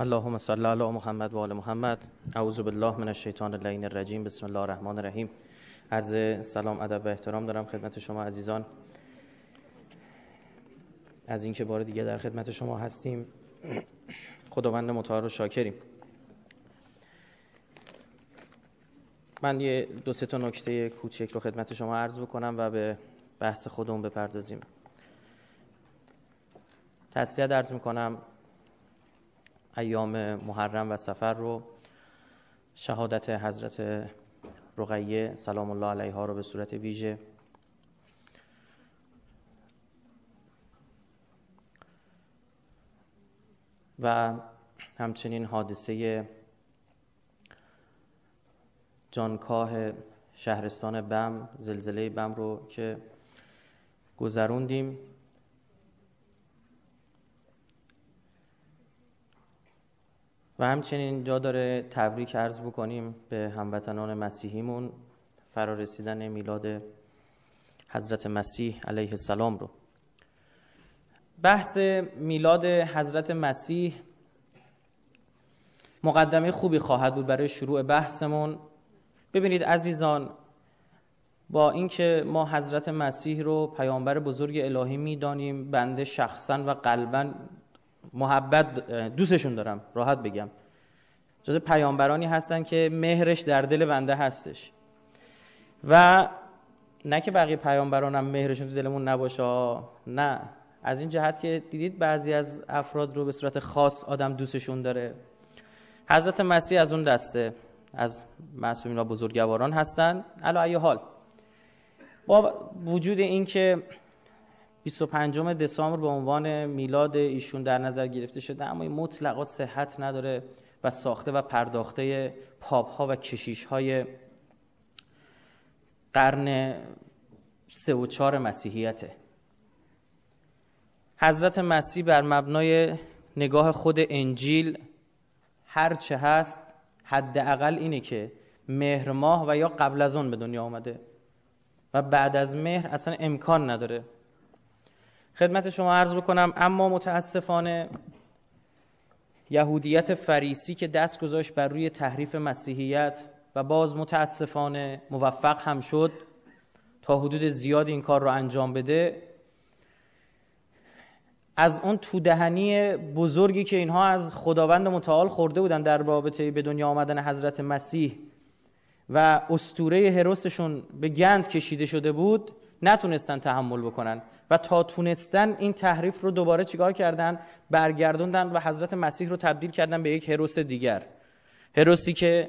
اللهم صل علی محمد و آل محمد. اعوذ بالله من الشیطان اللعین الرجیم. بسم الله الرحمن الرحیم. عرض سلام ادب و احترام دارم خدمت شما عزیزان. از اینکه بار دیگه در خدمت شما هستیم خداوند متعال رو شاکریم. من یه دو سه تا نکته کوچک رو خدمت شما عرض بکنم و به بحث خودمون بپردازیم. تسلیت عرض می‌کنم. ایام محرم و سفر رو شهادت حضرت رقیه سلام الله علیها رو به صورت ویژه. و همچنین حادثه جانکاه شهرستان بم زلزله بم رو که گذروندیم. و همچنین جا داره تبریک عرض بکنیم به هموطنان مسیحیمون فرارسیدن میلاد حضرت مسیح علیه السلام رو. بحث میلاد حضرت مسیح مقدمه خوبی خواهد بود برای شروع بحثمون. ببینید عزیزان با اینکه ما حضرت مسیح رو پیامبر بزرگ الهی می‌دانیم بنده شخصا و قلبا محبت دوستشون دارم راحت بگم. جز پیامبرانی هستن که مهرش در دل بنده هستش. و نه که بقیه پیامبران هم مهرشون تو دلمون نباشه نه. از این جهت که دیدید بعضی از افراد رو به صورت خاص آدم دوستشون داره. حضرت مسیح از اون دسته از معصومین و بزرگواران هستن. علا ای حال با وجود این که 25 دسامبر به عنوان میلاد ایشون در نظر گرفته شده اما این مطلقا صحت نداره و ساخته و پرداخته پاپ ها و کشیش های قرن سه و چهار مسیحیته. حضرت مسیح بر مبنای نگاه خود انجیل هر چه هست حداقل اینه که مهر ماه و یا قبل از اون به دنیا آمده و بعد از مهر اصلا امکان نداره خدمت شما عرض بکنم اما متاسفانه یهودیت فریسی که دست گذاشت بر روی تحریف مسیحیت و باز متاسفانه موفق هم شد تا حدود زیاد این کار رو انجام بده از اون تودهنی بزرگی که اینها از خداوند متعال خورده بودن در رابطه به دنیا آمدن حضرت مسیح و استوره هرستشون به گند کشیده شده بود نتونستن تحمل بکنن. و تا تونستن این تحریف رو دوباره چیکار کردن؟ برگردوندن و حضرت مسیح رو تبدیل کردن به یک هروس دیگر. هروسی که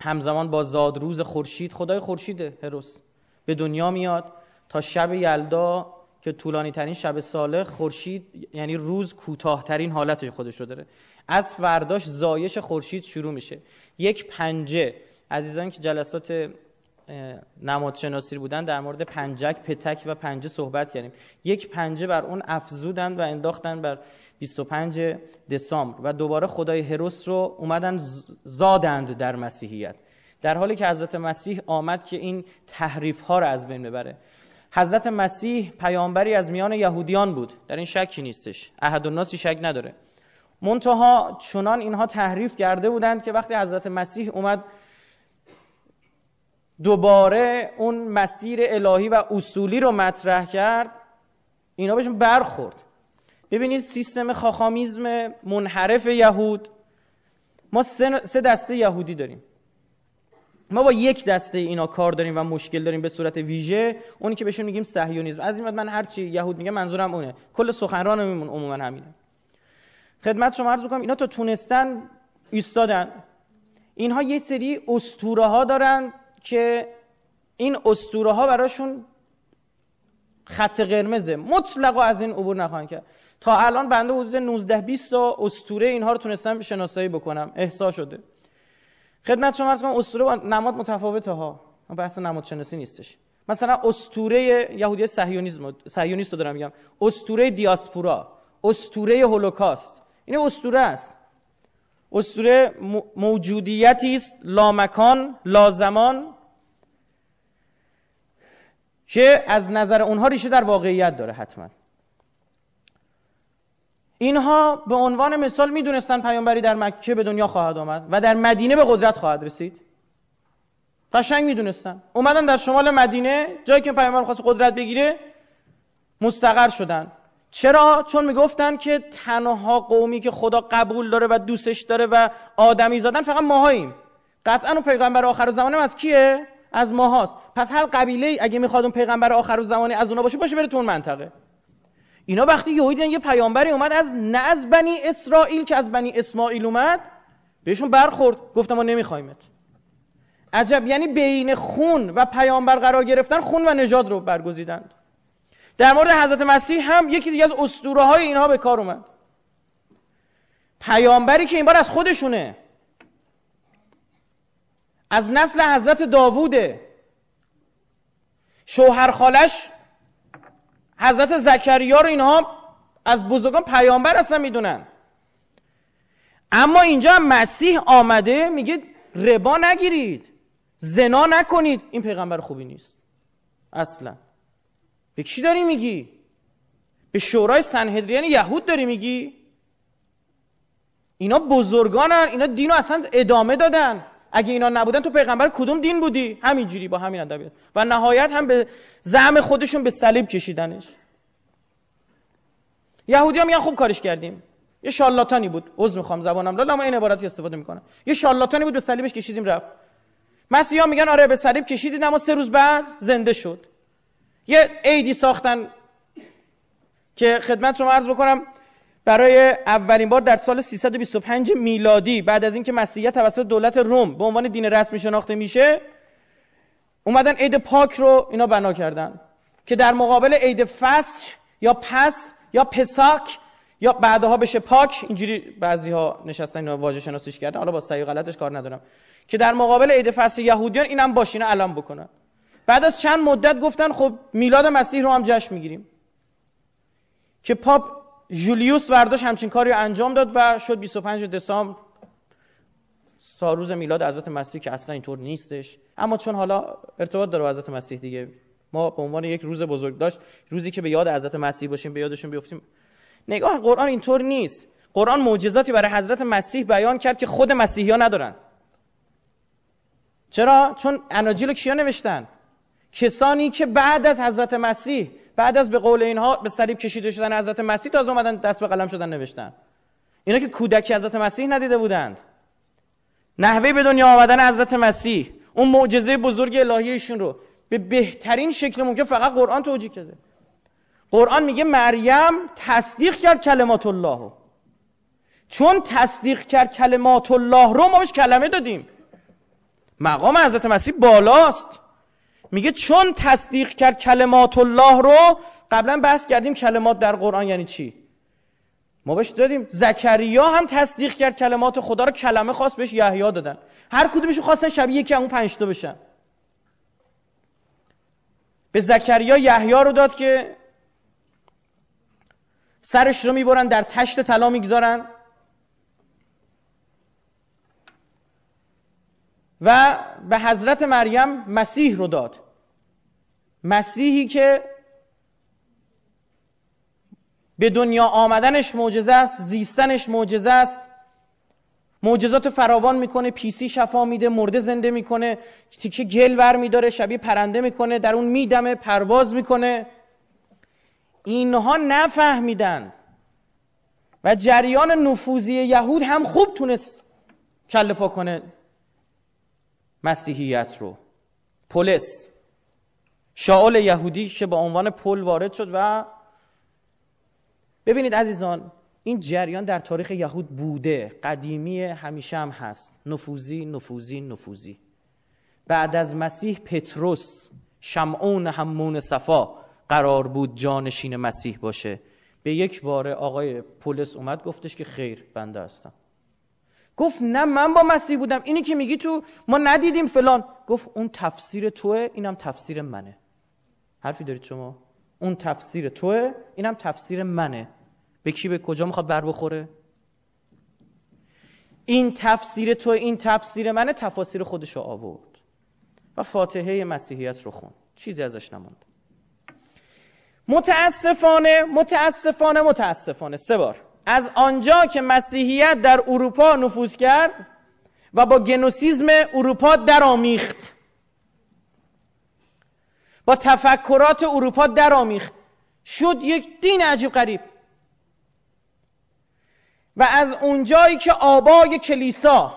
همزمان با زادروز خورشید خدای خورشید هروس به دنیا میاد. تا شب یلدا که طولانی ترین شب ساله خورشید یعنی روز کوتاهترین حالت خودش رو داره. از فرداش زایش خورشید شروع میشه. یک پنجه عزیزان که جلسات نمادشناسی بودن در مورد پنجک پتک و پنجه صحبت کردیم. یک پنجه بر اون افزودن و انداختن بر 25 دسامبر و دوباره خدای هروس رو اومدن زادند در مسیحیت. در حالی که حضرت مسیح آمد که این تحریف ها رو از بین ببره. حضرت مسیح پیامبری از میان یهودیان بود. در این شکی نیستش. احد الناسی شک نداره. منتها چنان اینها تحریف کرده بودند که وقتی حضرت مسیح اومد دوباره اون مسیر الهی و اصولی رو مطرح کرد اینا بهشون برخورد. ببینید سیستم خاخامیزم منحرف یهود. ما سه دسته یهودی داریم. ما با یک دسته اینا کار داریم و مشکل داریم به صورت ویژه. اونی که بهشون میگیم صهیونیسم. از این من هر چی یهود میگم منظورم اونه. کل سخنرانمون عموما همینه. خدمت شما عرض کنم اینا تا تونستن ایستادن. اینها یه سری اسطوره ها دارن. که این اسطوره ها براشون خط قرمزه. مطلقا از این عبور نخواهند کرد. تا الان بنده حدود 19 20 تا اسطوره اینها رو تونستم شناسایی بکنم. احسا شده. خدمت شما عرض کنم اسطوره با نماد متفاوته ها. بحث نماد شناسی نیستش. مثلا اسطوره یهودی صهیونیسم صهیونیست رو دارم میگم. اسطوره دیاسپورا. اسطوره هولوکاست. این اسطوره است. اسطوره موجودیتی است لامکان لازمان که از نظر اونها ریشه در واقعیت داره حتما. اینها به عنوان مثال می‌دونستن پیامبری در مکه به دنیا خواهد آمد و در مدینه به قدرت خواهد رسید. قشنگ می‌دونستن. اومدن در شمال مدینه جایی که پیامبر خواست قدرت بگیره مستقر شدن. چرا؟ چون می‌گفتن که تنها قومی که خدا قبول داره و دوستش داره و آدمی زادن فقط ماهاییم. قطعا اون پیغمبر آخر زمانه از کیه؟ از ماهاست. پس هر قبیله اگه می‌خواد اون پیغمبر آخر زمانه از اونا باشه باشه بره تو اون منطقه. اینا وقتی یهودی یه پیامبری اومد از نه از بنی اسرائیل که از بنی اسماعیل اومد بهشون برخورد. گفتم ما نمیخوایمت. عجب. یعنی بین خون و پیامبر قرار گرفتن خون و نژاد رو برگزیدند. در مورد حضرت مسیح هم یکی دیگه از اسطوره های اینها به کار اومد. پیامبری که این بار از خودشونه. از نسل حضرت داووده. شوهر خالش حضرت زکریا رو اینها از بزرگان پیامبر هستن می‌دونن. اما اینجا مسیح آمده میگه ربا نگیرید زنا نکنید. این پیغمبر خوبی نیست. اصلا. به کی داری میگی؟ به شورای سنهدریان یهود داری میگی؟ اینا بزرگانن اینا دینو اصلا ادامه دادن. اگه اینا نبودن تو پیغمبر کدوم دین بودی؟ همینجوری با همین ادبیات. و نهایت هم به زعم خودشون به صلیب کشیدنش. یهودی ها میگن خوب کارش کردیم. یه شالاتانی بود. عذر می‌خوام زبانم لالا اما این عبارتی استفاده می‌کنم. یه شالاتانی بود به صلیبش کشیدیم رفت. مسیحا میگن آره به صلیب کشیدید اما سه روز بعد زنده شد. یه عیدی ساختن که خدمت شما عرض بکنم برای اولین بار در سال 325 میلادی بعد از اینکه مسیحیت توسط دولت روم به عنوان دین رسمی شناخته میشه اومدن عید پاک رو اینا بنا کردن که در مقابل عید فصح یا پس یا پساک یا بعدها بشه پاک اینجوری بعضی ها نشستن اینا واژه شناسیش کردن. حالا با صحیح غلطش کار ندارم. که در مقابل عید فصح یهودیان اینم باشینه الان بکنن. بعد از چند مدت گفتن خب میلاد مسیح رو هم جشن می‌گیریم. که پاپ جولیوس برداشت همچین کاری انجام داد و شد 25 دسامبر. ساروز میلاد حضرت مسیح که اصلا اینطور نیستش. اما چون حالا ارتباط داره با حضرت مسیح دیگه ما به عنوان یک روز بزرگ داشت روزی که به یاد حضرت مسیح باشیم به یادشون بیفتیم. نگاه قرآن اینطور نیست. قرآن معجزاتی برای حضرت مسیح بیان کرد که خود مسیحی ها ندارن. چرا؟ چون اناجیل رو کیا نوشتن؟ کسانی که بعد از حضرت مسیح بعد از به قول اینها به صلیب کشیده شدن حضرت مسیح تازه اومدن دست به قلم شدن نوشتن. اینا که کودکی حضرت مسیح ندیده بودند. نحوه به دنیا آمدن حضرت مسیح اون معجزه بزرگ الهیشون رو به بهترین شکل ممکن فقط قرآن توجیه کرده. قرآن میگه مریم تصدیق کرد کلمات الله چون تصدیق کرد کلمات الله رو ما بهش کلمه دادیم. مقام حضرت مسیح بالاست. میگه چون تصدیق کرد کلمات الله رو قبلا بحث کردیم کلمات در قرآن یعنی چی؟ ما بهش دادیم زکریا هم تصدیق کرد کلمات خدا رو کلمه خواست بهش یحیی دادن. هر کدومش خواستن شبیه یکی اون پنج تا بشن. به زکریا یحیی رو داد که سرش رو می‌برن در تشت طلا می‌گذارن. و به حضرت مریم مسیح رو داد. مسیحی که به دنیا آمدنش معجزه است زیستنش معجزه است. معجزات فراوان می‌کنه پیسی شفا میده مرده زنده می‌کنه تیکه گل ور میداره شبیه پرنده می‌کنه در اون میدمه پرواز می‌کنه. اینها نفهمیدن. و جریان نفوذی یهود هم خوب تونست کله پا کنه. مسیحیت رو پولس. شاول یهودی که به عنوان پل وارد شد و ببینید عزیزان این جریان در تاریخ یهود بوده. قدیمی همیشه هم هست. نفوذی نفوذی نفوذی. بعد از مسیح پتروس شمعون همون صفا قرار بود جانشین مسیح باشه. به یک بار آقای پولس اومد گفتش که خیر بنده هستم. گفت نه من با مسیح بودم. اینی که میگی تو ما ندیدیم فلان. گفت اون تفسیر توه اینم تفسیر منه. حرفی دارید شما؟ اون تفسیر توه اینم تفسیر منه. به کی به کجا می‌خواد بر بخوره؟ این تفسیر تو این تفسیر منه تفاسیر خودشو آورد. و فاتحه مسیحیت رو خون چیزی ازش نماند. متاسفانه متاسفانه متاسفانه. سه بار. از آنجا که مسیحیت در اروپا نفوذ کرد و با گنوسیزم اروپا درآمیخت. با تفکرات اروپا درآمیخت. شد یک دین عجیب غریب. و از اونجایی که آبای کلیسا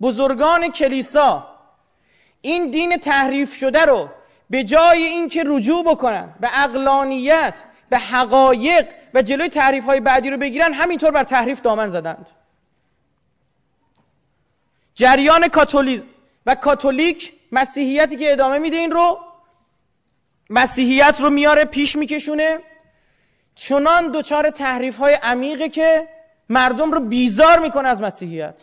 بزرگان کلیسا این دین تحریف شده رو به جای اینکه رجوع بکنن به اقلانیت به حقایق و جلوی تحریف های بعدی رو بگیرن همینطور بر تحریف دامن زدند. جریان کاتولیک و کاتولیک مسیحیتی که ادامه میده این رو مسیحیت رو میاره پیش میکشونه. چنان دچار تحریف های عمیقه که مردم رو بیزار می‌کنه از مسیحیت.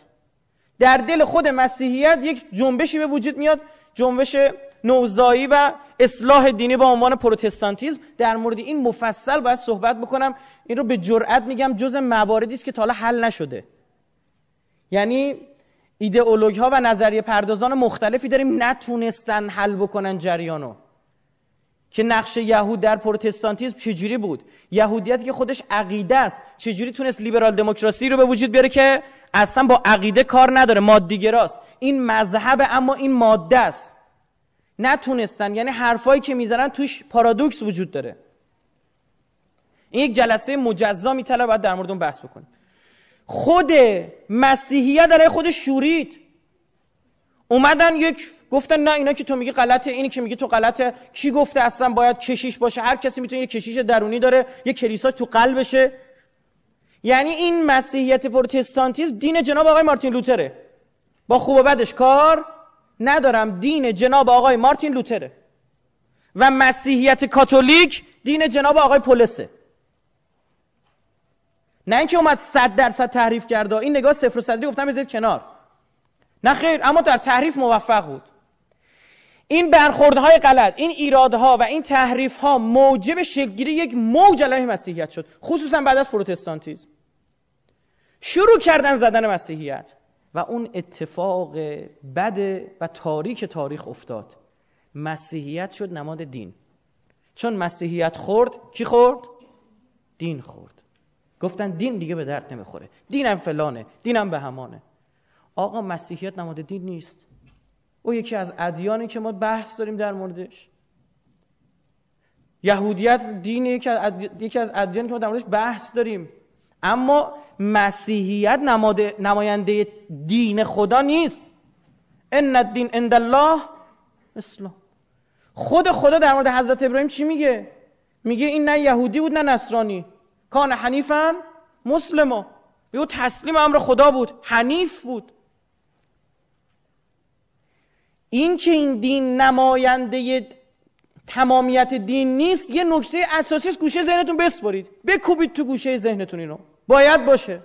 در دل خود مسیحیت یک جنبشی به وجود میاد جنبش نوزایی و اصلاح دینی با عنوان پروتستانتیزم. در مورد این مفصل باید صحبت بکنم. این رو به جرئت میگم جز مواردی است که تا حالا حل نشده. یعنی ایدئولوژی ها و نظریه پردازان مختلفی داریم نتونستن حل بکنن جریانو. که نقش یهود در پروتستانتیسم چجوری بود؟ یهودیت که خودش عقیده است. چجوری تونست لیبرال دموکراسی رو به وجود بیاره که اصلا با عقیده کار نداره؟ مادیگراست. این مذهب اما این ماده است. نتونستن. یعنی حرفایی که می‌زنن توش پارادوکس وجود داره. این یک جلسه مجزا میطلبه باید در مورد اون بحث بکنیم. خود مسیحیت داره خودش شورید اومدن یک گفتن نه اینا که تو میگی غلطه اینی که میگی تو غلطه. کی گفته اصلا باید کشیش باشه؟ هر کسی می‌تونه یک کشیش درونی داره یک کلیسا تو قلبشه. یعنی این مسیحیت پروتستانتیسم دین جناب آقای مارتین لوتره. با خوب و بدش کار. ندارم دین جناب آقای مارتین لوتره. و مسیحیت کاتولیک دین جناب آقای پولسه. نه اینکه اومد صد درصد تحریف کرده این نگاه صفر و صدی گفتم بذارید کنار. نه خیر اما در تحریف موفق بود. این برخوردهای غلط این ایرادها و این تحریفها موجب شکلگیری یک موج علیه مسیحیت شد خصوصا بعد از پروتستانتیزم. شروع کردن زدن مسیحیت. و اون اتفاق بد و تاریک تاریخ افتاد. مسیحیت شد نماد دین. چون مسیحیت خورد کی خورد؟ دین خورد. گفتن دین دیگه به درد نمی‌خوره. دینم فلانه دینم به همانه. آقا مسیحیت نماد دین نیست. او یکی از ادیانی که ما بحث داریم در موردش. یهودیت دین یکی از, ادیانی که ما در موردش بحث داریم. اما مسیحیت. نماینده دین خدا نیست. ان الدین عند الله اسلام خود خدا در مورد حضرت ابراهیم چی میگه؟ میگه این نه یهودی بود نه نصرانی. کان حنیفا مسلمو او تسلیم امر خدا بود. حنیف بود. این که این دین نماینده تمامیت دین نیست یه نکته اساسی است گوشه ذهنتون بسپرید. بکوبید تو گوشه ذهنتون اینو. باید باشه.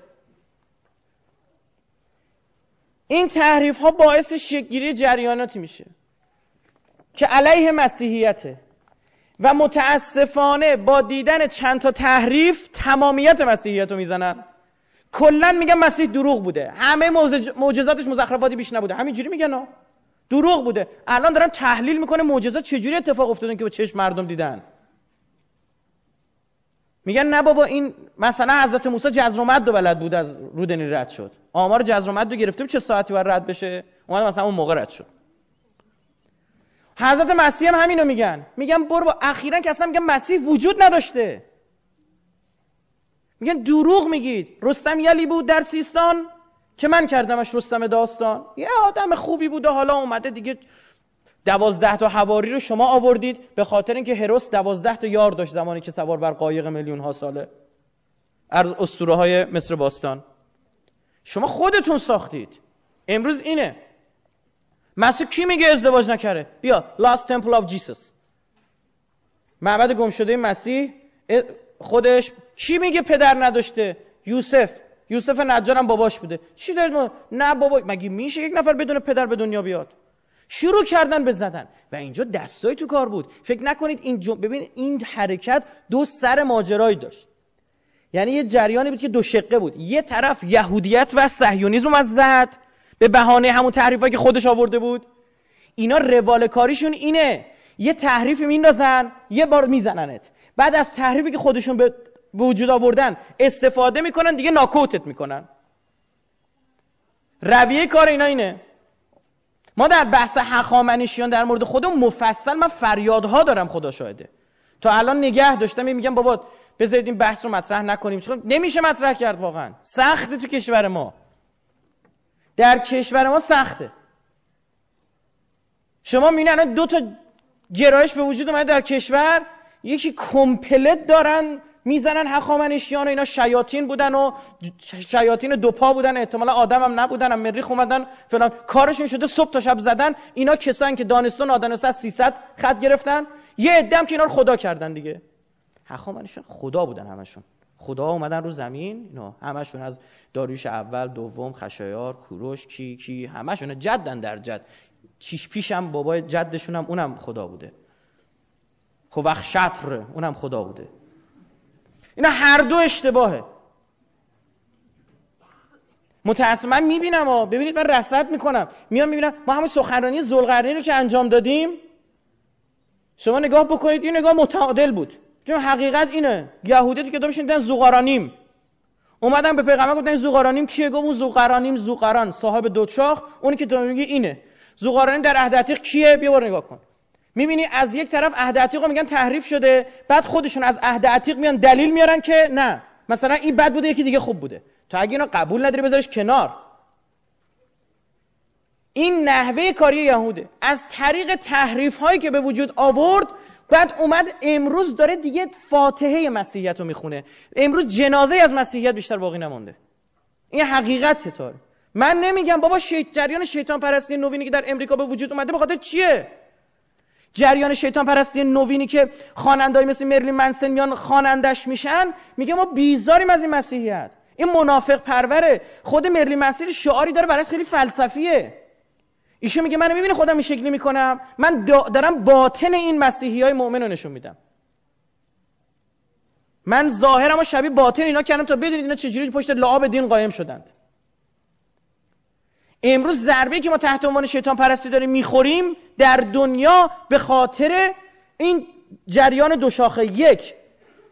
این تحریف ها باعث شکگیری جریاناتی میشه که علیه مسیحیته و متاسفانه با دیدن چند تا تحریف تمامیت مسیحیت رو می‌زنن. کلا میگن مسیح دروغ بوده. همه معجزاتش مزخرفاتی بیش نبوده. همینجوری میگن ها. دروغ بوده. الان دارن تحلیل می‌کنه معجزات چجوری اتفاق افتادن که با چشم مردم دیدن. میگن نه بابا این مثلا حضرت موسی جزر و مد بلد بود از رودنی رد شد. آمار جزر و مد رو گرفتیم چه ساعتی باید رد بشه؟ اومد مثلا اون موقع رد شد. حضرت مسیح هم همینو میگن. میگن برو با اخیرا که اصلا میگن مسیح وجود نداشته. میگن دروغ میگید. رستم یلی بود در سیستان که من کردمش رستم داستان. یه آدم خوبی بود و حالا اومده دیگه دوازده تا حواری رو شما آوردید به خاطر اینکه هروس دوازده تا یار داشت زمانی که سوار بر قایق میلیون ها ساله. از اسطوره های مصر باستان. شما خودتون ساختید. امروز اینه. مسیح کی میگه ازدواج نکره؟ بیا Last Temple of Jesus. معبد گم شده مسیح خودش کی میگه پدر نداشته؟ یوسف. یوسف نجار هم باباش بوده. چی دارید ما؟ نه بابا مگه میشه یک نفر بدون پدر به دنیا بیاد؟ شروع کردن به زدن. و اینجا دستایی تو کار بود. فکر نکنید این جم... ببین این حرکت دو سر ماجرایی داشت. یعنی یه جریانی بود که دو شقه بود. یه طرف یهودیت و صهیونیسم از زد به بهانه همون تحریفایی که خودش آورده بود. اینا روال کاریشون اینه. یه تحریف میندازن یه بار میزننت. بعد از تحریفی که خودشون به وجود آوردن استفاده می‌کنن دیگه ناکوتت می‌کنن. رویه کار اینا اینه. ما در بحث حقامنشیان در مورد خودم مفصل من فریادها دارم خدا شاهده. تا الان نگه داشتم میگم بابا بذارید این بحث رو مطرح نکنیم. چون نمیشه مطرح کرد واقعا. سخته تو کشور ما. در کشور ما سخته. شما می‌بینید دو تا گرایش به وجود اومده در کشور یکی کمپلت دارن می‌زنن هخامنشیان و اینا شیاطین بودن و شیاطین دوپا بودن. احتمالا آدم هم نبودن هم مریخ اومدن فلان. کارشون شده صبح تا شب زدن. اینا کسایی که دانستان آدانسته از 300 خط گرفتن. یه عده که اینا رو خدا کردن دیگه. هخامنشیان خدا بودن همشون. خدا اومدن رو زمین. اینا همشون از داریوش اول دوم خشایار کوروش کی کی. همشون جدن در جد. چیش پیشم بابای جدشون هم اونم خدا بوده. شطر اونم خدا بوده. اینا هر دو اشتباهه. متاسفم می‌بینم ها. ببینید من رصد می‌کنم. میام می‌بینم ما همه سخنرانی زلقرنی رو که انجام دادیم شما نگاه بکنید این نگاه متعادل بود. چون حقیقت اینه. یهودی که دوبشون دیدن زوقارانیم اومدن به پیغمبر گفتن زوقارانیم کیه؟ گفت اون زوقارانیم زوقاران صاحب دو شاخ اونی که تو میگی اینه. زوقارانیم در عهد کیه؟ بیا نگاه کن. می‌بینی از یک طرف عهد عتیق میگن تحریف شده بعد خودشون از عهد عتیق میان دلیل میارن که نه. مثلا این بد بوده یکی دیگه خوب بوده. تو اگه اینا قبول نداری بذارش کنار. این نحوه کاری یهوده. از طریق تحریف هایی که به وجود آورد بعد اومد امروز داره دیگه فاتحه مسیحیت رو می‌خونه. امروز جنازه از مسیحیت بیشتر باقی نمونده این حقیقت تاره من نمیگم بابا شیط جریان شیطان پرستی نوینی که در امریکا به وجود اومده به چیه؟ جریان شیطان پرستی نوینی که خواننده‌ای مثل مرلین منسن میان خوانندش میشن میگه ما بیزاریم از این مسیحیت. این منافق پروره. خود مرلین منسن شعاری داره برایش خیلی فلسفیه. ایشون میگه من می‌بینه خودم این شکلی می‌کنم؟ من دارم باطن این مسیحی های مؤمن رو نشون میدم. من ظاهرم و شبیه باطن اینا کردم تا بدونید اینا چجوری پشت لعاب دین قایم شدند. امروز ضربه که ما تحت عنوان شیطان پرستی داریم می‌خوریم در دنیا به خاطر این جریان دو شاخه یک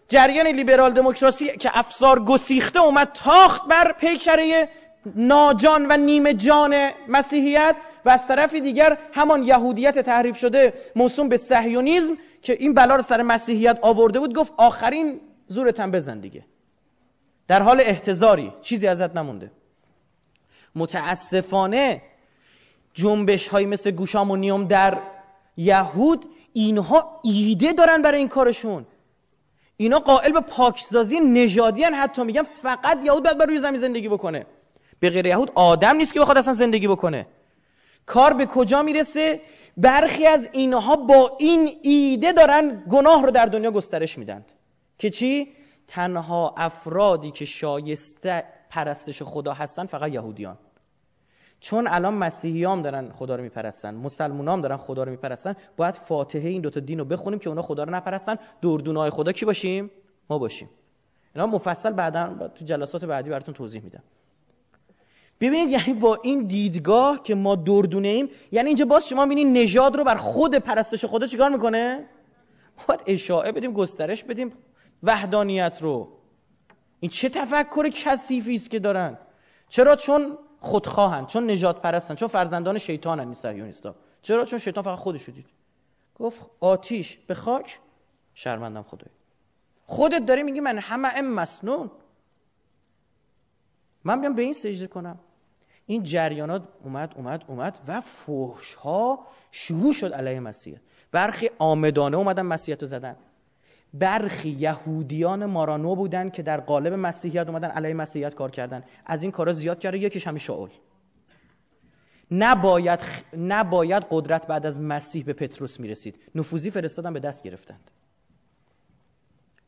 جریان لیبرال دموکراسی که افسار گسیخته اومد تاخت بر پیکره ناجان و نیمه جان مسیحیت و از طرف دیگر همان یهودیت تحریف شده موسوم به صهیونیسم که این بلا رو سر مسیحیت آورده بود گفت آخرین زورتم بزن دیگه. در حال احتضاری چیزی ازت نمونده. متاسفانه جنبش های مثل گوشامونیوم در یهود اینها ایده دارن برای این کارشون. اینا قائل به پاکسازی نژادی حتی میگن فقط یهود باید بر روی زمین زندگی بکنه. به غیر یهود آدم نیست که بخواد اصلا زندگی بکنه. کار به کجا می‌رسه؟ برخی از اینها با این ایده دارن گناه رو در دنیا گسترش میدن. که چی؟ تنها افرادی که شایسته پرستش خدا هستن فقط یهودیان. چون الان مسیحیام دارن خدا رو میپرستن مسلمونام دارن خدا رو میپرستن باید فاتحه این دوتا دین رو بخونیم که اونا خدا رو نپرستن. دردونای خدا کی باشیم؟ ما باشیم. اینا مفصل بعدا تو جلسات بعدی براتون توضیح میدم. ببینید یعنی با این دیدگاه که ما دردونه ایم یعنی اینجا باز شما ببینید نژاد رو بر خود پرستش خدا چیکار می‌کنه؟ باید اشاعه بدیم گسترش بدیم وحدانیت رو. این چه تفکر کثیفی است که دارن؟ چرا؟ چون خودخواهن چون نجات پرستن چون فرزندان شیطانن این صهیونیستا چرا؟ چون شیطان فقط خودشو دید. گفت آتیش به خاک؟ شرمندم خدای. خودت داری میگی من همه ام مسنون. من بیام به این سجده کنم. این جریانات اومد اومد اومد و فوش ها شروع شد علیه مسیحیت برخی آمدانه اومدن مسیحیت رو زدن. برخی یهودیان مارانو بودن که در قالب مسیحیت اومدن علیه مسیحیت کار کردن. از این کارا زیاد کرده یکیش همین شاول نباید نباید قدرت بعد از مسیح به پتروس می‌رسید. نفوذی فرستادن به دست گرفتند.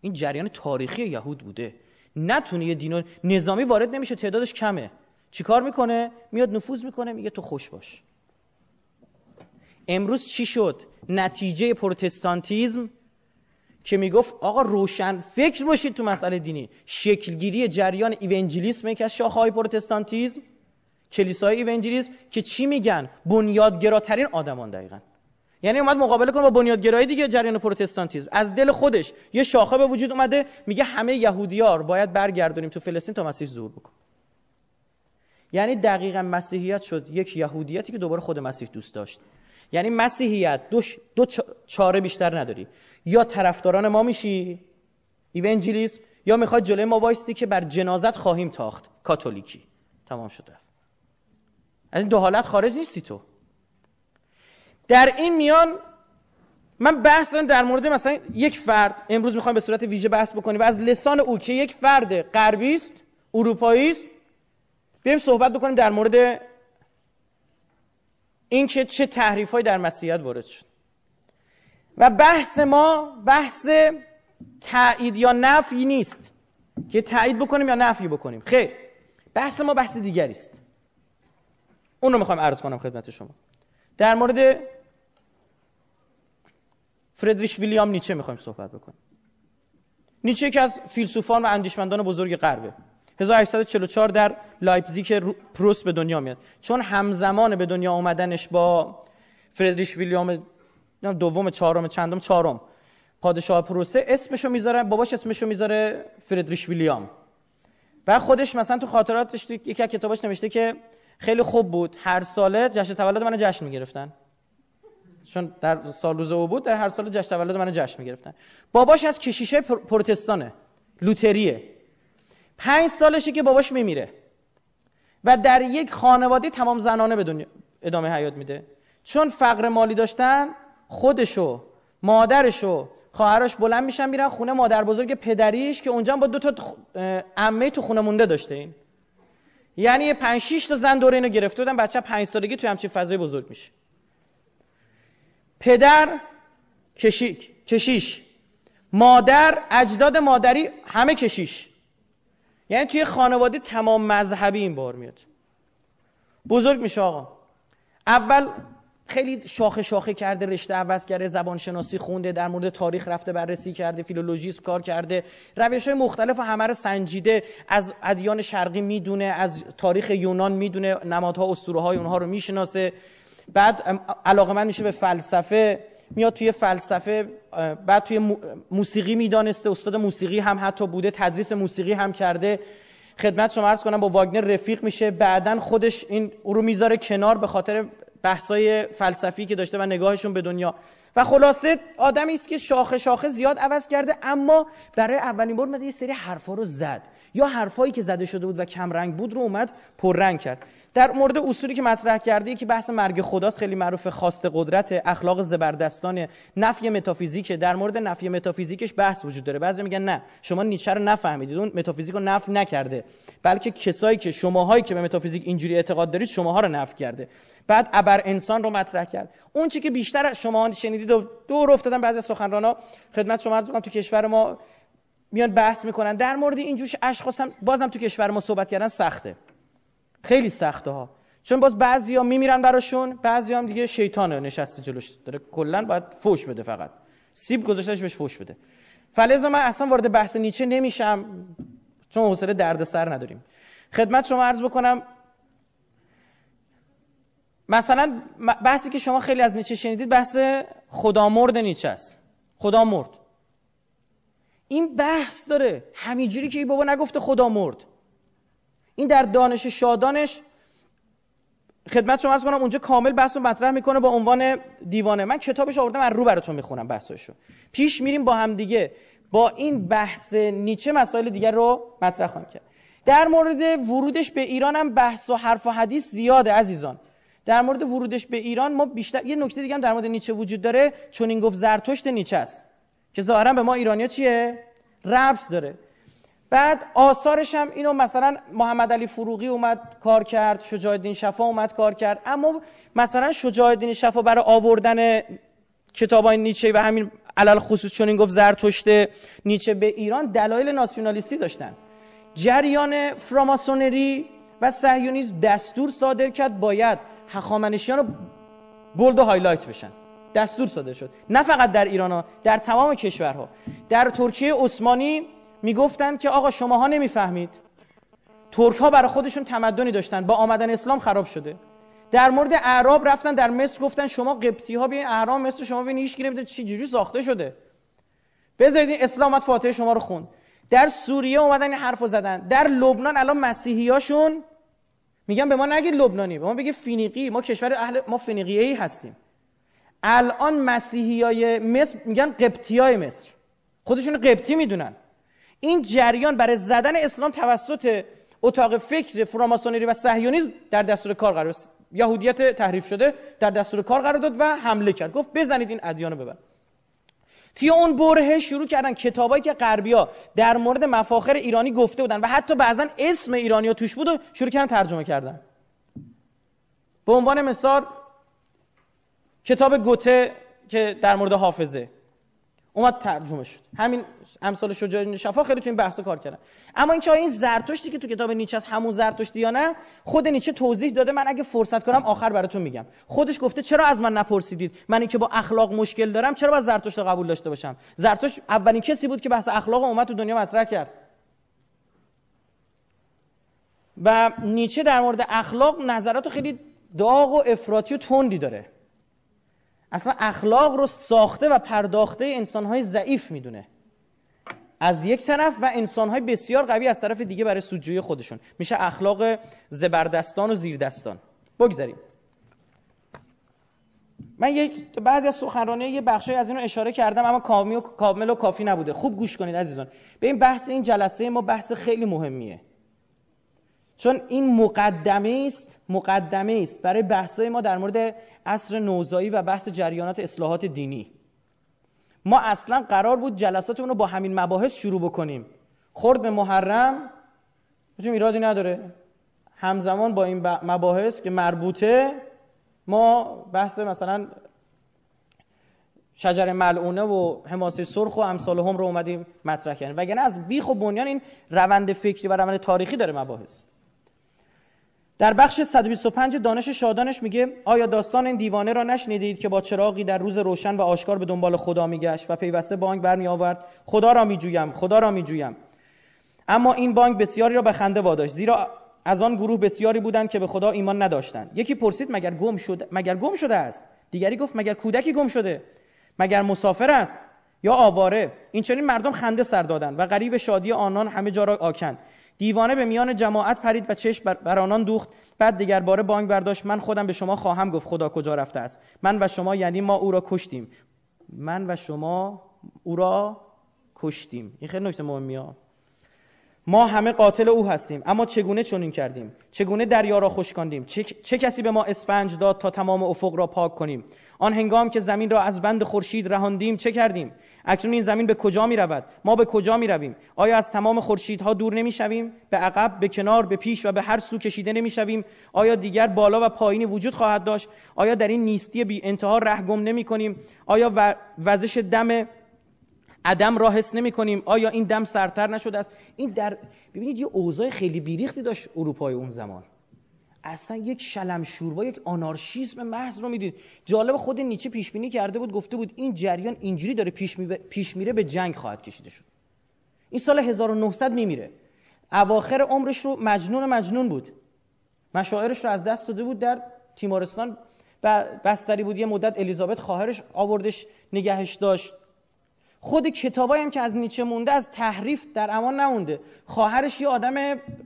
این جریان تاریخی یهود بوده. نتونه یه دینو نظامی وارد نمیشه تعدادش کمه. چیکار می‌کنه؟ میاد نفوذ می‌کنه میگه تو خوش باش. امروز چی شد؟ نتیجه پروتستانتیزم که می‌گفت آقا روشن فکر باشید تو مسئله دینی. شکلگیری جریان ایونجلیسم یکی از شاخه‌های پروتستانتیزم کلیسای ایونجلیسم که چی میگن؟ بنیادگراترین آدمان دقیقا. یعنی اومد مقابله کنه با بنیادگرایی دیگه جریان پروتستانتیسم از دل خودش یه شاخه به وجود اومده میگه همه یهودیار باید برگردونیم تو فلسطین تا مسیح ظهور بکن یعنی دقیقا مسیحیت شد یک یهودیتی که دوباره خود مسیح دوست داشت. یعنی مسیحیت دو, دو چاره بیشتر نداری. یا طرفداران ما میشی؟ ایونجلیسم یا می‌خواد جلوی ما وایستی که بر جنازت خواهیم تاخت؟ کاتولیکی. تمام شده از این دو حالت خارج نیستی تو. در این میان من بحث دارم در مورد مثلا یک فرد امروز می‌خوایم به صورت ویژه بحث بکنیم و از لسان او که یک فرد غربی است اروپایی است بیایم صحبت بکنیم در مورد این که چه تحریفهایی در مسیحیت وارد شد. و بحث ما بحث تایید یا نفی نیست. که تایید بکنیم یا نفی بکنیم. خیر. بحث ما بحث دیگری است. اون رو می‌خوام عرض کنم خدمت شما. در مورد فردریش ویلیام نیچه می‌خوایم صحبت بکنیم. نیچه که از فیلسوفان و اندیشمندان بزرگ غربه 1844 در لایپزیگ پروس به دنیا میاد. چون همزمان به دنیا اومدنش با فردریش ویلیام دوم چهارم چندم چهارم. پادشاه پروسه اسمشو می‌ذاره باباش اسمشو می‌ذاره فردریش ویلیام. و خودش مثلا تو خاطراتش یکی از کتاباش نوشته که خیلی خوب بود. هر ساله جشن تولد منو جشن می‌گرفتن. چون در سال روز او بود در هر سال جشن تولد منو جشن می‌گرفتن. باباش از کشیشه پروتستانه لوتریه. پنج سالشه که باباش میمیره. و در یک خانواده تمام زنانه به دنیا ادامه حیات میده. چون فقر مالی داشتن خودشو مادرشو خواهرش بلند میشن میرن خونه مادر بزرگ پدریش که اونجا با دو تا عمه تو خونه مونده داشته این. یعنی یه 5 6 تا زن دوره اینو گرفته بودن بچه 5 سالگی توی همچین فضای بزرگ میشه. پدر کشیک کشیش. مادر اجداد مادری همه کشیش. یعنی توی خانواده تمام مذهبی این بار میاد. بزرگ میشه آقا. اول خیلی شاخه شاخه کرده رشته عوض کرده زبان شناسی خونده در مورد تاریخ رفته بررسی کرده فیلولوژیسم کار کرده. روش های مختلف و همه رو سنجیده. از ادیان شرقی می‌دونه از تاریخ یونان می‌دونه نمادها اسطوره های اونها رو می‌شناسه. بعد علاقه من میشه به فلسفه. میاد توی فلسفه بعد توی موسیقی می‌دانسته. استاد موسیقی هم حتی بوده تدریس موسیقی هم کرده. خدمت شما عرض کنم با واگنر رفیق میشه. بعدا خودش این او رو می‌ذاره کنار به خاطر بحثای فلسفی که داشته و نگاهشون به دنیا. و خلاصه آدمی است که شاخه شاخه زیاد عوض کرده اما برای اولین بار اومد یه سری حرفا رو زد. یا حرفایی که زده شده بود و کم رنگ بود رو اومد پررنگ کرد. در مورد اصولی که مطرح کرده که بحث مرگ خداست خیلی معروف خواست قدرت اخلاق زبردستان نفی متافیزیک در مورد نفی متافیزیکش بحث وجود داره. بعضی میگن نه شما نیچه رو نفهمیدید. اون متافیزیک رو نفی نکرده. بلکه کسایی که شماهایی که به متافیزیک اینجوری اعتقاد دارید شماها رو نفی کرده. بعد ابر انسان رو مطرح کرد. اون چی که بیشتر شما شنیدید و دور افتادن بعضی سخنرانا خدمت شما عرض تو کشور ما میان بحث می‌کنن. در مورد این جوش اشخاص هم بازم تو کشور ما صحبت کردن سخته. خیلی سخته ها. چون باز بعضیا میمیرن براشون بعضی هم دیگه شیطانه. نشسته جلوش. داره کلا باید فوش بده فقط. سیب گذاشتهش بهش فوش بده. فلزا من اصلا وارد بحث نیچه نمیشم. چون حوصله دردسر نداریم. خدمت شما عرض بکنم مثلا بحثی که شما خیلی از نیچه شنیدید بحث خدامرد نیچه است. خدامرد این بحث داره. همینجوری که ای بابا نگفته خدا مرد. این در دانش شادانش خدمت شما از کنم اونجا کامل بحث رو مطرح می‌کنه با عنوان دیوانه. من کتابش آوردم از رو براتون می‌خونم بحثشو پیش میریم با هم دیگه با این بحث نیچه مسائل دیگر رو مطرح خواهیم کرد. در مورد ورودش به ایران هم بحث و حرف و حدیث زیاده عزیزان. در مورد ورودش به ایران ما بیشتر یه نکته دیگه هم در مورد نیچه وجود داره چون این گفت زرتشت نیچه است. که ظاهرا به ما ایرانیا چیه؟ ربط داره. بعد آثارش هم اینو مثلا محمد علی فروغی اومد کار کرد شجاع الدین شفا اومد کار کرد. اما مثلا شجاع الدین شفا برای آوردن کتابای نیچه و همین علی‌الخصوص چون چنین گفت زرتشت نیچه به ایران دلایل ناسیونالیستی داشتن. جریان فراماسونری و صهیونیسم دستور صادر کرد باید هخامنشیان رو bold و highlight بشن. دستور صادر شد. نه فقط در ایران ها در تمام کشورها. در ترکیه عثمانی می‌گفتند که آقا شماها نمی‌فهمید. ترک ها برای خودشون تمدنی داشتن. با آمدن اسلام خراب شده. در مورد اعراب رفتن در مصر گفتن شما قبطی ها بیاین اعراب مصر شما ببینید هیچ کی چی جوری ساخته شده. بذارید این اسلام فاتحه شما رو خون در سوریه اومدن این حرفو زدن. در لبنان الان مسیحیاشون میگن به ما نگید لبنانی به ما بگید فینیقی. ما کشور اهل ما فینیقیه هستیم. الان مسیحیای مصر میگن قبطیای مصر. خودشون قبطی می‌دونن. این جریان برای زدن اسلام توسط اتاق فکر فراماسونری و صهیونیسم در دستور کار قرار یهودیت تحریف شده در دستور کار قرار داد و حمله کرد. گفت بزنید این ادیان رو ببر توی اون بره شروع کردن کتابایی که غربیا در مورد مفاخر ایرانی گفته بودن و حتی بعضا اسم ایرانی ها توش بود و شروع کردن ترجمه کردن. به عنوان مثال کتاب گوته که در مورد حافظه. اومد ترجمه شد. همین امثال شجاع شفا خیلی تو این بحث کار کردن. اما این این زرتشتی که تو کتاب نیچه است همون زرتشتی یا نه خود نیچه توضیح داده. من اگه فرصت کنم آخر براتون میگم. خودش گفته چرا از من نپرسیدید؟ من که با اخلاق مشکل دارم چرا باید زرتشت قبول داشته باشم؟ زرتشت اولین کسی بود که بحث اخلاق اومد تو دنیا مطرح کرد. و نیچه در مورد اخلاق نظرات خیلی داغ و افراطی و تندی داره. اصلا اخلاق رو ساخته و پرداخته انسانهای ضعیف می‌دونه. از یک طرف و انسانهای بسیار قوی از طرف دیگه برای سودجویی خودشون. میشه اخلاق زبردستان و زیردستان. بگذاریم. من یک بعضی از سخنرانی یه بخشی از اینو اشاره کردم اما کامل و کامل و کافی نبوده. خوب گوش کنید عزیزان. به این بحث این جلسه ما بحث خیلی مهمیه. چون این مقدمه است مقدمه است. برای بحثای ما در مورد عصر نوزایی و بحث جریانات اصلاحات دینی. ما اصلا قرار بود جلساتمون رو با همین مباحث شروع بکنیم. خورد به محرم می‌تونیم ایرادی نداره. همزمان با این مباحث که مربوطه ما بحث مثلا شجر ملعونه و حماسه سرخ و امثال هم رو اومدیم مطرح کردیم. وگرنه از بیخ و بنیان این روند فکری و روند تاریخی داره مباحث. در بخش 125 دانش شادانش میگه آیا داستان این دیوانه را نشنیدید که با چراغی در روز روشن و آشکار به دنبال خدا میگشت و پیوسته بانک برمی آورد خدا را میجویم خدا را میجویم. اما این بانک بسیاری را به خنده واداشت زیرا از آن گروه بسیاری بودند که به خدا ایمان نداشتند. یکی پرسید مگر گم شده مگر گم شده است؟ دیگری گفت مگر کودکی گم شده؟ مگر مسافر است؟ یا آواره؟ این چنین مردم خنده سر دادند و غریب شادی آنان همه جا را آکند. دیوانه به میان جماعت پرید و چشم بر آنان دوخت. بعد دیگر باره بانگ برداشت. من خودم به شما خواهم گفت خدا کجا رفته است. من و شما یعنی ما او را کشتیم. من و شما او را کشتیم. این خیلی نکته مهمیه. ما همه قاتل او هستیم اما چگونه چنین کردیم؟ چگونه دریا را خشکاندیم چه،, چه کسی به ما اسفنج داد تا تمام افق را پاک کنیم؟ آن هنگام که زمین را از بند خورشید رهاندیم چه کردیم؟ اکنون این زمین به کجا می رود؟ ما به کجا می رویم؟ آیا از تمام خورشیدها دور نمی شویم؟ به عقب به کنار به پیش و به هر سو کشیده نمی شویم؟ آیا دیگر بالا و پایینی وجود خواهد داشت؟ آیا در این نیستی بی انتها ره گم نمی کنیم؟ آیا وزش دم عدم را حس نمی کنیم. آیا این دم سرتر نشده است؟ این در ببینید یه اوضاع خیلی بیریختی داشت اروپای اون زمان. اصلا یک شلم شوربا یک آنارشیسم محض رو می‌دید. جالب خود نیچه پیش بینی کرده بود گفته بود این جریان اینجوری داره پیش, می... پیش میره به جنگ خواهد کشیده شد. این سال 1900 میمیره. اواخر عمرش رو مجنون مجنون بود. مشاعرش رو از دست داده بود در تیمارستان. بستری بود. یه مدت الیزابت خواهرش آوردش نگهش داشت. خود کتابایی هم که از نیچه مونده از تحریف در امان نمونده. خواهرش یه آدم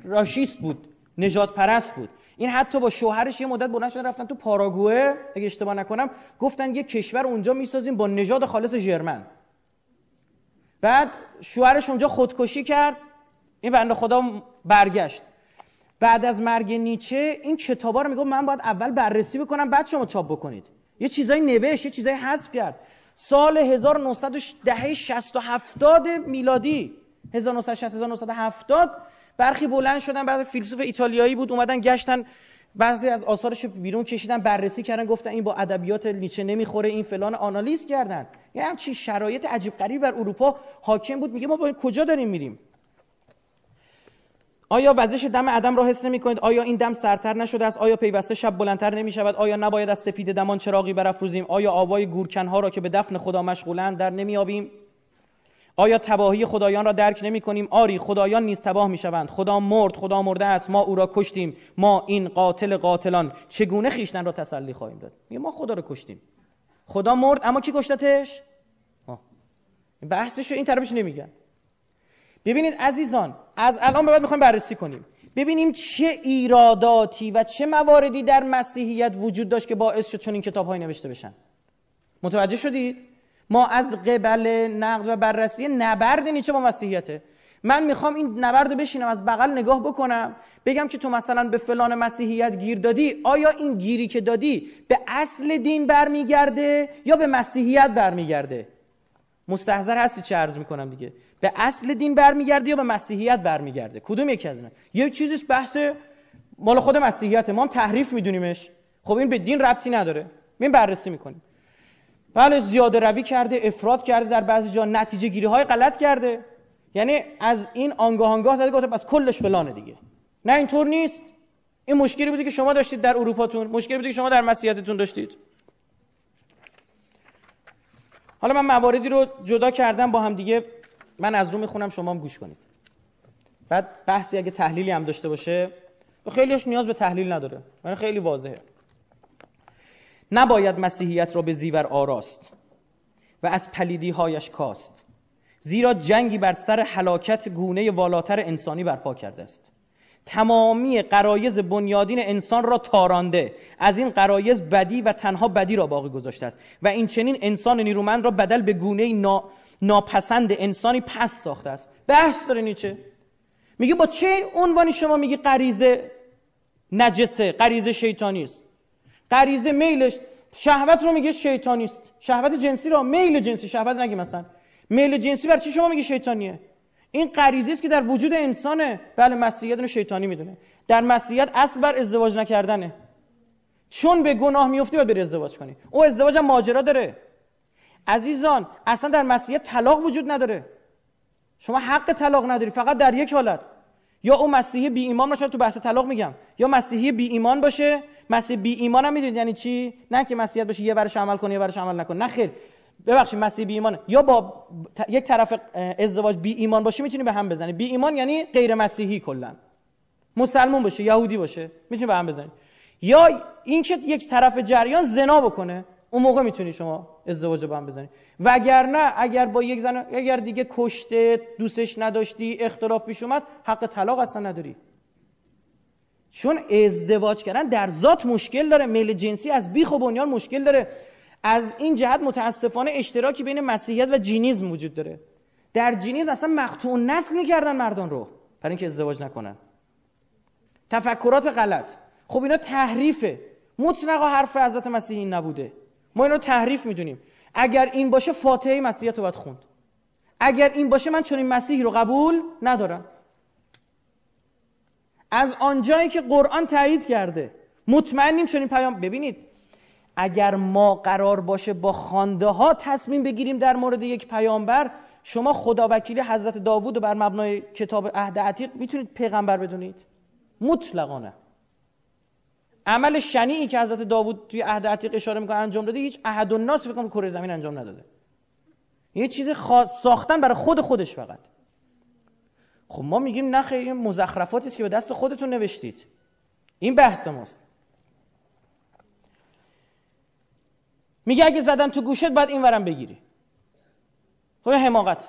راشیست بود نجات پرست بود. این حتی با شوهرش یه مدت بلند شدن رفتن تو پاراگوئه اگه اشتباه نکنم گفتن یه کشور اونجا می‌سازیم با نژاد خالص ژرمن بعد شوهرش اونجا خودکشی کرد این بنده خدا برگشت. بعد از مرگ نیچه این کتابا رو میگم من باید اول بررسی بکنم بعد شما چاپ بکنید. یه چیزایی نوشت یه چیزایی حذف کرد. سال 1910 60 و 70 میلادی. 1960 1970 برخی بلند شدن بعد فیلسوف ایتالیایی بود اومدن گشتن بعضی از آثارش بیرون کشیدن بررسی کردن گفتن این با ادبیات نیچه نمی‌خوره این فلان آنالیز کردن. یه همچی شرایط عجیب غریب بر اروپا حاکم بود میگه ما با کجا داریم میریم؟ آیا وزش دم عدم را حس نمی کنید؟ آیا این دم سرتر نشده است؟ آیا پیوسته شب بلندتر نمی شود؟ آیا نباید از سپید دمان چراغی برافروزیم؟ آیا آوای گورکنها را که به دفن خدا مشغولند در نمی آبیم؟ آیا تباهی خدایان را درک نمی کنیم آری خدایان نیز تباه می شوند خدا مرد خدا مرده است ما او را کشتیم ما این قاتل قاتلان چگونه خیشتن را تسلی خواهیم داد ما خدا را کشتیم خدا مرد اما کی کشتتش بحثش رو این طرفش نمیگن ببینید عزیزان از الان به بعد می‌خوایم بررسی کنیم. ببینیم چه ایراداتی و چه مواردی در مسیحیت وجود داشت که باعث شد چون این کتاب های نوشته بشن. متوجه شدید؟ ما از قبل نقد و بررسی نبرد نیچه با مسیحیته. من می‌خوام این نبرد رو بشینم از بغل نگاه بکنم بگم که تو مثلا به فلان مسیحیت گیر دادی آیا این گیری که دادی به اصل دین برمیگرده یا به مسیحیت برمیگرده؟ مستحضر هستی چه عرض می‌کنم دیگه. به اصل دین برمیگرده یا به مسیحیت برمیگرده؟ کدوم یکی از اینا؟ یه چیزی بحث مال خود مسیحیت. ما هم تحریف میدونیمش. خب این به دین ربطی نداره. این بررسی می‌کنیم. بله زیاده روی کرده افراد کرده در بعضی جا نتیجه گیری های غلط کرده. یعنی از این آنگاه آنگاه زده گفته پس کلش فلانه دیگه. نه اینطور نیست. این مشکلی بودی که شما داشتید در اروپاتون. مشکلی بودی که شما در مسیحیتتون داشتید. حالا من مواردی رو جدا کردم با هم دیگه من از رو می‌خونم شما هم گوش کنید. بعد بحثی اگه تحلیلی هم داشته باشه خیلیش نیاز به تحلیل نداره من خیلی واضحه. نباید مسیحیت را به زیور آراست و از پلیدی هایش کاست زیرا جنگی بر سر حلاکت گونه والاتر انسانی برپا کرده است. تمامی قرایز بنیادین انسان را تارانده از این قرایز بدی و تنها بدی را باقی گذاشته است. و این چنین انسان نیرومند را بدل به گونه نا... ناپسند انسانی پس ساخته است. بحث داره نیچه میگه با چه عنوانی شما میگی غریزه نجسه غریزه شیطانی است غریزه میلش شهوت رو میگه شیطانی است شهوت جنسی رو میل جنسی شهوت نگی مثلا. میل جنسی بر چی شما میگی شیطانیه؟ این غریزه است که در وجود انسانه. بله مسیحیت رو شیطانی می‌دونه. در مسیحیت اصل بر ازدواج نکردنه. چون به گناه میفتی باید بری ازدواج کنی. او ازدواج هم ماجرا داره. عزیزان اصلا در مسیحیت طلاق وجود نداره. شما حق طلاق نداری فقط در یک حالت. یا او مسیحی بی ایمان باشه تو بحث طلاق میگم. یا مسیحی بی ایمان باشه مسیح بی ایمان هم می‌دونید یعنی چی؟ نه که مسیحیت باشه یه ورش عمل کنه یه ورش عمل نکنه. نه خیر. ببخشید مسیح بی ایمان. یا با یک طرف ازدواج بی ایمان باشه می‌تونی به هم بزنی. بی ایمان یعنی غیر مسیحی کلا. مسلمون باشه یهودی باشه می‌تونی به هم بزنی. یا این که یک طرف جریان زنا بکنه. اون موقع می‌تونی شما ازدواج با هم بزنی. نه اگر با یک زن اگر دیگه کشته دوستش نداشتی اختلاف پیش اومد حق طلاق اصلا نداری. چون ازدواج کردن در ذات مشکل داره. میل جنسی از بیخ و بنیان مشکل داره. از این جهت متاسفانه اشتراکی بین مسیحیت و جینیزم وجود داره. در جینیزم اصلا مقطوع نسل می‌کردن مردان رو. برای اینکه ازدواج نکنن. تفکرات غلط. خب اینا تحریفه. مطلقا حرف حضرت مسیح این نبوده. ما اینو تحریف می‌دونیم. اگر این باشه فاتحه مسیحیت رو باید خوند. اگر این باشه من چون این مسیحی رو قبول ندارم. از آنجایی که قرآن تایید کرده مطمئنیم چون این پیام ببینید اگر ما قرار باشه با خانده ها تصمیم بگیریم در مورد یک پیامبر شما خدا وکیلی حضرت داوود بر مبنای کتاب عهد عتیق می‌تونید پیغمبر بدونید. مطلقانه. عمل شنیعی که حضرت داوود توی عهد عتیق اشاره می‌کنه انجام داده هیچ احد الناس فکر کره زمین انجام نداده. یه چیز خاص ساختن برای خود خودش فقط. خب ما میگیم نه خیلی مزخرفاتی است که به دست خودتون نوشتید. این بحث ماست. میگه اگه زدن تو گوشت باید این ورم بگیری. خب حماقت.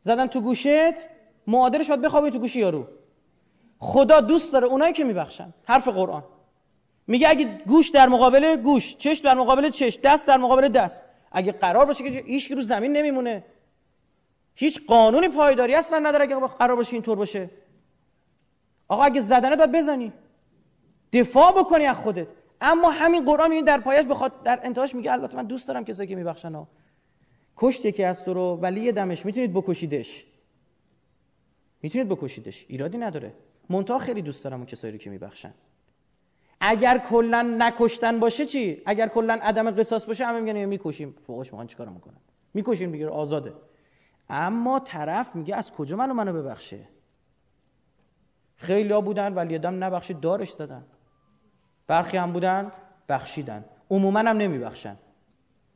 زدن تو گوشت معادلش باید بخوابی تو گوشی یارو. خدا دوست داره اونایی که میبخشن. حرف قرآن. میگه اگه گوش در مقابل گوش چشم در مقابل چشم دست در مقابل دست. اگه قرار باشه که هیچ رو زمین نمیمونه. هیچ قانونی پایداری اصلا نداره اگه قرار باشه اینطور باشه. آقا اگه زدنه باید بزنی. دفاع بکنی از خودت. اما همین قرآن این در پایش بخواد در انتهاش میگه البته من دوست دارم کسایی که میبخشن ها. کشت یکی از تو رو ولی دمش. می‌تونید بکشیدش. می‌تونید بکشیدش. ایرادی نداره. منتها خیلی دوست دارم اون کسایی رو که میبخشن. اگر کلا نکشتن باشه چی؟ اگر کلا عدم قصاص باشه همه میگن می‌کشیم. فوقش می‌خوان چیکار می‌کنن؟ می‌کشیم میگه آزاده. اما طرف میگه از کجا منو منو ببخشه؟ خیلی ها بودن ولی دم نبخشید دارش زدن. برخی هم بودند بخشیدن. عموما هم نمیبخشن.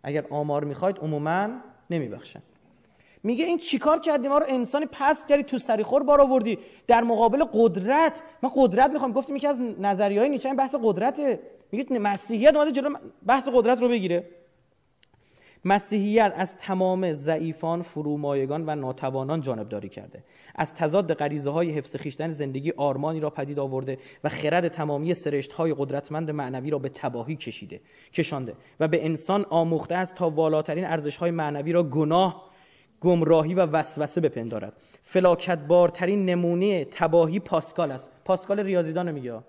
اگر آمار می‌خواید عموما نمیبخشن. میگه این چیکار کردی؟ ما رو انسانی پس کردی تو سریخور بار آوردی. در مقابل قدرت. من قدرت می‌خوام. گفتیم یکی از نظریه های نیچه بحث قدرته. میگه مسیحیت اومده جلو بحث قدرت رو بگیره. مسیحیت از تمام ضعیفان، فرومایگان و ناتوانان جانبداری کرده. از تضاد غریزه های حفظ خیشتن زندگی آرمانی را پدید آورده و خرد تمامی سرشت های قدرتمند معنوی را به تباهی کشیده، کشانده و به انسان آموخته است تا والاترین ارزش های معنوی را گناه، گمراهی و وسوسه بپندارد. فلاکت بارترین نمونه تباهی پاسکال است. پاسکال ریاضیدان میگه.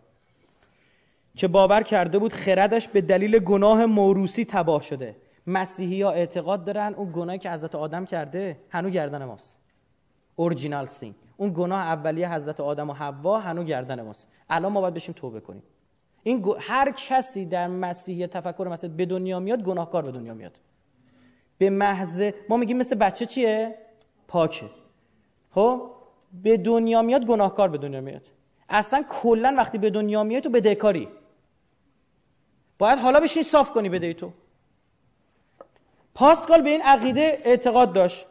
که باور کرده بود خردش به دلیل گناه موروسی تباه شده. مسیحی ها اعتقاد دارن اون گناهی که حضرت آدم کرده هنو گردن ماست. اورجینال سین اون گناه اولیه حضرت آدم و حوا هنو گردن ماست. الان ما باید بشیم توبه کنیم. این هر کسی در مسیحی تفکر مسیح به دنیا میاد گناهکار به دنیا میاد. به محض ما میگیم مثل بچه چیه؟ پاکه. خب؟ به دنیا میاد گناهکار به دنیا میاد. اصلا کلا وقتی به دنیا میاد تو بدهکاری. باید حالا بشین صاف کنی بدهی تو. پاسکال به این عقیده اعتقاد داشت.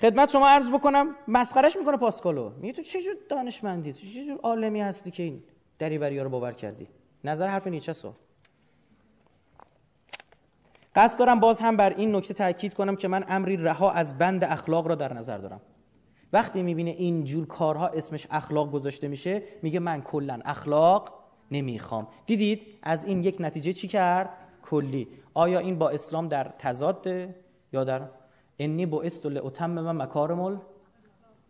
خدمت شما عرض بکنم مسخرش می‌کنه پاسکالو. میگه تو چه جور دانشمندی؟ تو چه جور عالمی هستی که این دریوری رو باور کردی؟ نظر حرف نیچه سو. قصد دارم باز هم بر این نکته تاکید کنم که من امری رها از بند اخلاق را در نظر دارم. وقتی می‌بینه این جور کارها اسمش اخلاق گذاشته میشه میگه من کلا اخلاق نمی‌خوام. دیدید از این یک نتیجه چی کرد؟ کلی. آیا این با اسلام در تضاده یا در انی با استول اتم من مکارمل؟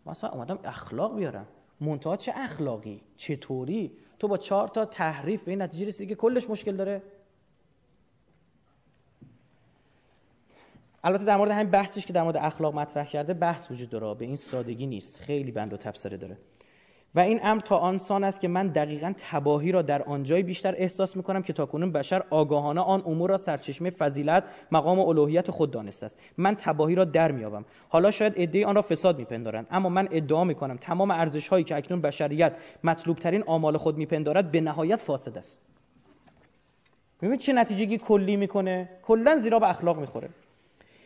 مثلا اومدم اخلاق بیارم. منتها چه اخلاقی؟ چطوری؟ تو با چهار تا تحریف به این نتیجه رسیدی که کلش مشکل داره؟ البته در مورد همین بحثش که در مورد اخلاق مطرح کرده بحث وجود داره. به این سادگی نیست. خیلی بند و تفسیره داره. و این امر تا آنسان است که من دقیقا تباهی را در آنجای بیشتر احساس می‌کنم که تاکنون بشر آگاهانه آن امور را سرچشمه فضیلت مقام الوهیت خود دانسته است. من تباهی را در میابم حالا شاید عدهای آن را فساد میپندارند. اما من ادعا می‌کنم تمام ارزش هایی که اکنون بشریت مطلوب ترین آمال خود میپندارد به نهایت فاسد است. ببینید چه نتیجه کلی می‌کنه. کلا زیرا به اخلاق می‌خوره.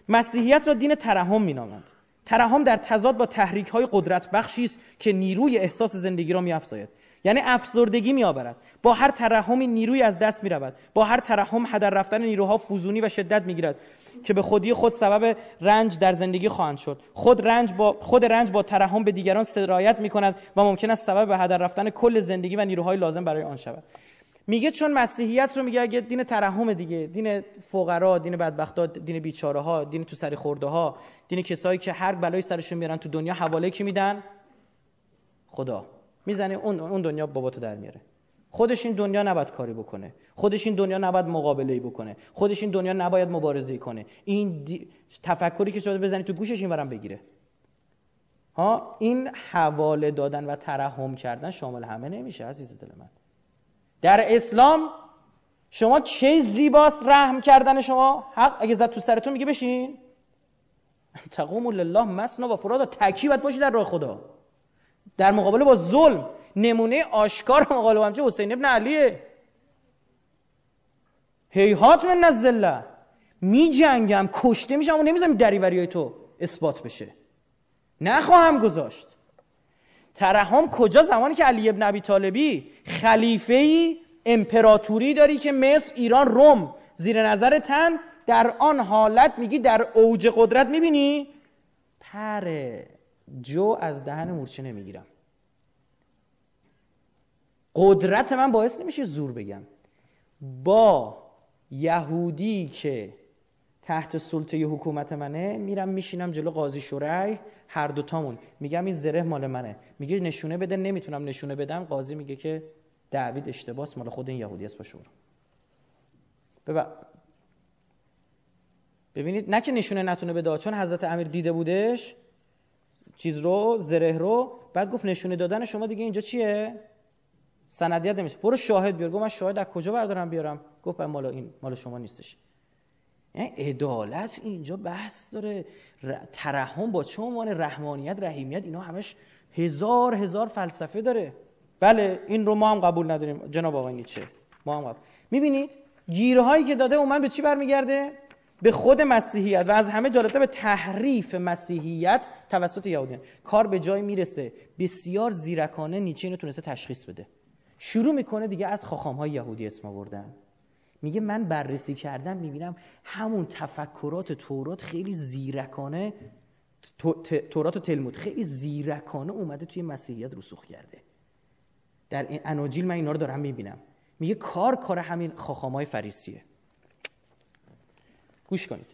مسیحیت را دین ترحم مینامند. ترحم در تضاد با تحریک های قدرت بخشی است که نیروی احساس زندگی را میافزاید. یعنی افسردگی میآورد. با هر ترحمی نیروی از دست می‌رود. با هر ترحم هدر رفتن نیروها فوزونی و شدت می‌گیرد که به خودی خود سبب رنج در زندگی خواهند شد. خود رنج با خود رنج با ترحم به دیگران سرایت می‌کند و ممکن است سبب به هدر رفتن کل زندگی و نیروهای لازم برای آن شود. میگه چون مسیحیت رو میگه اگه دین ترحم دیگه دین فقرا دین بدبختا دین بیچاره ها دین تو سری خورده ها دین کسایی که هر بلایی سرشون میارن تو دنیا حواله کی میدن؟ خدا. می‌زنه اون اون دنیا باباتو در میاره. خودش این دنیا نباید کاری بکنه. خودش این دنیا نباید مقابله بکنه. خودش این دنیا نباید مبارزه کنه. این تفکری که شده بزنی تو گوشش این برام بگیره. ها؟ این حواله دادن و ترحم کردن شامل همه نمیشه عزیز دل من. در اسلام شما چه زیباست رحم کردن شما؟ حق اگه زد تو سرتون میگه بشین. تقوم لله مسنا و فرادا تکی باید باشی در راه خدا. در مقابله با ظلم. نمونه آشکار مقابله همچه حسین ابن علیه. هیهات من نزله. می جنگم. کشته میشم و نمیزم دریوری های تو اثبات بشه. نخواهم گذاشت. ترحم کجا زمانی که علی ابن ابی طالبی خلیفه ای امپراتوری داری که مصر ایران روم زیر نظر تن در آن حالت میگی در اوج قدرت می‌بینی؟ پر جو از دهن مورچه نمی‌گیرم. قدرت من باعث نمیشه زور بگم. با یهودی که تحت سلطه حکومت منه میرم میشینم جلو قاضی شورای هر دوتامون. میگم این زره مال منه. میگه نشونه بده نمی‌تونم نشونه بدم. قاضی میگه که دعوید اشتباس مال خود این یهودی است باشور ببین ببینید نه که نشونه نتونه بده چون حضرت امیر دیده بودش چیز رو زره رو بعد گفت نشونه دادن شما دیگه اینجا چیه؟ سندیت نمیشه. برو شاهد بیار. گفت من شاهد از کجا بردارم بیارم؟ گفت مال این مال شما نیستش. یعنی عدالت اینجا بحث داره. ترحم با چه عنوان؟ رحمانیت رحیمیت اینا همش هزار هزار فلسفه داره. بله این رو ما هم قبول نداریم. جناب آقای نیچه ما هم قبول. می‌بینید؟ گیرهایی که داده من به چی برمیگرده؟ به خود مسیحیت و از همه جالبتر به تحریف مسیحیت توسط یهودیان. کار به جای می‌رسه. بسیار زیرکانه نیچه اینو تونسته تشخیص بده. شروع می‌کنه دیگه از خاخام های یهودی اسم آوردن. میگه من بررسی کردم می‌بینم همون تفکرات تورات خیلی زیرکانه تورات و تلمود خیلی زیرکانه اومده توی مسیحیت رسوخ کرده. در این اناجیل من اینا رو دارم می‌بینم. میگه کار کار همین خاخامای فریسیه. گوش کنید.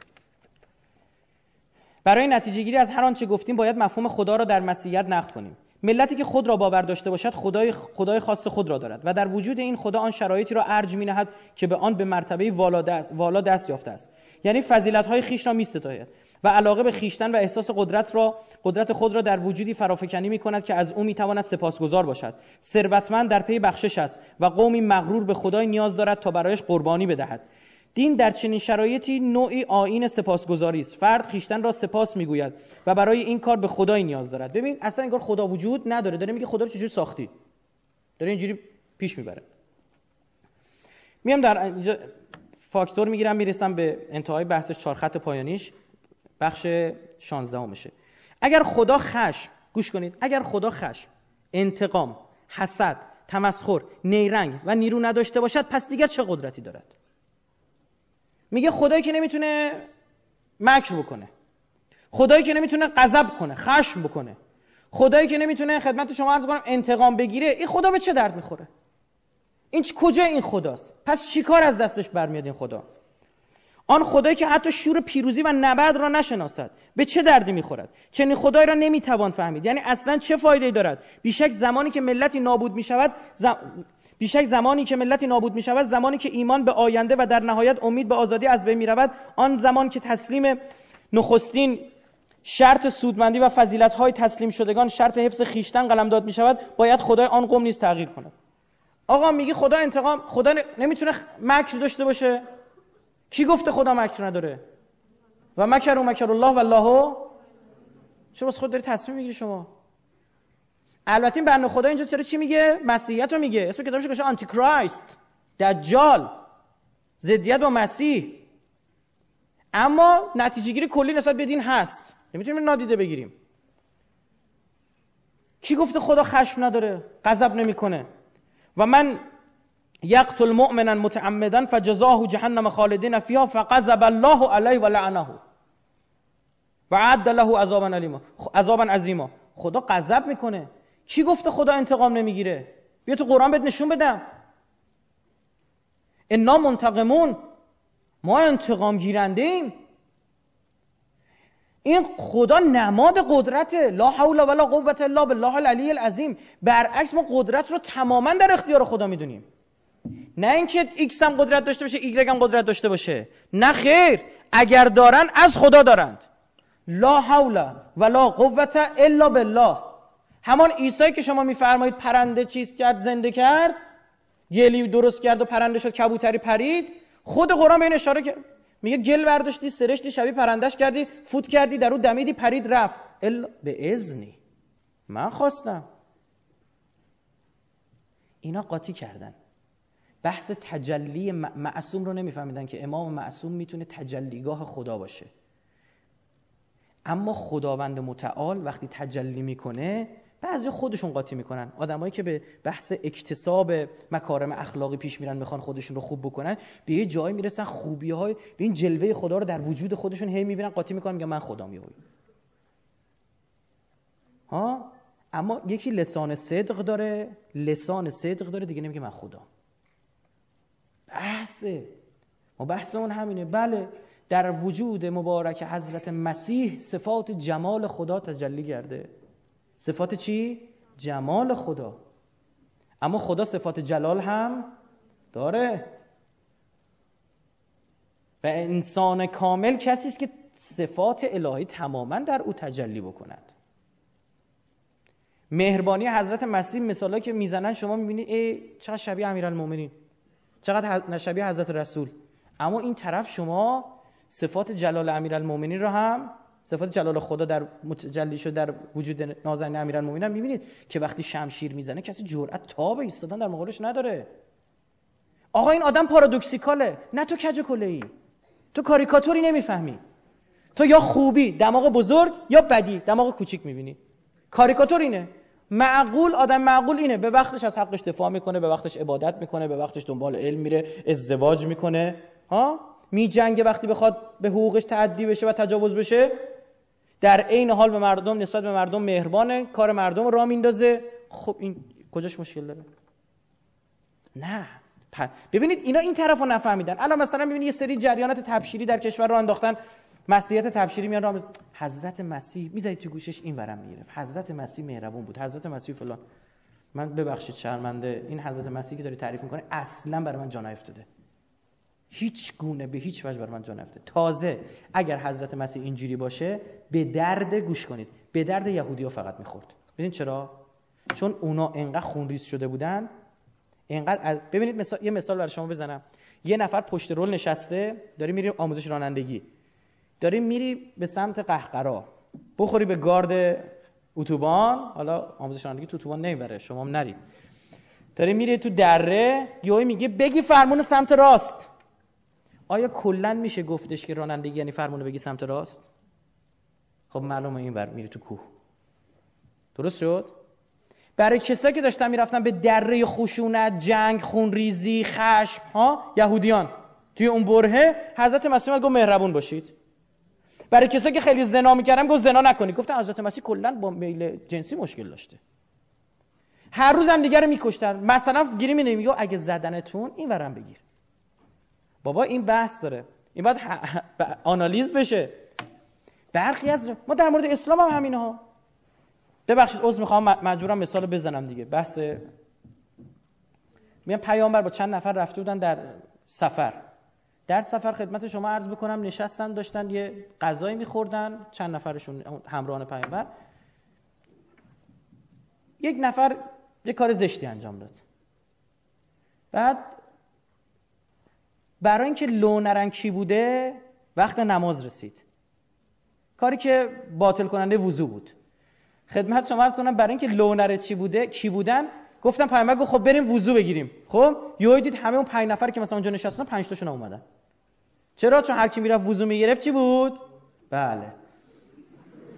برای نتیجه گیری از هر آنچه گفتیم باید مفهوم خدا را در مسیحیت نقد کنیم. ملتی که خود را باور داشته باشد خدای خدای خاص خود را دارد. و در وجود این خدا آن شرایطی را ارج می نهد که به آن به مرتبه والا دست, والا دست یافته است. یعنی فضیلت های خیش را می ستاید و علاقه به خیشتن و احساس قدرت را قدرت خود را در وجودی فرافکنی می کند که از او می تواند سپاسگزار باشد. ثروتمند در پی بخشش است و قومی مغرور به خدای نیاز دارد تا برایش قربانی بدهد. دین در چنین شرایطی نوعی آین سپاسگزاری است. فرد خیشتن را سپاس می‌گوید و برای این کار به خدای نیاز دارد. ببین اصلا انگار خدا وجود نداره. داره میگه خدا رو چجوری ساختی؟ داره اینجوری پیش می‌بره. میام در اینجا فاکتور می‌گیرم می‌رسم به انتهای بحث چهار خط پایانیش. بخش 16 میشه. اگر خدا خشم گوش کنید اگر خدا خشم انتقام حسد تمسخر نیرنگ و نیرو نداشته باشد پس دیگر چه قدرتی دارد؟ میگه خدایی که نمی‌تونه مکر بکنه. خدایی که نمی‌تونه غضب کنه خشم بکنه. خدایی که نمی‌تونه خدمت شما عرض کنم انتقام بگیره این خدا به چه درد می‌خوره؟ این کجا این خداست؟ پس چیکار از دستش برمیاد این خدا؟ آن خدایی که حتی شور پیروزی و نبرد را نشناسد به چه دردی می‌خورد؟ چنین خدایی را نمی‌توان فهمید. یعنی اصلا چه فایده دارد؟ بیشک زمانی که ملتی نابود می‌شود بیشک زمانی که ملتی نابود می شود زمانی که ایمان به آینده و در نهایت امید به آزادی از بین می رود آن زمان که تسلیم نخستین شرط سودمندی و فضیلت های تسلیم شدگان شرط حفظ خیشتن قلمداد می شود باید خدای آن قوم نیز تغییر کند. آقا میگی خدا انتقام خدا نمی‌تونه مکر داشته باشه؟ کی گفته خدا مکر نداره؟ و مکر و مکر الله و الله چرا خود داری تصمیم می‌گیری شما؟ البته این بنده خدا اینجا چرا چی میگه؟ مسیحیت رو میگه. اسم کتابش گذاشته آنتی کرایست دجال ضدیت با مسیح. اما نتیجه گیری کلی نسبت به دین هست. نمی‌تونیم نادیده بگیریم. کی گفته خدا خشم نداره؟ غضب نمی‌کنه. و من یقتل مؤمنا متعمدا فجزاه جهنم خالدین فیها فغضب الله علیه و لعنه. و عد له عذابا علیما عذابا عظیما. خدا غضب می‌کنه. کی گفته خدا انتقام نمی‌گیره؟ بیا تو قرآن بهت نشون بدم. انا منتقمون ما انتقام گیرنده ایم این خدا نماد قدرته. لا حول ولا قوة الا بالله العلی العظیم. برعکس ما قدرت رو تماما در اختیار خدا می‌دونیم. نه اینکه ایکس هم قدرت داشته باشه ایگرگ هم قدرت داشته باشه. نه خیر. اگر دارن از خدا دارند. لا حول ولا قوة الا بالله. همان عیسی که شما میفرمایید پرنده چیز کرد زنده کرد گلی درست کرد و پرنده شد کبوتری پرید خود قرآن به این اشاره کرد. میگه گل برداشتی سرشتی شبیه پرندش کردی فوت کردی در او دمیدی پرید رفت. الا به ازنی من خواستم. اینا قاطی کردن. بحث تجلی معصوم رو نمیفهمیدن که امام معصوم می‌تونه تجلیگاه خدا باشه. اما خداوند متعال وقتی تجلی می‌کنه بعضی خودشون قاطی می‌کنن. آدمایی که به بحث اکتساب مکارم اخلاقی پیش میرن می‌خوان خودشون رو خوب بکنن به یه جایی می‌رسن خوبی های به این جلوه خدا رو در وجود خودشون هی می‌بینن قاطی می‌کنن میگن من خدا میوی ها؟ اما یکی لسان صدق داره لسان صدق داره دیگه نمیگه من خدا بحثه. ما بحث اون همینه. بله در وجود مبارک حضرت مسیح صفات جمال خدا تجلی کرده صفات چی؟ جمال خدا. اما خدا صفات جلال هم داره. و انسان کامل کسی است که صفات الهی تماما در او تجلی بکند. مهربانی حضرت مسیح مثالی که می‌زنن شما می‌بینید ای چقدر شبیه امیرالمومنین. چقدر شبیه حضرت رسول. اما این طرف شما صفات جلال امیرالمومنین رو هم صفات جلال خدا در متجلی شده در وجود نازنین امیرالمومنین می‌بینید که وقتی شمشیر می‌زنه کسی جرأت تاب ایستادن در مقابلش نداره. آقا این آدم پارادوکسیکاله. نه تو کج کله ای تو کاریکاتوری نمی‌فهمی. تو یا خوبی دماغ بزرگ یا بدی دماغ کوچیک می‌بینی. کاریکاتور اینه. معقول آدم معقول اینه. به وقتش از حقش دفاع می‌کنه به وقتش عبادت می‌کنه به وقتش دنبال علم میره ازدواج می‌کنه. ها؟ میجنگه وقتی بخواد به حقوقش تعدی بشه و تجاوز بشه. در عین حال به مردم نسبت به مردم مهربانه کار مردم را میندازه. خب این کجاش مشکل داره؟ نه. ببینید اینا این طرف رو نفهمیدن. الان مثلا ببینید یه سری جریانات تبشیری در کشور رو انداختن. مسیحیت تبشیری میان راه حضرت مسیح می‌ذارید تو گوشش این ورم می‌گرفت حضرت مسیح مهربون بود. حضرت مسیح فلان. من ببخشید شرمنده این حضرت مسیحی که داری تعریف می‌کنه اصلا برای من جان افتاده. هیچ گونه به هیچ وجه برای من جان افتاده تازه اگر حضرت مسیح اینجوری باشه به درد گوش کنید. به درد یهودیا فقط می‌خورد. ببینید چرا؟ چون اونا انقدر خونریز شده بودن. انقدر ببینید مثال... یه مثال برای شما بزنم. یه نفر پشت رول نشسته داری میری آموزش رانندگی. داری میری به سمت قهقرا. بخوری به گارد اتوبان. حالا آموزش رانندگی تو اتوبان نمی‌بره شما هم نرید. داری میری تو دره یهو میگه بگی فرمون سمت راست. آیا کلا میشه گفتش که رانندگی یعنی فرمون بگی سمت راست؟ خب معلومه این بر میری تو کوه. درست شد؟ برای کسایی که داشتن می‌رفتن به دره خشونت جنگ خونریزی خشم ها؟ یهودیان. توی اون برهه حضرت مسیح گفت مهربون باشید. برای کسایی که خیلی زنا می‌کردن گفت زنا نکنید گفتن حضرت مسیح کلا با میل جنسی مشکل داشته. هر روز هم دیگه رو میکشتن. مثلا گیری می میگه اگه زدنتون این ورم بگیر. بابا این بحث داره. این باید آنالیز بشه. برخی از ما در مورد اسلام هم همینه ها. ببخشید عذر می‌خوام مجبورم مثال بزنم دیگه. بحث میگم پیامبر با چند نفر رفته بودن در سفر. در سفر خدمت شما عرض بکنم نشستن داشتن یه غذایی میخوردن چند نفرشون همراهان پیامبر. یک نفر یه کار زشتی انجام داد. بعد برای اینکه لو نرنگ چی بوده وقت نماز رسید. کاری که باطل کننده وضو بود. خدمت شما عرض کنم برای اینکه لو چی بوده کی بودن؟ گفتم پیامبر گفت خب بریم وضو بگیریم. خب یهو دید همه اون پنج نفر که مثلا اونجا نشستن پنج تاشون اومدن. چرا؟ چون هر کی می‌رفت وضو می‌گرفت چی بود؟ بله.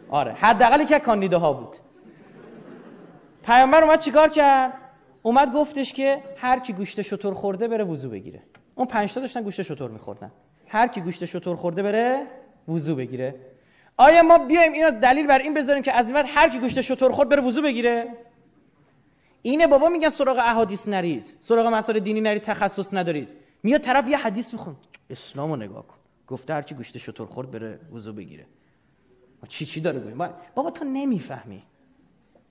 آره حداقل که کاندیداها بود. پیامبر اومد چیکار کرد؟ اومد گفتش که هر کی گوشت شطور خورده بره وضو بگیره. اون پنج تا داشتن گوشت شطور میخوردن. هر کی گوشت شطور خورده بره وضو بگیره. آیا ما بیایم اینو دلیل بر این بذاریم که از این هر کی گوشت شطور خورد بره وضو بگیره؟ اینه بابا میگن سراغ احادیث نرید. سراغ مسائل دینی نرید تخصص ندارید. میاد طرف یه حدیث میخون اسلامو نگاه کن. گفته هر کی گوشت شطور خورد بره وضو بگیره. ما چی چی داره گویم بابا تو نمی‌فهمی.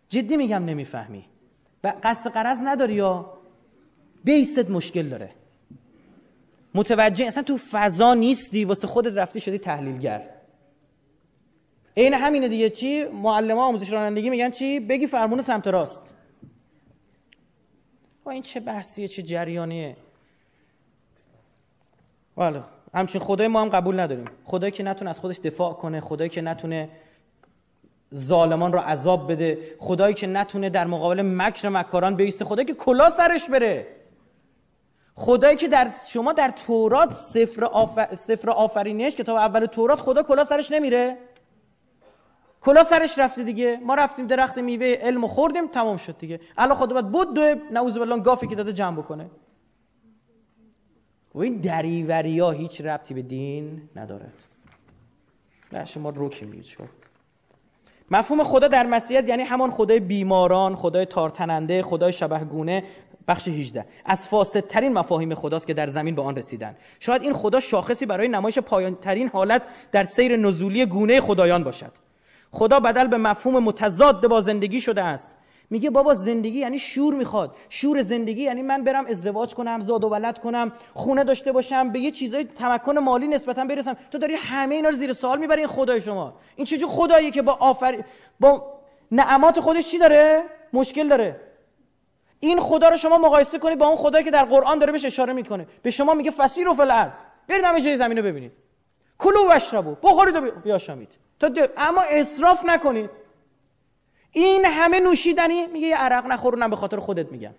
جدی میگم نمی‌فهمی. و قصد قرض نداری یا بیست مشکل داره. متوجه اصلا تو فضا نیستی واسه خودت رفتی شدی تحلیلگر. عین همینه دیگه چی؟ معلم آموزش رانندگی میگن چی؟ بگی فرمون سمت راست. و این چه بحثیه چه جریانیه. والا همچین خدای ما هم قبول نداریم. خدایی که نتونه از خودش دفاع کنه خدایی که نتونه ظالمان رو عذاب بده خدایی که نتونه در مقابل مکر مکاران بیسته خدایی که کلا سرش بره. خدایی که در شما در تورات سفر, آفر... سفر آفرینش کتاب اول تورات خدا کلا سرش نمیره. کلا سرش رفته دیگه. ما رفتیم درخت میوه علم و خوردیم تمام شد دیگه. الان خدا باید بود دو نعوذ بالله گافی که داده جمع بکنه. و این دریوری ها هیچ ربطی به دین ندارد. نه شما روکی میگید شو مفهوم خدا در مسیحیت یعنی همان خدای بیماران خدای تارتننده خدای شبهگونه بخش 18 از فاسدترین مفاهیم خداست که در زمین به آن رسیدن. شاید این خدا شاخصی برای نمایش پایانترین حالت در سیر نزولی گونه خدایان باشد. خدا بدل به مفهوم متضاد با زندگی شده است. میگه بابا زندگی یعنی شور می‌خواد. شور زندگی یعنی من برم ازدواج کنم زاد و ولد کنم خونه داشته باشم به یه چیزای تمکن مالی نسبتا برسم. تو داری همه اینا رو زیر سوال می‌بری این خدای شما. این چه خداییه که با آفر با نعمات خودش چی داره؟ مشکل داره. این خدا رو شما مقایسه کنید با اون خدایی که در قرآن داره بهش اشاره می‌کنه. به شما میگه فسیر و فل برید همه جای زمین رو ببینید. کلو و اشربو بخورید و بیاشامید. تا اما اصراف نکنید این همه نوشیدنی میگه یه عرق نخور اونم به خاطر خودت میگم.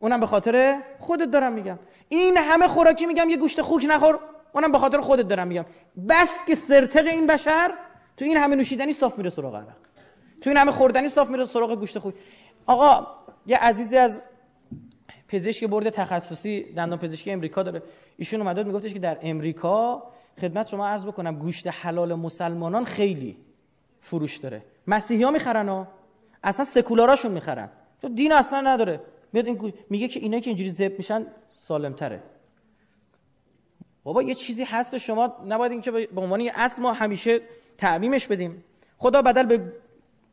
اونم به خاطر خودت دارم میگم. این همه خوراکی میگم یه گوشت خوک نخور اونم به خاطر خودت دارم میگم. بس که سرتق این بشر تو این همه نوشیدنی صاف میره سراغ عرق. تو این همه خوردنی صاف میره سراغ گوشت خوب آقا یه عزیزی از پزشک برد تخصصی دندان پزشکی امریکا داره. ایشون اومد میگفتش که در امریکا خدمت شما عرض بکنم گوشت حلال مسلمانان خیلی فروش داره. مسیحی ها می‌خرن ها. اصلا سکولاراشون می‌خرن. تو دین اصلا نداره. میاد میگه که اینا که اینجوری زب میشن سالم تره بابا یه چیزی هست شما نباید اینکه به عنوان اصل ما همیشه تعمیمش بدیم. خدا بدل به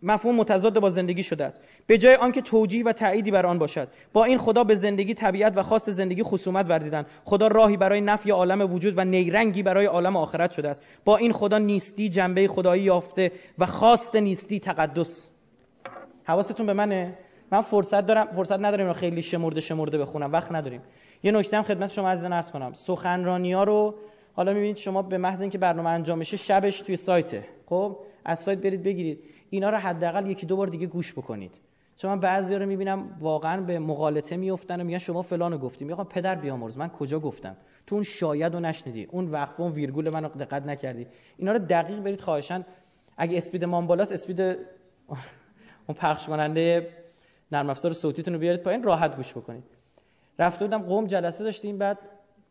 مفهوم متضاد با زندگی شده است. به جای آنکه توجیه و تأییدی بر آن باشد با این خدا به زندگی طبیعت و خاص زندگی خصومت ورزیدن خدا راهی برای نفی عالم وجود و نیرنگی برای عالم آخرت شده است. با این خدا نیستی جنبه خدایی یافته و خواست نیستی تقدس. حواستون به منه؟ من فرصت دارم فرصت نداریم خیلی شمرده شمرده بخونم. وقت نداریم. یه نکته هم خدمت شما عزیزان عرض کنم. سخنرانی ها رو حالا می‌بینید شما به محض اینکه برنامه انجام میشه شبش توی سایته. خب از سایت برید بگیرید. اینا رو حداقل یکی دو بار دیگه گوش بکنید. چون من بعضی رو می‌بینم واقعا به مغالطه میفتن و میگن شما فلانو گفتی. میگم پدر بیامرز من کجا گفتم؟ تو اون شاید و نشنیدی اون وقفه اون ویرگول منو دقت نکردی. اینا رو دقیق برید خواهشان اگه اسپید مان بالاست اسپید اون پخش کننده نرم افزار صوتیتون رو بیارید پایین راحت گوش بکنید. رفته بودم قوم جلسه داشتیم بعد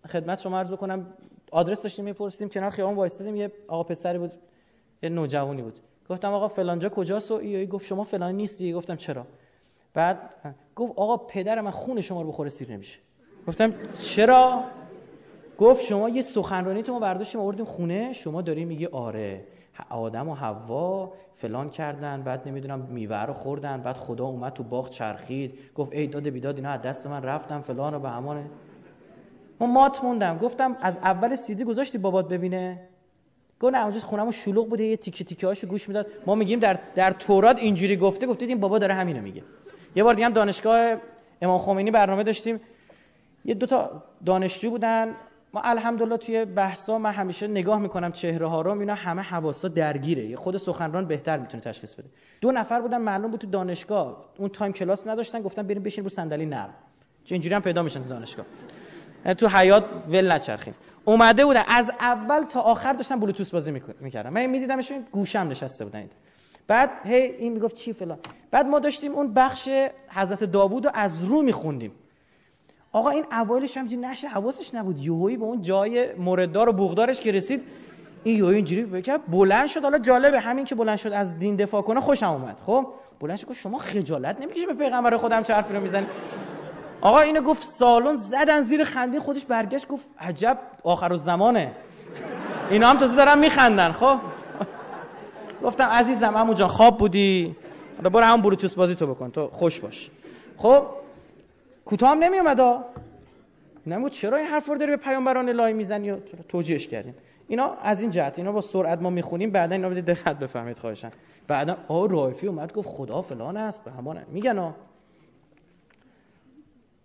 خدمت شما عرض بکنم آدرس داشتیم میپرسیدیم کنار خیابان وایستادیم یه آقا پسری بود یه نوجوانی بود. گفتم آقا فلانجا کجاست؟ و ای گفت شما فلان نیستی. گفتم چرا؟ بعد گفت آقا پدر من خون شما رو بخوره سیر نمیشه. گفتم چرا؟ گفت شما یه سخنرانی تو ما برداشتیم آوردیم خونه. شما داری میگی آره. آدم و حوا فلان کردن بعد نمی‌دونم میوه رو خوردن بعد خدا اومد تو باغ چرخید. گفت ای داد بیداد اینا از دست من رفتم فلان رو به همانه. ما مات موندم. گفتم از اول سیدی گذاشتی بابات ببینه؟ گفت نه اونجا خونمون شلوغ بوده یه تیکه تیکه هاشو گوش می‌داد. ما میگیم در در تورات اینجوری گفته گفتید این بابا داره همینو میگه. یه بار دیگه هم دانشگاه امام خمینی برنامه داشتیم. یه دو تا دانشجو بودن. ما الحمدلله توی بحثا من همیشه نگاه می‌کنم چهره ها رو اینا همه حواسا درگیره. خود سخنران بهتر می‌تونه تشخیص بده. دو نفر بودن معلوم بود تو دانشگاه اون تایم کلاس نداشتن گفتن بریم بشین رو صندلی نرم. چه اینجوری هم پیدا میشن تو دانشگاه. تو حیات ول نچرخیم. اومده بودن از اول تا آخر داشتن بلوتوث بازی می‌کردن. من میدیدمشون گوشم نشسته بودن. بعد هی این می‌گفت چی فلان. بعد ما داشتیم اون بخش حضرت داوود رو از رو میخوندیم. آقا این اوایلش هم نشه حواسش نبود. یوهی به اون جای مورددار و بوغدارش که رسید این یوهی اینجوری بگه بلند شد. حالا جالبه همین که بلند شد از دین دفاع کنه خوشم اومد. خب بلند شد شما خجالت نمی‌کشی به پیغمبر خودم چه حرفی رو می‌زنی؟ آقا اینو گفت سالن زدن زیر خنده خودش برگشت گفت عجب آخر زمانه. اینا هم تازه دارن میخندن خب؟ گفتم عزیزم عمو جان خواب بودی؟ حالا برو همون بلوتوث بازی تو بکن تو خوش باش. خب؟ کوتاه هم نمی اومد نمود چرا این حرف رو داری به پیامبران الهی می‌زنی؟ و توجیهش کردیم اینا از این جهت اینا با سرعت ما می‌خونیم بعدا اینا بدید دقت بفهمید خواهشن بعدا آ رایفی اومد گفت خدا فلان است به همان میگن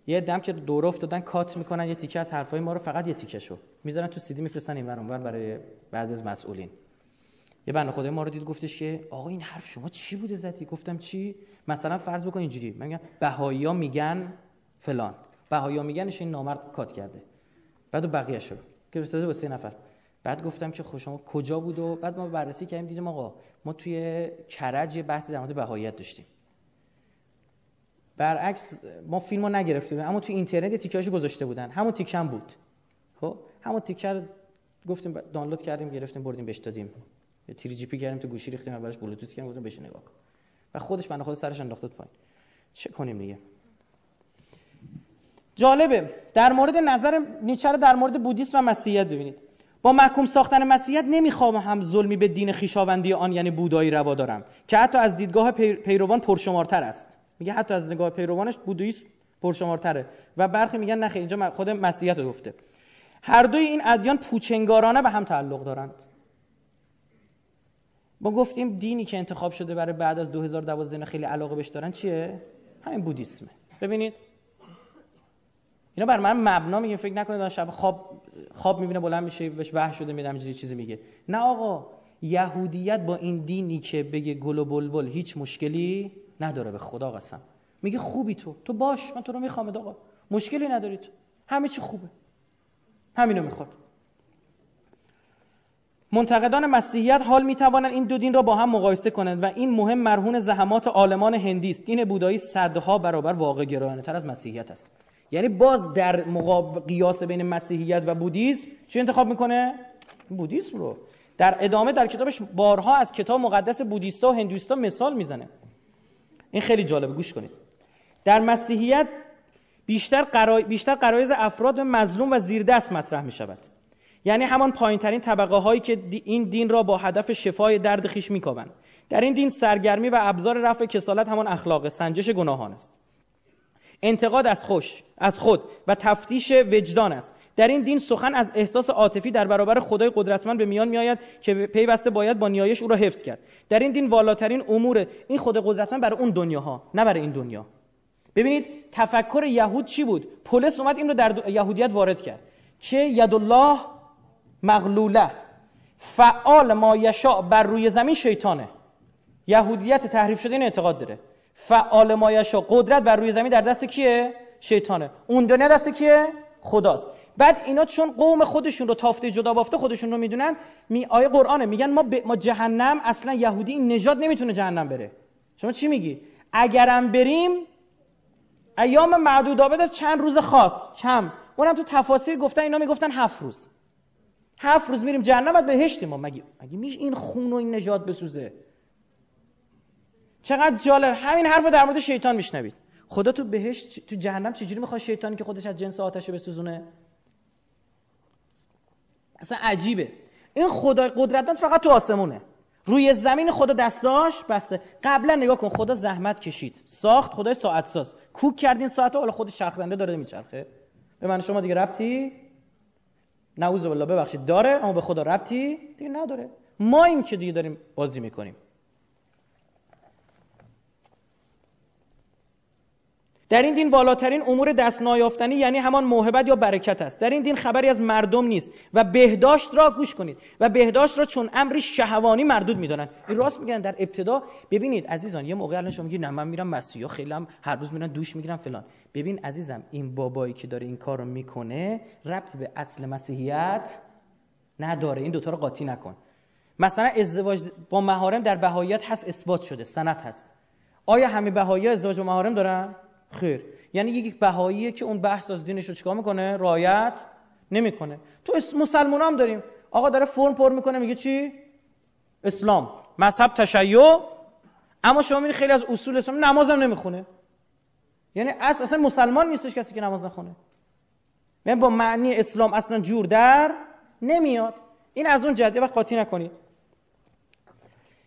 یه دم که دور افتادن کات می‌کنن یه تیکه از حرفای ما رو فقط یه تیکه شو. می‌ذارن تو سیدی میفرستن این اونور برای بعضی از مسئولین. یه بنده خدای ما رو دید گفتش که آقا این حرف شما چی بوده زدی؟ گفتم چی؟ مثلا فرض بکن اینجوری. من میگم بهایی‌ها میگن فلان. بهایی‌ها میگنش این نامرد کات کرده. بعد بقیه شو. که فرستاده با سه نفر. بعد گفتم که خب شما کجا بود و بعد ما بررسی کردیم دیدیم آقا ما توی کرج یه بحثی در مورد بهاییت داشتیم. برعکس ما فیلمو نگرفتیم اما تو اینترنت تیکه‌اشو گذاشته بودن. همون تیکه هم بود. خب؟ همون تیکه گفتیم دانلود کردیم گرفتیم بردیم بهش دادیم. تری جی پی کردیم تو گوشی ریختیم براش بلوتوث کردیم گفتیم بهش نگاه کن. و خودش بنده خود سرش انداخت پایین. چه کنیم دیگه؟ جالبه. در مورد نظر نیچه در مورد بودیسم و مسیحیت ببینید. با محکوم ساختن مسیحیت نمی‌خوام هم ظلمی به دین خیشاوندی آن یعنی بودایی روا دارم که حتی از دیدگاه پیروان پرشمارتر است. میگه حتی از نگاه پیروانش بودویسم پرشمارتره. و برخی میگن نه اینجا خود مسیحیت رو گفته. هر دوی این ادیان پوچنگارانه به هم تعلق دارند. ما گفتیم دینی که انتخاب شده برای بعد از 2012 خیلی علاقه بهش دارن چیه؟ همین بودیسمه. ببینید. اینا بر من مبنا میگه فکر نکنید شب خواب خواب می‌بینه بلند میشه بهش وحش شده میدم چیزی میگه. نه آقا یهودیت با این دینی که بگه گل و بلبل هیچ مشکلی نداره به خدا قسم. میگه خوبی تو. تو باش من تو رو می‌خوام آقا مشکلی نداری تو. همه چی خوبه. همینو می‌خواد. منتقدان مسیحیت حال می توانند این دو دین را با هم مقایسه کنند و این مهم مرهون زحمات عالمان هندی است. دین بودایی صدها برابر واقع گرایانه تر از مسیحیت است. یعنی باز در مقاب... قیاس بین مسیحیت و بودیسم چه انتخاب می‌کنه؟ بودیسم رو. در ادامه در کتابش بارها از کتاب مقدس بودیستا و هندویستا مثال می‌زنه. این خیلی جالبه گوش کنید. در مسیحیت بیشتر قرای... بیشتر قرایز افراد مظلوم و زیردست مطرح می شود یعنی همان پایین ترین طبقه هایی که این دین را با هدف شفای درد خیش میکاوند. در این دین سرگرمی و ابزار رفع کسالت همان اخلاق سنجش گناهان است. انتقاد از خوش از خود و تفتیش وجدان است. در این دین سخن از احساس عاطفی در برابر خدای قدرتمند به میان میآید که پیوسته باید با نیایش او را حفظ کرد. در این دین والاترین امور این خود قدرتمند برای اون دنیاها نه برای این دنیا. ببینید تفکر یهود چی بود؟ پولس اومد این رو در یهودیت وارد کرد. چه ید الله مغلوله. فعال ما یشاء بر روی زمین شیطانه. یهودیت تحریف شده این اعتقاد داره. فعال ما یشاء قدرت بر روی زمین در دست کیه؟ شیطانه. اون دنیا دست کیه؟ خداست. بعد اینا چون قوم خودشون رو تافته جدا بافته خودشون رو می‌دونن می آیه قرآنه میگن ما, ما جهنم اصلا یهودی این نجات نمی‌تونه جهنم بره. شما چی میگی؟ اگرم بریم ایام معدود آبد چند روز خاص کم. اونم تو تفاسیر گفتن اینا می‌گفتن هفت روز. هفت روز میریم جهنم بعد بهشتیم ما. مگه مگه میش این خون و این نجات بسوزه؟ چقدر جالب. همین حرف در مورد شیطان میشنوید. خدا تو بهشت تو جهنم چجوری می‌خواد شیطانی که خودش از جنس آتش بسوزونه؟ اصلا عجیبه. این خدای قدرتمند فقط تو آسمونه. روی زمین خدا دستاش بسته. قبلا نگاه کن خدا زحمت کشید. ساخت خدای ساعت ساز کوک کردین ساعت حالا خود شرخنده داره میچرخه. به من شما دیگه ربطی؟ نعوذ بالله ببخشید داره اما به خدا ربطی دیگه نداره. ما این که دیگه داریم بازی می‌کنیم. در این دین والاترین امور دست نایافتنی یعنی همان موهبت یا برکت است. در این دین خبری از مردم نیست و بهداشت را گوش کنید و بهداشت را چون امری شهوانی مردود می‌دانند. این راست میگن در ابتدا. ببینید عزیزان یه موقع الان شما میگید نه من میرم مسیحا خیلی هم هر روز میرن دوش می‌گیرم فلان. ببین عزیزم این بابایی که داره این کار رو می‌کنه ربط به اصل مسیحیت نداره. این دوتا رو قاطی نکن. مثلا ازدواج با مهارم در بهاییت هست اثبات شده سند هست. آیا همه بهایی ازدواج با مهارم دارن؟ خیر. یعنی یک بهاییه که اون بحث از دینش رو چیکار می‌کنه؟ رایت نمی‌کنه. تو مسلمان هم داریم. آقا داره فرم پر می‌کنه میگه چی؟ اسلام. مذهب تشیع. اما شما می‌بینید خیلی از اصول اسلام نمازم نمی‌خونه. یعنی اصلا, اصلا مسلمان نیستش کسی که نماز نخونه. یعنی با معنی اسلام اصلا جور در نمیاد. این از اون جدیه و قاطی نکنید.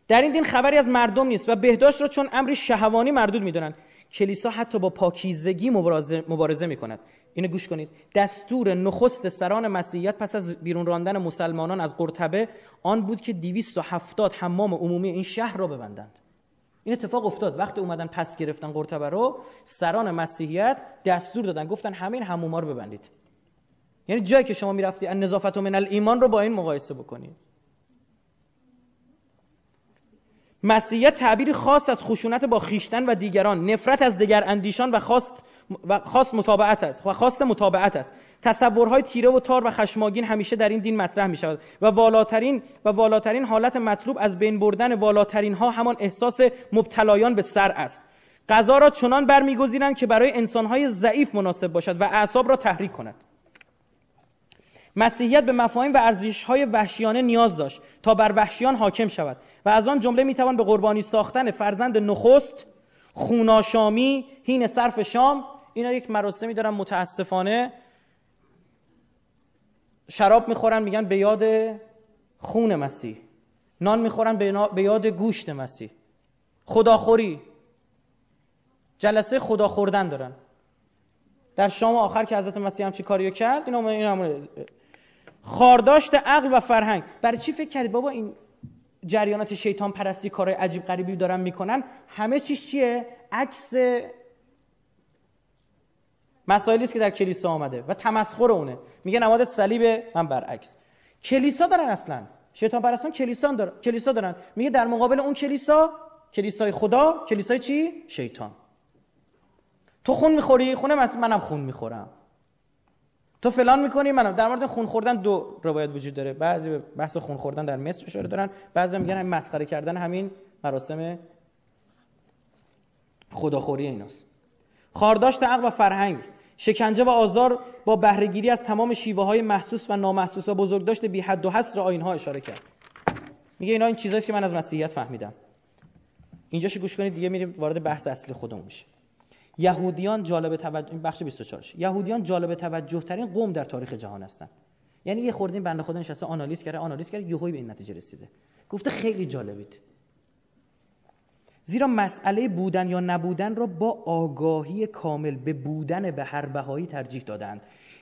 در این دین خبری از مردم نیست و بهداشت را چون امری شهوانی مردود می‌دونن. کلیسا حتی با پاکیزگی مبارزه, مبارزه می کند اینو گوش کنید. دستور نخست سران مسیحیت پس از بیرون راندن مسلمانان از قرطبه آن بود که 270 حمام عمومی این شهر را ببندند. این اتفاق افتاد. وقتی اومدن پس گرفتن قرطبه رو سران مسیحیت دستور دادن. گفتن همین حموما رو ببندید. یعنی جایی که شما می‌رفتی ان نظافت من الایمان رو با این مقایسه بکنید. مسیحیت تعبیری خاص از خشونت با خیشتن و دیگران نفرت از دیگر اندیشان و خواست و خواست مطابقت است و خواست مطابقت است. تصورهای تیره و تار و خشماگین همیشه در این دین مطرح می شود و والاترین و والاترین حالت مطلوب از بین بردن والاترین ها همان احساس مبتلایان به سر است. غذا را چنان برمیگزینند که برای انسانهای ضعیف مناسب باشد و اعصاب را تحریک کند. مسیحیت به مفاهیم و ارزش‌های وحشیانه نیاز داشت تا بر وحشیان حاکم شود و از آن جمله می‌توان به قربانی ساختن فرزند نخست خوناشامی هین صرف شام اینا یک مراسمی دارن متاسفانه شراب می‌خورن میگن به یاد خون مسیح نان می‌خورن به یاد گوشت مسیح. خداخوری. جلسه خدا خوردن دارن. در شام آخر که حضرت مسیح هم چی کاریو کرد اینا این خارداشت عقل و فرهنگ. برای چی فکر کردید بابا این جریانات شیطان پرستی کارهای عجیب غریبی دارن می‌کنن؟ همه چیش چیه؟ عکس مسائلی که در کلیسا آمده و تمسخر اونه. میگه نمادت صلیب من برعکس کلیسا دارن اصلا. شیطان پرستان کلیسا دارن کلیسا دارن. میگه در مقابل اون کلیسا کلیسای خدا کلیسای چی؟ شیطان. تو خون می‌خوری؟ خونه منم خون می‌خورم. تو فلان می‌کنی منم. در مورد خون خوردن دو روایت وجود داره. بعضی به بحث خون خوردن در مصر اشاره دارن بعضی میگن همین مسخره کردن همین مراسم خداخوری ایناست. خارداشت عقل و فرهنگ شکنجه و آزار با بهرهگیری از تمام شیوه های محسوس و نامحسوس و بزرگداشت بی حد و حصر آینها اشاره کرد. میگه اینا این چیزایی که من از مسیحیت فهمیدم. اینجاشو گوش کنید دیگه میریم وارد بحث اصلی خودمون میشه یهودیان جالب توجه بخش 24 یهودیان جالب توجه ترین قوم در تاریخ جهان هستن. یعنی یه خوردین بنده خدا نشسته آنالیز کرده آنالیز کرده یهویی به این نتیجه رسیده. گفته خیلی جالبید. زیرا مسئله بودن یا نبودن را با آگاهی کامل به بودن به هر بهایی ترجیح دادند.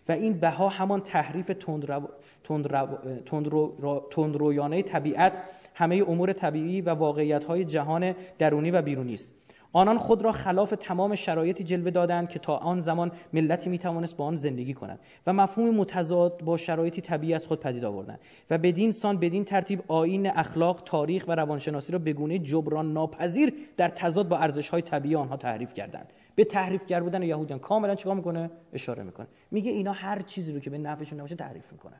و این بها همان تحریف تندرویانه طبیعت همه امور طبیعی و واقعیت های جهان درونی و بیرونی است. آنان خود را خلاف تمام شرایطی جلوه دادند که تا آن زمان ملتی می توانست با آن زندگی کند و مفهوم متضاد با شرایطی طبیعی از خود پدید آوردند و بدین سان بدین ترتیب آیین اخلاق تاریخ و روانشناسی را به گونه جبران ناپذیر در تضاد با ارزش های طبیعی آنها تعریف کردند. به تحریف بودن یهودیان کاملا چیکار می‌کنه؟ اشاره می‌کنه. میگه اینا هر چیزی رو که به نفعشون نباشه تعریف می‌کنن.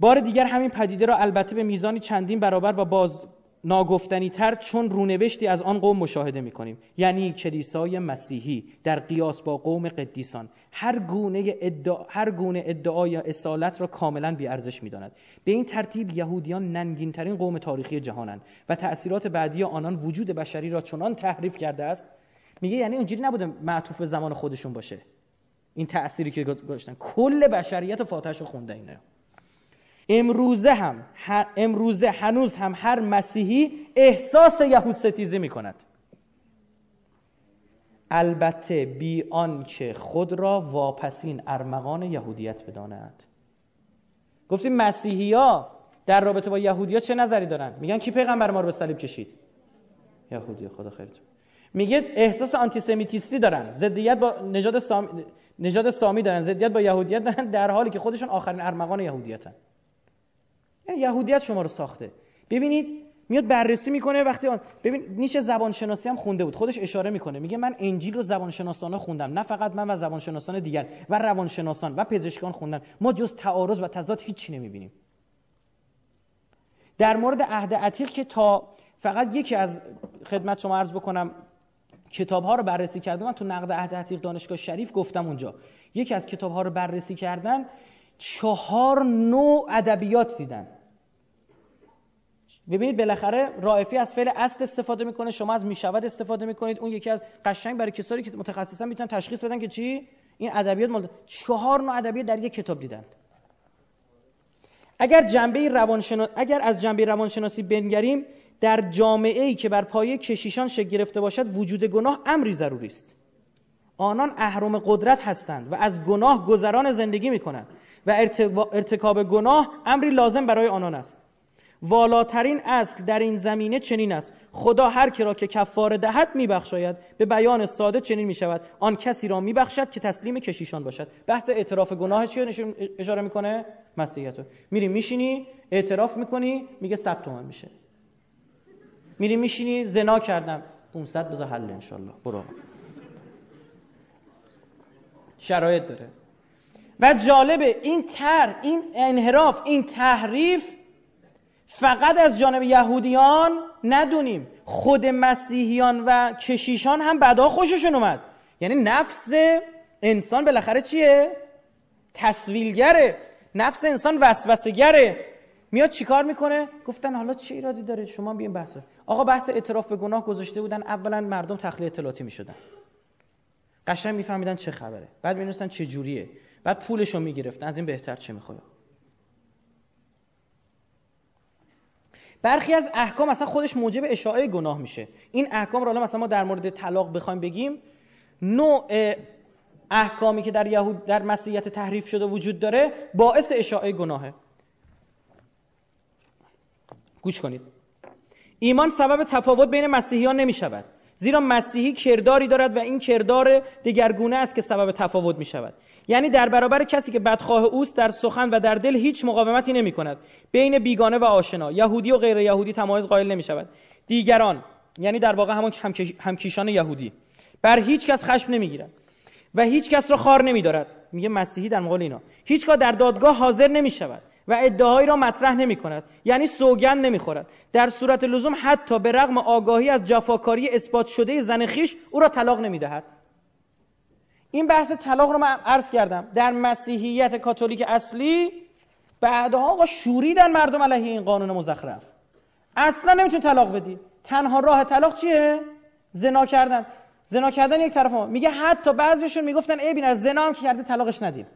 بار دیگر همین پدیده را البته به میزانی چندین برابر و باز ناگفتنی تر چون رونوشتی از آن قوم مشاهده می کنیم یعنی کلیسای مسیحی در قیاس با قوم قدیسان. هر گونه ادعا هر گونه ادعای اصالت را کاملا بی ارزش می داند. به این ترتیب یهودیان ننگین ترین قوم تاریخی جهانند و تأثیرات بعدی آنان وجود بشری را چنان تحریف کرده است. میگه یعنی اونجوری نبوده معطوف به زمان خودشون باشه. این تأثیری که گذاشتن. کل بشریت فاتحش رو خونده اینه امروزه هم امروزه هنوز هم هر مسیحی احساس یهود ستیزی می کند البته بی آنکه خود را واپسین ارمغان یهودیت بداند. گفتیم مسیحی ها در رابطه با یهودیا چه نظری دارن؟ میگن کی پیغمبر ما رو به صلیب کشید؟ یهودی خدا خیرتون. میگه احساس آنتیسمیتیستی دارن. ضدیت با نژاد سامی نژاد سامی دارن. ضدیت با یهودیت دارن در حالی که خودشون آخرین ارمغان یهودیتن. یعنی یهودیت شما رو ساخته. ببینید میاد بررسی می‌کنه وقتی آن ببین نیچه زبان شناسی هم خونده بود. خودش اشاره می‌کنه. میگه من انجیل رو زبان شناسانه خوندم. نه فقط من و زبان شناسان دیگر و روانشناسان و پزشکان خوندن. ما جز تعارض و تضاد هیچی نمی‌بینیم. در مورد عهد عتیق که تا فقط یکی از خدمت شما عرض بکنم کتاب ها رو بررسی کردم من تو نقد عهد عتیق دانشگاه شریف گفتم اونجا. یکی از کتاب ها رو بررسی کردن چهار نوع ادبیات دیدن. ببینید بالاخره رائفی از فعل اصل استفاده می‌کنه شما از می‌شود استفاده می‌کنید. اون یکی از قشنگ برای کسایی که متخصصا می‌تونن تشخیص بدن که چی؟ این ادبیات مال چهار نوع ادبیات در یک کتاب دیدند. اگر جنبه روانشناسی اگر از جنبه روانشناسی بنگریم در جامعه ای که بر پایه کشیشان شکل گرفته باشد وجود گناه امری ضروری است. آنان اهرم قدرت هستند و از گناه گذران زندگی می‌کنند و ارتکاب گناه امری لازم برای آنان است. والاترین اصل در این زمینه چنین است. خدا هر کی را که کفاره دهد میبخشاید. به بیان ساده چنین می‌شود. آن کسی را میبخشد که تسلیم کشیشان باشد. بحث اعتراف گناه چی اشاره می‌کنه؟ مسیحیتو. میری میشینی اعتراف می‌کنی میگه 100 تومن میشه. میری میشینی زنا کردم. 500 بذار حل انشالله. برو شرایط داره. و جالبه این تر این انحراف این تحریف فقط از جانب یهودیان ندونیم. خود مسیحیان و کشیشان هم بعدا خوششون اومد. یعنی نفس انسان بالاخره چیه؟ تصویلگره نفس انسان وسوسهگره. میاد چیکار می‌کنه؟ گفتن حالا چه ایرادی داره؟ شما بیاین بحث آقا بحث اعتراف به گناه گذاشته بودن. اولا مردم تخلیه اطلاعاتی می‌شدن. قشنگ میفهمیدن چه خبره. بعد می‌دونستن چه جوریه. بعد پولشو می‌گرفتن. از این بهتر چه می‌خواد برخی از احکام اصلا خودش موجب اشاعه گناه میشه. این احکام رو مثلا ما در مورد طلاق بخوایم بگیم. نوع احکامی که در یهود در مسیحیت تحریف شده وجود داره باعث اشاعه گناهه. گوش کنید. ایمان سبب تفاوت بین مسیحیان نمی شود زیرا مسیحی کرداری دارد و این کردار دگرگونه است که سبب تفاوت می شود یعنی در برابر کسی که بدخواه اوست در سخن و در دل هیچ مقاومتی نمی کند بین بیگانه و آشنا یهودی و غیر یهودی تمایز قائل نمی شود دیگران یعنی در واقع همون همکیشان یهودی بر هیچ کس خشم نمی گیرند و هیچ کس را خار نمیدارد. میگه مسیحی در مقابل اینا. هیچگاه در دادگاه حاضر نمی شود و ادعایی را مطرح نمی کند یعنی سوگند نمی خورد در صورت لزوم حتی به رغم آگاهی از جفاکاری اثبات شده زن خیش او را طلاق نمی دهد این بحث طلاق رو من عرض کردم. در مسیحیت کاتولیک اصلی بعدها آقا شوریدن مردم علیه این قانون مزخرف. اصلا نمیتون طلاق بدی. تنها راه طلاق چیه؟ زنا کردن. زنا کردن یک طرف ما میگه حتی بعضیشون می‌گفتن ای بین از زنا هم که کرده طلاقش ندیم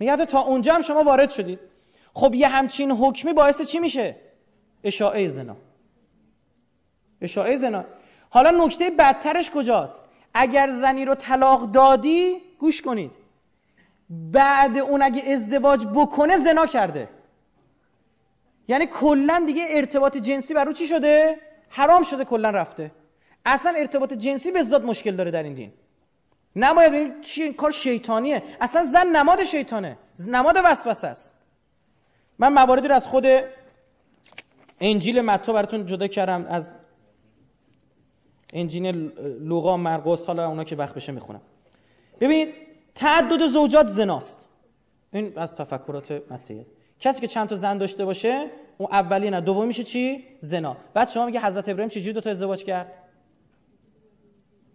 میگه تا اونجا هم شما وارد شدید خب یه همچین حکمی باعث چی میشه؟ اشاعه زنا. اشاعه زنا. حالا نکته بدترش کجاست؟ اگر زنی رو طلاق دادی گوش کنید. بعد اون اگه ازدواج بکنه زنا کرده. یعنی کلا دیگه ارتباط جنسی بر رو چی شده؟ حرام شده کلا رفته. اصلا ارتباط جنسی به ذات مشکل داره در این دین. نماید چی این کار شیطانیه. اصلا زن نماد شیطانه. نماد وسوسه است. من مواردی رو از خود انجیل متی براتون جدا کردم از انجیل لوقا مرقس حالا اونا که وقت بشه می‌خونم ببینید تعدد زوجات زناست. این از تفکرات مسیحیت کسی که چند تا زن داشته باشه اون اولی نه. دومی میشه چی؟ زنا. بعد شما میگه حضرت ابراهیم چجوری دو تا ازدواج کرد؟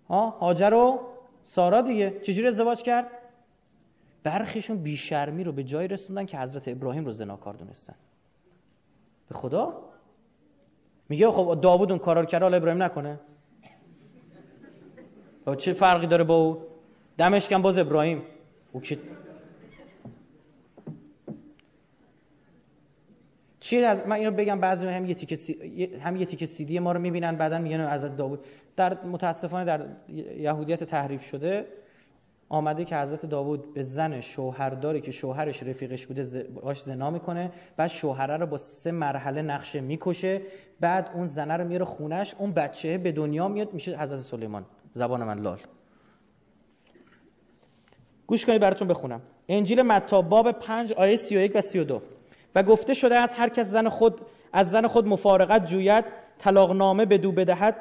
ها؟ هاجر و سارا دیگه. چجوری ازدواج کرد؟ برخیشون بیشرمی رو به جای رسوندن که حضرت ابراهیم رو زناکار دونستن. به خدا؟ میگه خب داوود اون کارا رو کرده حالا ابراهیم نکنه. چه فرقی داره با او؟ دمشکم باز ابراهیم. او که چی از من اینو بگم بعضی هم یه تیکه سی... هم یه تیکه سیدی ما رو می‌بینن بعدا میگن حضرت داوود. در متاسفانه در یهودیت تحریف شده آمده که حضرت داوود به زن شوهرداری که شوهرش رفیقش بوده باش زنا می‌کنه بعد شوهره رو با سه مرحله نقشه می‌کشه بعد اون زنه رو میاره خونش اون بچه به دنیا میاد میشه حضرت سلیمان. زبان من لال. گوش کنید براتون بخونم. انجیل متی باب 5 آیه 31 و 32 و گفته شده از هر کس زن خود از زن خود مفارقت جوید طلاقنامه به دو بدهد.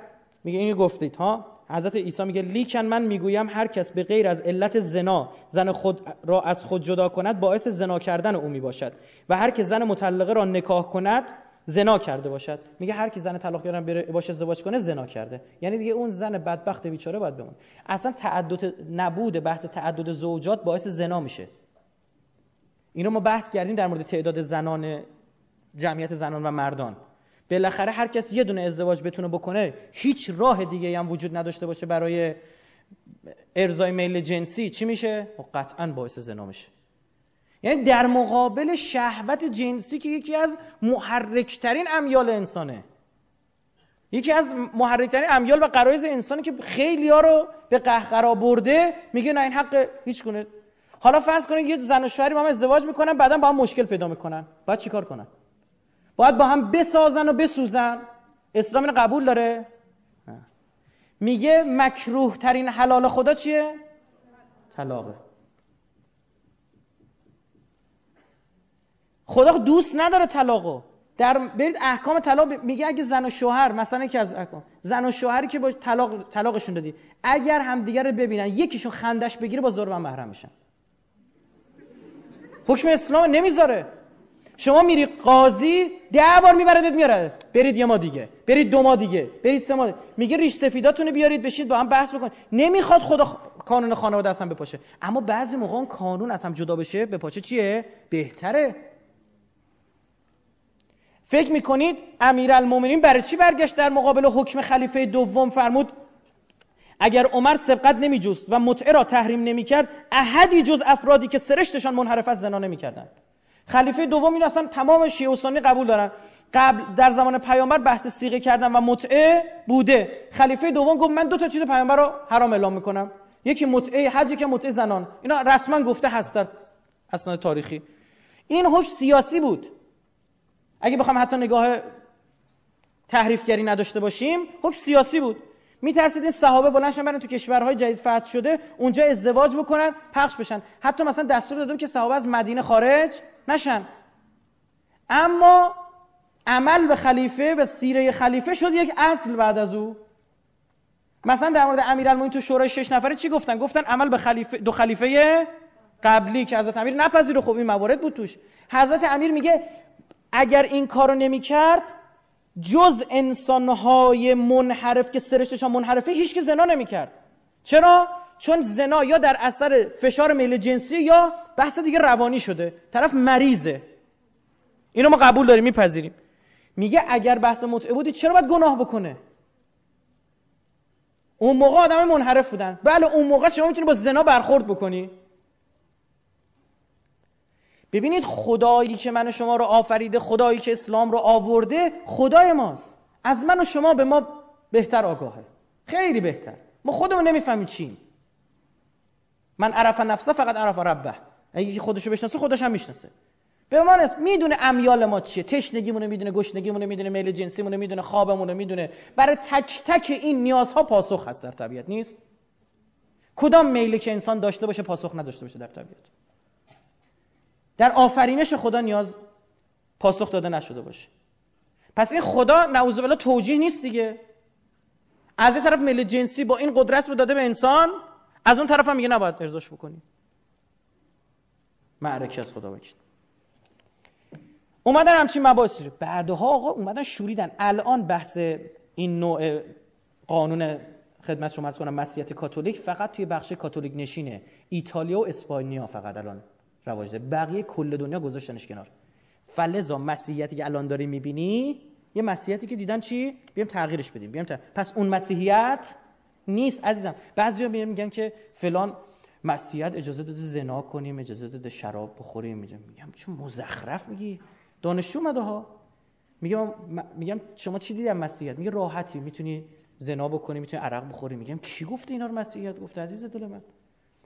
میگه اینو گفتید ها؟ حضرت عیسی میگه لیکن من می‌گویم هر کس به غیر از علت زنا زن خود را از خود جدا کند باعث زنا کردن او می‌باشد. و هر که زن مطلقه را نکاح کند زنا کرده باشد. میگه هر کی زن طلاق گرفتن بره باشه ازدواج کنه زنا کرده. یعنی دیگه اون زن بدبخت بیچاره باید بمونه. اصلا تعدد نبود بحث تعدد زوجات باعث زنا میشه. اینو ما بحث کردیم در مورد تعداد زنان جمعیت زنان و مردان. بالاخره هر کس یه دونه ازدواج بتونه بکنه هیچ راه دیگه هم وجود نداشته باشه برای ارزای میل جنسی. چی میشه؟ خب قطعا باعث زنا میشه. یعنی در مقابل شهوت جنسی که یکی از محرکترین امیال انسانه. یکی از محرکترین امیال و قرایز انسانی که خیلی ها رو به قهقرا برده میگه نه این حق هیچ کنه حالا فرض کنید یه زن و شوهری با هم ازدواج می‌کنن بعدا با هم مشکل پیدا می‌کنن. باید چیکار کنن؟ باید با هم بسازن و بسوزن. اسلام اینو قبول داره؟ میگه مکروه ترین حلال خدا چیه؟ طلاقه. خدا دوست نداره طلاقو. در برید احکام طلاق میگه اگه زن و شوهر مثلا که از احکام. زن و شوهری که با طلاق طلاقشون دادی اگر همدیگه رو ببینن یکیشون خندش بگیره با زور من محرم میشن. حکم اسلام نمی‌ذاره. شما میری قاضی ده بار میبردت میاره. برید یه ما دیگه. برید دو ما دیگه. برید سه ما دیگه. میگه ریش سفیداتونو بیارید بشید با هم بحث بکنید. نمی‌خواد خدا قانون خانواده اصلا بپاشه. اما بعضی موقع قانون از هم جدا بشه بپاشه چیه؟ بهتره. فکر می‌کنید امیرالمومنین برای چی برگشت در مقابل حکم خلیفه دوم فرمود؟ اگر عمر سبقت نمیجوست و متعه را تحریم نمی‌کرد احدی جز افرادی که سرشتشان منحرف از زنا نمی‌کردند. خلیفه دوم این اصلا تمام شیعه و سنی قبول دارن. قبل در زمان پیامبر بحث سیغه کردن و متعه بوده. خلیفه دوم گفت من دو تا چیز پیامبر رو حرام اعلام می‌کنم. یکی متعه حج که متعه زنان. اینا رسما گفته هست در اسناد تاریخی. این حکم سیاسی بود. اگه بخوام حتی نگاه تحریفگری نداشته باشیم حکم سیاسی بود. میترسید این صحابه بلنشن برن تو کشورهای جدید فتح شده اونجا ازدواج بکنن پخش بشن. حتی مثلا دستور دادم که صحابه از مدینه خارج نشن. اما عمل به خلیفه و سیره خلیفه شد یک اصل بعد از او. مثلا در مورد امیرالمومنین تو شورای شش نفره چی گفتن؟ گفتن عمل به خلیفه دو خلیفه قبلی که حضرت امیر نپذیره. خب این موارد بود توش. حضرت امیر میگه اگر این کارو نمی‌کرد جز انسانهای منحرف که سرشتشان منحرفه هیچ که زنا نمی‌کرد. چرا؟ چون زنا یا در اثر فشار میل جنسی یا بحث دیگه روانی شده. طرف مریضه. اینو ما قبول داریم میپذیریم. میگه اگر بحث متعه بودی چرا باید گناه بکنه؟ اون موقع آدم منحرف بودن. بله اون موقع شما می‌تونی با زنا برخورد بکنی. ببینید خدایی که من و شما رو آفریده خدایی که اسلام رو آورده خدای ماست. از من و شما به ما بهتر آگاهه. خیلی بهتر. ما خودمون نمی‌فهمیم چیم من عرف نفسه فقط عرف ربه. اگه خودشو بشناسه خودش هم می‌شناسه. به ما می‌دونه امیال ما چیه. تشنگیمونه می‌دونه گشنگیمونه می‌دونه میل جنسیمونه می‌دونه خوابمونه می‌دونه. برای تک تک این نیازها پاسخ هست در طبیعت. نیست؟ کدام میلی که انسان داشته باشه پاسخ نداشته باشه در طبیعت؟ در آفرینش خدا نیاز پاسخ داده نشده باشه. پس این خدا نعوذ بالله توجیه نیست دیگه. از این طرف میل جنسی با این قدرت رو داده به انسان از اون طرف هم میگه نباید ارزاش بکنی. معرکه از خدا بکن اومدن همچین مباحثی بعدها آقا اومدن شوریدن. الان بحث این نوع قانون خدمت شما کنم مسیحیت کاتولیک فقط توی بخش کاتولیک نشینه. ایتالیا و اسپانیا فقط الان. رواج داره بقیه کل دنیا گذاشتنش کنار. فلزا مسیحیتی که الان داری می‌بینی یه مسیحیتی که دیدن چی؟ بیام تغییرش بدیم بیام پس اون مسیحیت نیست عزیزم. بعضیا میگن که فلان مسیحیت اجازه داده زنا کنیم اجازه داده شراب بخوریم. میگم چون مزخرف میگی؟ دانشجو اومده ها. میگم میگم شما چی دیدی مسیحیت؟ میگه راحتی. می‌تونی زنا بکنی می‌تونی عرق بخوری. میگم کی گفته اینا رو مسیحیت؟ گفته عزیز دل من.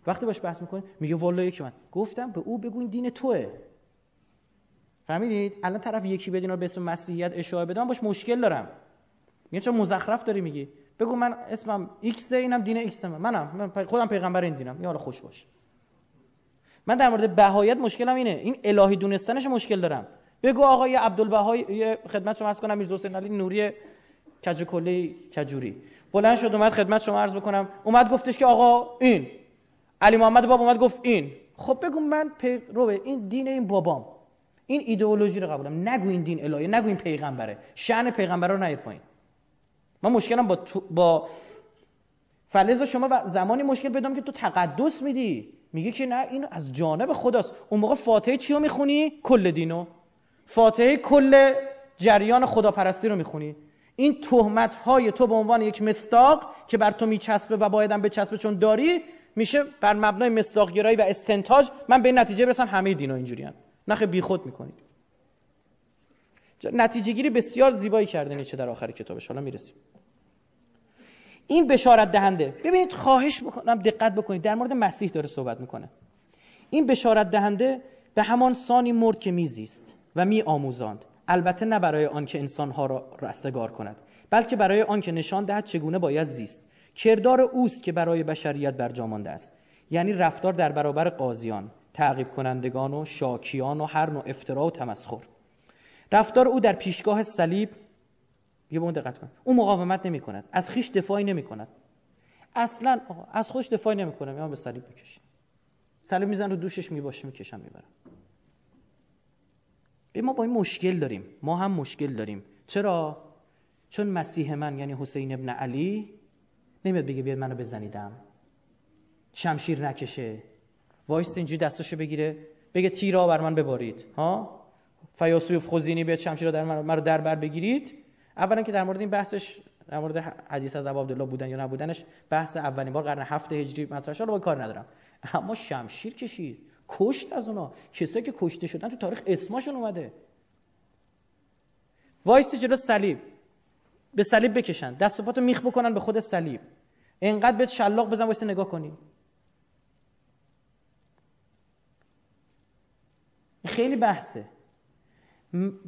وقتی باش بحث می‌کنی میگه والا یکی من. گفتم به او بگو این دین توه. فهمیدید؟ الان طرف یکی بدین به اسم مسیحیت اشاره بدم باش مشکل دارم. میگه چون مزخرف داری میگی؟ بگو من اسمم ایکس اینم دین ایکس من منم. من خودم پیغمبر این دینم. یا خوش باش. من در مورد بهائیت مشکلم اینه. این الهی دونستنش مشکل دارم. بگو آقای عبدالبهای خدمت شما عرض کنم میرزا حسینعلی نوری کج کلی کجوری. بلند شد اومد خدمت شما عرض بکنم. اومد گفتش که آقا این علی محمد باب اومد گفت این. خب بگو من رو این دین این بابام. این ایدئولوژی رو قبولم نگو این دین الهی نگو این پیغمبره. شأن پیغمبر رو نیاد پایین. من مشکلم با با فلزا شما زمانی مشکل بدم که تو تقدس میدی. میگه که نه این از جانب خداست. اون موقع فاتحه چی رو می‌خونی؟ کل دینو فاتحه کل جریان خداپرستی رو می‌خونی. این تهمت های تو به عنوان یک مستاق که بر تو میچسبه و بایدم بچسبه چون داری میشه بر مبنای گرایی و استنتاج من به نتیجه برسم همه دینا اینجوریان. نخ بیخود می‌کنید. نتیجه گیری بسیار زیبایی کرده نیچه در آخر کتابش. حالا می‌رسیم. این بشارت دهنده. ببینید خواهش می‌کنم دقت بکنید. در مورد مسیح داره صحبت می‌کنه. این بشارت دهنده به همان سانی مرد که میزیست و می آموزاند البته نه برای آنکه انسانها را رستگار کند بلکه برای آنکه نشان دهد چگونه باید زیست. کردار اوست که برای بشریت برجامانده است. یعنی رفتار در برابر قاضیان تعقیب کنندگان و شاکیان و هر نوع افترا و تمسخر رفتار او در پیشگاه صلیب یه به دقت کن او مقاومت نمی کند. از خیش دفاعی نمی کند. اصلا از خوش دفاعی نمی کنم به صلیب بکشیم صلیب میزن رو دوشش می‌باشه می‌کشم می‌برم. به ما با این مشکل داریم. ما هم مشکل داریم. چرا؟ چون مسیح من یعنی حسین ابن علی نمیاد بگه بیاد منو بزنیدم. شمشیر نکشه. وایست اینجوری دستاشو بگیره. بگه تیرا بر من ببارید. ها؟ فیاسوف خزینی بیاد شمشیر در من رو در بر بگیرید. اولا که در مورد این بحثش در مورد حدیث از ابو عبدالله بودن یا نبودنش بحث اولین بار قرن هفت هجری مطرح شد. با کار ندارم. اما شمشیر کشید. کشت از اونا. کسایی که کشته شدن تو تاریخ اسمشون اومده. وایست جلو صلیب. به صلیب بکشن. دست و پاتو میخ بکنن به خود صلیب. انقدر به شلاق بزن وایست نگاه کنی. خیلی بحثه.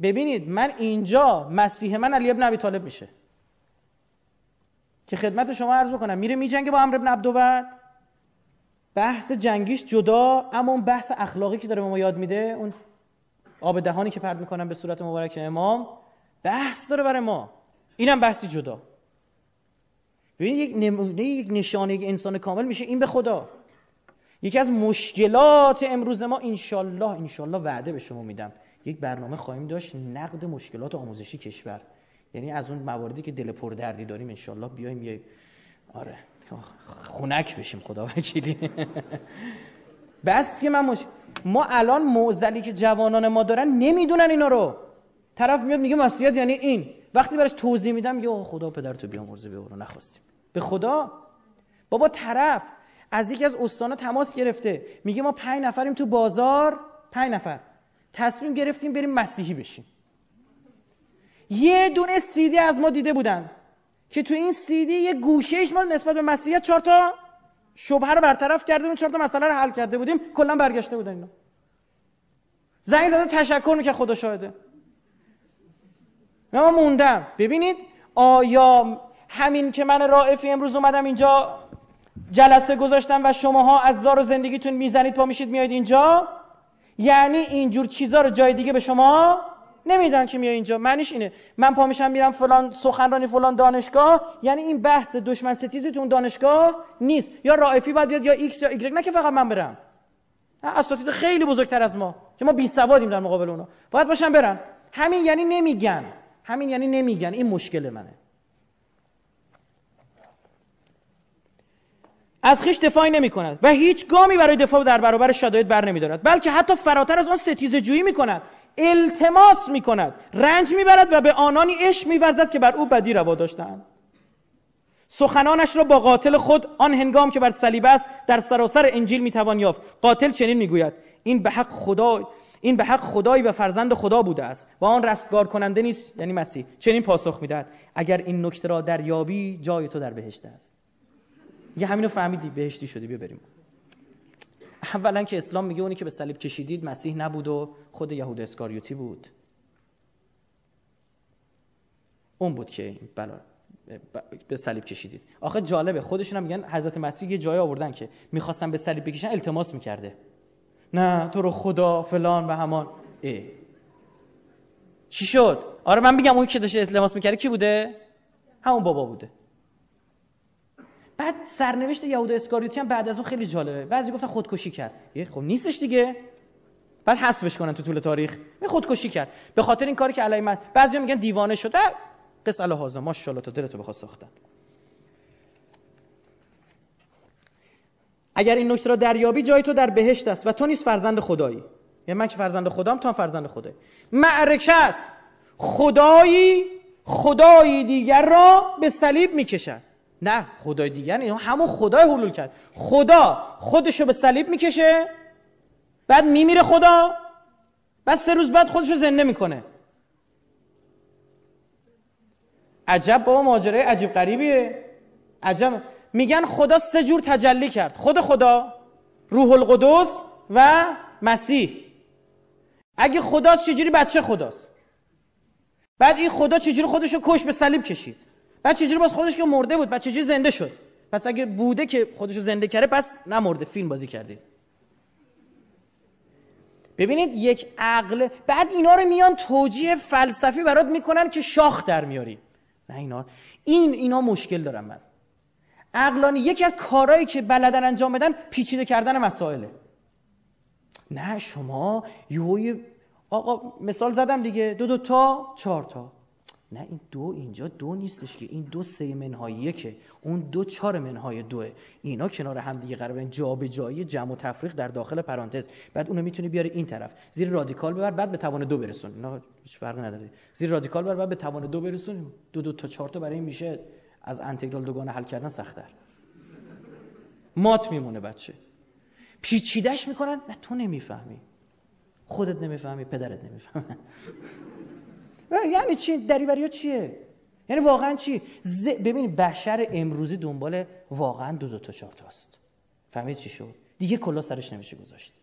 ببینید من اینجا مسیح من علی ابن ابی طالب میشه. که خدمت شما عرض بکنم میره میجنگه با امر ابن عبدوبد بحث جنگیش جدا اما اون بحث اخلاقی که داره به ما یاد میده اون آب دهانی که پرد می‌کنن به صورت مبارک امام بحث داره برای ما. اینم بحثی جدا. ببین یک نمونه یک نشانه یک انسان کامل میشه. این به خدا. یکی از مشکلات امروز ما انشالله انشالله وعده به شما میدم. یک برنامه خواهیم داشت. نقد مشکلات آموزشی کشور. یعنی از اون مواردی که دل پر دردی داریم انشالله بیایم بیایم آره. خونک بشیم خدا وکیلی بس که من مش... ما الان موزلی که جوانان ما دارن نمی‌دونن اینا رو. طرف میاد میگه مسئولیت یعنی این. وقتی براش توضیح میدم یا خدا پدر تو بیامرزه بیا رو نخواستیم. به خدا. بابا طرف. از یکی از استانا تماس گرفته. میگه ما پنج نفریم تو بازار. پنج نفر. تصمیم گرفتیم بریم مسیحی بشیم. یه دونه سیدی از ما دیده بودن که تو این سیدی یه گوشهش ما نسبت به مسیحیت چهار تا شبهه رو برطرف کرده بودیم چهار تا مسئله رو حل کرده بودیم. کلا برگشته بودن اینا. زنگ زده تشکر می‌کرد خدا شاهده. من موندم. ببینید آیا همین که من رائفی امروز اومدم اینجا جلسه گذاشتم و شماها از کار و زندگیتون می‌زنید پا میشید میایید اینجا. یعنی اینجور چیزا رو جای دیگه به شما نمیدن که میای اینجا. معنیش اینه. من پا میشم میرم فلان سخنرانی فلان دانشگاه. یعنی این بحث دشمن ستیزی تو اون دانشگاه نیست. یا رائفی باید بیاد یا ایکس یا ایگرگ. نه که فقط من برم. اساتید خیلی بزرگتر از ما. که ما بی سوادیم در مقابل اونا. باید پاشن برن. همین یعنی نمیگن. همین یعنی نمیگن. این مشکل منه. از خیش دفاعی نمی کند و هیچ گامی برای دفاع در برابر شدایت بر نمی دارد بلکه حتی فراتر از آن ستیزه جویی می کند التماس می کند رنج می برد و به آنانی عشق می وزد که بر او بدی روا داشتند. سخنانش را با قاتل خود آن هنگام که بر صلیب است در سراسر انجیل می‌توان یافت. قاتل چنین می‌گوید این به حق خدا این به حق خدایی و فرزند خدا بوده است و آن رستگار کننده نیست یعنی مسیح. چنین پاسخ می‌دهد اگر این نکته را دریابی جای تو در بهشت است. یه همینو فهمیدی بهشتی شدی بیا بریم. اولا که اسلام میگه اونی که به صلیب کشیدید مسیح نبود و خود یهود اسکاریوتی بود. اون بود که بلا به صلیب کشیدید. آخه جالبه خودشون هم میگن حضرت مسیح یه جای آوردن که می‌خواستن به صلیب بکشن التماس می‌کرده. نه تو رو خدا فلان و همان. ای. چی شد؟ آره من میگم اون که داشته التماس می‌کرده کی بوده؟ همون بابا بوده. بعد سرنوشت یهودا اسکاریوتی هم بعد از اون خیلی جالبه. بعضی گفتن خودکشی کرد. خب نیستش دیگه. بعد حذفش کنن تو طول تاریخ. می خودکشی کرد. به خاطر این کاری که علی من بعضی میگن دیوانه شده قص الهازا ماشاءالله تو دلتو بخواد ساختن. اگر این نکته را دریابی جای تو در بهشت است و تو نیست فرزند خدایی. یعنی من که فرزند خدام تو هم فرزند خدایی. معرکه است. خدایی خدایی دیگر را به صلیب می‌کشد. نه خدای دیگر این همون خدای حلول کرد. خدا خودشو به صلیب می‌کشه بعد میمیره خدا بعد سه روز بعد خودشو زنده می‌کنه. عجب بابا ماجرای عجیب غریبیه. عجب. میگن خدا سه جور تجلی کرد. خود خدا روح القدس و مسیح. اگه خداست چجوری بچه خداست؟ بعد این خدا چجوری خودشو کش به صلیب کشید؟ بعد چجوری باز خودش که مرده بود؟ بعد چجوری زنده شد؟ پس اگه بوده که خودشو زنده کرده پس نمرده. فیلم بازی کردید ببینید یک عقل بعد اینا رو میان توجیه فلسفی برات می‌کنن که شاخ در میاری. نه اینا. این اینا مشکل دارم من. عقلانی یکی از کارهایی که بلدن انجام بدن پیچیده کردن مسائله. نه شما یوی آقا مثال زدم دیگه. دو دو تا چهار تا. نه این دو اینجا دو نیستش که این دو سه منهای که اون دو چهار منهای دوه. اینا کنار هم دیگه قرار جابجایی جمع و تفریق در داخل پرانتز. بعد اونو می‌تونی بیاری این طرف. زیر رادیکال ببر بعد به توان دو برسون. اینا هیچ فرق نداره. زیر رادیکال ببر بعد به توان دو برسون. دو دو تا چهار تا برای این میشه از انتگرال دوگانه حل کردن سخت‌تر. مات میمونه بچه. پیچیدش می‌کنن نه تو نمی‌فهمی. خودت نمی‌فهمی پدرت نمی‌فهمه. یعنی چی؟ ها چیه؟ یعنی واقعا چی؟ ز... ببینید بشر امروزی دنبال واقعا دو دو تا چهار تاست فهمید چی شد؟ دیگه کلا سرش نمیشه گذاشت.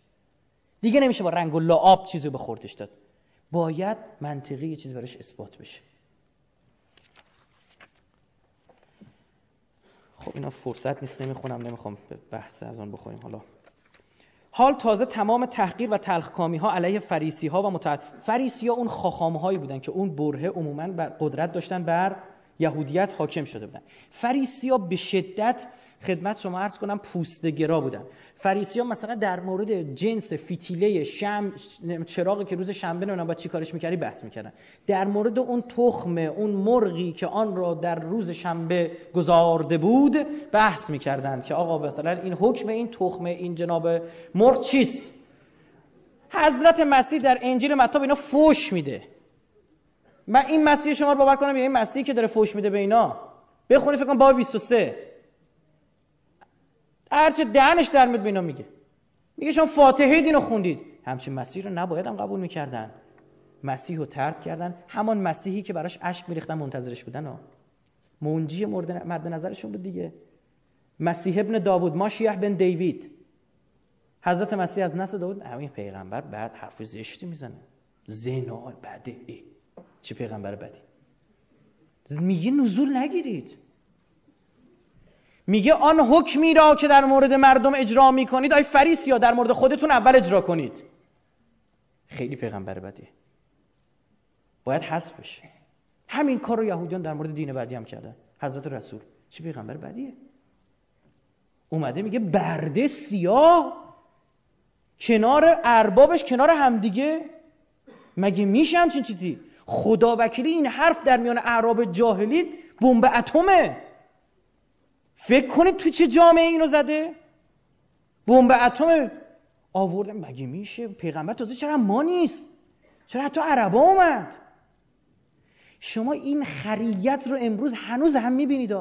دیگه نمیشه با رنگ و لعاب چیزی به خوردش داد. باید منطقی یه چیز براش اثبات بشه. خب اینا فرصت نیست. نمی‌خونم نمی‌خوام بحث از آن بخوریم. حالا حال تازه تمام تحقیر و تلخکامی ها علیه فریسی ها و متعد... فریسی ها اون خاخامه هایی بودن که اون بره عموما بر قدرت داشتن بر یهودیت حاکم شده بودن. فریسیا به شدت خدمت شما عرض کنم پوستگرا بودن. فریسی ها مثلا در مورد جنس فیتیله شم چراغی که روز شنبه نمی‌دونم با چی کارش می‌کردی بحث می‌کردن. در مورد اون تخم اون مرغی که آن را در روز شنبه گذارده بود بحث می‌کردند که آقا مثلا این حکم این تخم این جناب مرغ چیست؟ حضرت مسیح در انجیل متی اینا فوش میده. من این مسیح شما رو باور کنم یا این مسیحی که داره فوش میده به اینا؟ بخونید فکر کنم باب 23 هرچه دهنش در میاد به اینا میگه. میگه شما فاتحه دینو خوندید. همچین مسیح رو نباید هم قبول می‌کردن. مسیح رو ترد کردن. همان مسیحی که براش اشک میریختن منتظرش بودن ها. منجی مورد نظرشون بود دیگه. مسیح ابن داوود ماشیح بن دیوید. حضرت مسیح از نسل داوود همین پیغمبر بعد حرف زشتی می‌زنه. زنا بده چه پیغمبر بدی؟ میگه نزول نگیرید. میگه آن حکمی را که در مورد مردم اجرا می‌کنید آی فریس یا در مورد خودتون اول اجرا کنید. خیلی پیغمبر بدی. باید حذف بشه. همین کار رو یهودیان در مورد دین بعدی هم کردن. حضرت رسول. چه پیغمبر بدیه؟ اومده میگه برده سیاه کنار اربابش کنار همدیگه. مگه میشه همچین چیزی؟ خدا وکیلی این حرف در میان اعراب جاهلی بمب اتمه. فکر کنید تو چه جامعه اینو زده؟ بمب اتم آورده. مگه میشه؟ پیغمبر تازه چرا ما نیست؟ چرا حتی عربا اومد؟ شما این خریت رو امروز هنوز هم می‌بینید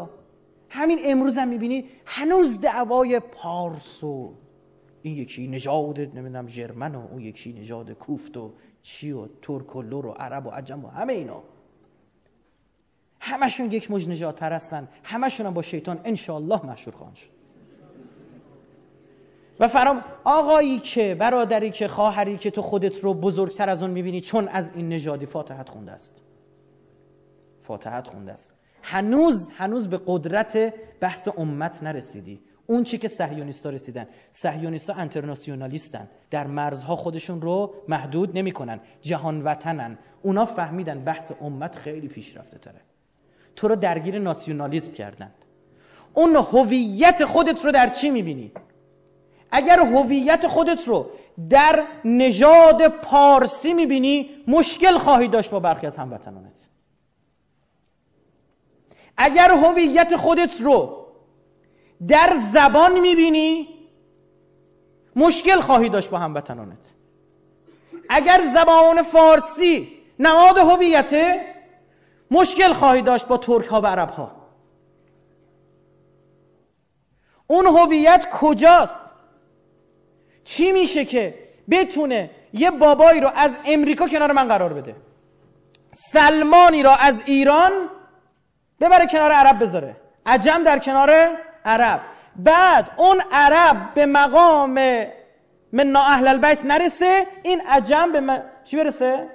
همین امروز هم می‌بینید؟ هنوز دعوای پارس و این یکی نژاد نمی‌دونم ژرمن و اون یکی نژاد کوفت و چی و ترک و لور و عرب و عجم و همه اینا. همشون یک مج نجات پرستن. همشون هم با شیطان انشاءالله مشهور خواهند شد. و فرام آقایی که برادری که خواهری که تو خودت رو بزرگتر از اون می‌بینی چون از این نژادی فاتحت خونده است. فاتحت خونده است. هنوز هنوز به قدرت بحث امت نرسیدی. اون چی که صهیونیستا رسیدن. صهیونیستا انترناسیونالیستن. در مرزها خودشون رو محدود نمی‌کنن. جهان وطنن. اونا فهمیدن بحث امت خیلی پیشرفته تره. تو رو درگیر ناسیونالیسم کردن. اون هویت خودت رو در چی می‌بینی؟ اگر هویت خودت رو در نژاد پارسی می‌بینی مشکل خواهی داشت با برخی از هموطنانت. اگر هویت خودت رو در زبان می‌بینی؟ مشکل خواهی داشت با هموطنانت. اگر زبان فارسی نماد هویته مشکل خواهی داشت با ترک ها و عرب ها اون هویت کجاست؟ چی میشه که بتونه یه بابایی رو از امریکا کنار من قرار بده؟ سلمانی را از ایران ببره کنار عرب بذاره. عجم در کنار عرب. بعد اون عرب به مقام من اهل البیت نرسه این عجم به چی برسه؟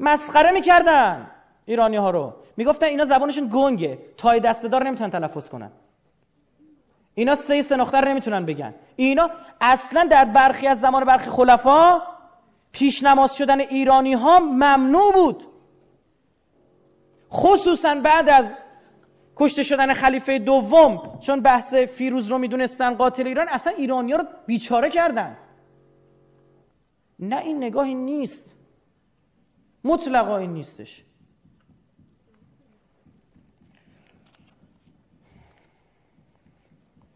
مسخره می‌کردن ایرانی ها رو. می‌گفتن اینا زبانشون گنگه. تای دستدار نمی‌تونن تلفظ کنن. اینا سه سنختر نمی‌تونن بگن. اینا اصلا در برخی از زمان برخی خلفا پیش نماز شدن ایرانی ها ممنوع بود. خصوصا بعد از کشته شدن خلیفه دوم چون بحث فیروز رو می‌دونستن قاتل ایران اصلا ایرانی ها رو بیچاره کردن. نه این نگاهی نیست. مطلقا این نیستش.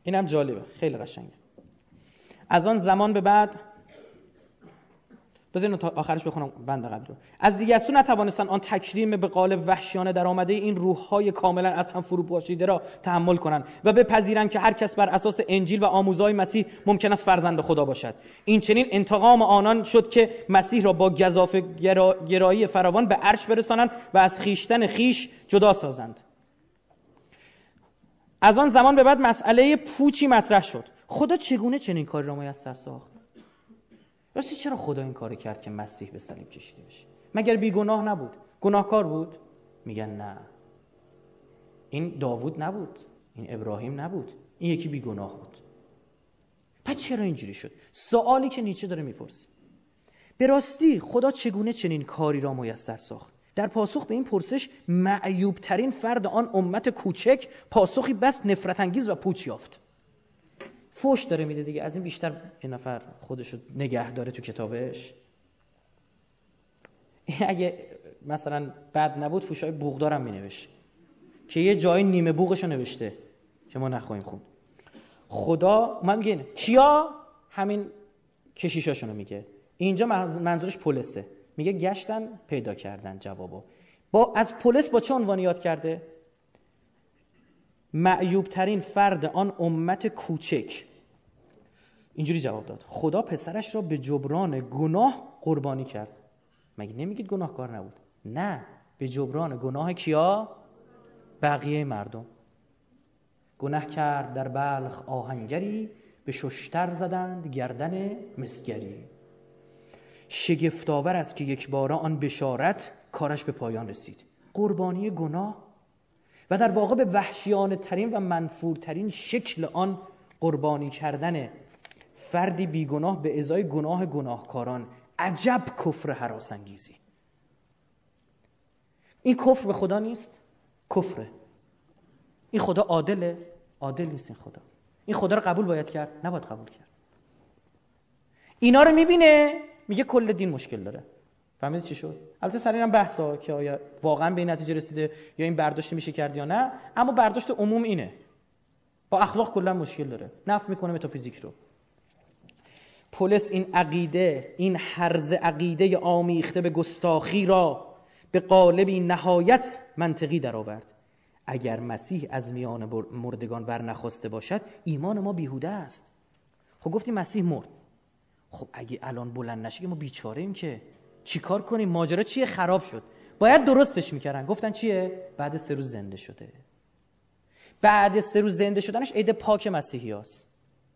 اینم جالبه. خیلی قشنگه. از آن زمان به بعد بذارین تا آخرش بخونم بند قبل رو. از دیگه سو نتوانستن آن تکریم به قالب وحشیانه در آمده این روحهای کاملا از هم فرو باشیده را تحمل کنند و بپذیرند که هر کس بر اساس انجیل و آموزهای مسیح ممکن است فرزند خدا باشد. این چنین انتقام آنان شد که مسیح را با گزاف گرایی فراوان به عرش برسانند و از خیشتن خیش جدا سازند. از آن زمان به بعد مسئله پوچی مطرح شد. خدا چگونه چنین کاری را میسر ساخت؟ راستی چرا خدا این کاری کرد که مسیح به صلیب کشیده بشه؟ مگر بیگناه نبود؟ گناهکار بود؟ میگن نه. این داوود نبود. این ابراهیم نبود. این یکی بیگناه بود. پس چرا اینجوری شد؟ سوالی که نیچه داره می‌پرسه. به راستی خدا چگونه چنین کاری را میسر ساخت؟ در پاسخ به این پرسش معیوبترین فرد آن امت کوچک پاسخی بس نفرت انگیز و پوچ یافت. فوش داره میده دیگه. از این بیشتر یه نفر خودشو نگه داره تو کتابش. اگه مثلا بد نبود فوشای بوغدارم مینوشت. که یه جای نیمه بوغشو نوشته که ما نخواهیم خون خدا من میگه کیا؟ همین کشیشاشونو میگه. اینجا منظورش پولسه. میگه گشتن پیدا کردن جوابو. با از پولس با چه عنوانی یاد کرده؟ معیوبترین فرد آن امت کوچک. اینجوری جواب داد. خدا پسرش را به جبران گناه قربانی کرد. مگه نمیگید گناهکار نبود؟ نه. به جبران گناه کیا؟ بقیه مردم. گناه کرد در بلخ آهنگری به ششتر زدند گردن مسگری. شگفتآور است که یک بارا آن بشارت کارش به پایان رسید. قربانی گناه و در واقع به وحشیانه ترین و منفورترین شکل آن قربانی کردن فردی بیگناه به ازای گناه گناهکاران. عجب کفر حراسنگیزی این کفر به خدا نیست؟ کفره. این خدا عادله؟ عادل نیست این خدا. این خدا رو قبول باید کرد؟ نباید قبول کرد. اینا رو می‌بینه میگه کل دین مشکل داره. فهمیدید چی شد؟ البته سر اینم بحثا که آیا واقعا به این نتیجه رسیده یا این برداشت میشه کرد یا نه. اما برداشت عموم اینه. با اخلاق کلا مشکل داره. نف می‌کنه متافیزیک رو. پولس این عقیده این حرز عقیده آمیخته به گستاخی را به قالبی نهایت منطقی درآورد. اگر مسیح از میان مردگان برنخواسته باشد ایمان ما بیهوده است. خب گفتی مسیح مرد. خب اگه الان بلند نشه ما بیچاره ایم که؟ چیکار کنیم ماجرا چیه؟ خراب شد. باید درستش می‌کردن. گفتن چیه؟ بعد سه روز زنده شده. بعد سه روز زنده شدنش عید پاک مسیحی هست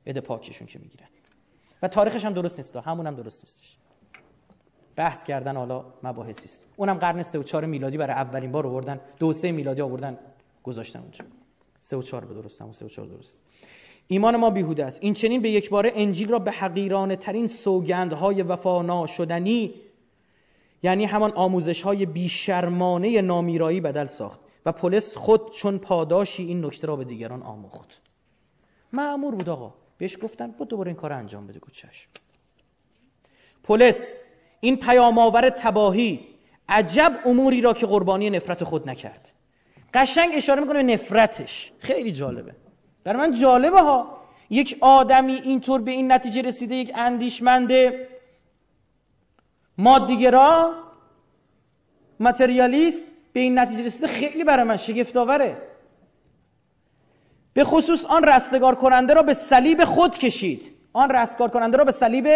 عید پاکشون که می‌گیرن. و تاریخش هم درست نیست. همون هم درست نیستش. بحث کردن حالا مباحثی است. اونم قرن 3 و 4 میلادی برای اولین بار آوردن. دو سه میلادی آوردن. گذاشتن اونجا. 3 و 4 به درست هم. 3 و 4 درست. ایمان ما بیهوده است. این چنین به یک باره انجیل را به حقیرانه ترین سوگندهای وفا شدنی یعنی همان آموزش های بیشرمانه نامیرایی بدل ساخت. و پلیس خود چون پاداشی این نکته را به دیگران آموخت. معمور بود آقا. بهش گفتن بود دوباره این کار انجام بده گفت پلیس این پیامآور تباهی عجب اموری را که قربانی نفرت خود نکرد. قشنگ اشاره می‌کنه به نفرتش. خیلی جالبه. برای من جالبه ها. یک آدمی اینطور به این نتیجه رسیده یک اندیشمند مادیگرا متریالیست به این نتیجه رسیده خیلی برای من شگفت آوره به خصوص آن رستگار کننده را به صلیب خود کشید. آن رستگار کننده را به صلیب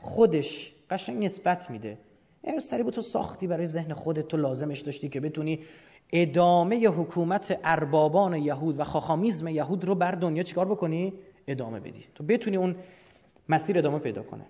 خودش. قشنگ نسبت میده. این صلیب تو ساختی برای ذهن خودت تو لازمش داشتی که بتونی ادامه حکومت اربابان یهود و خاخامیزم یهود رو بر دنیا چیکار بکنی؟ ادامه بدی. تو بتونی اون مسیر ادامه پیدا کنه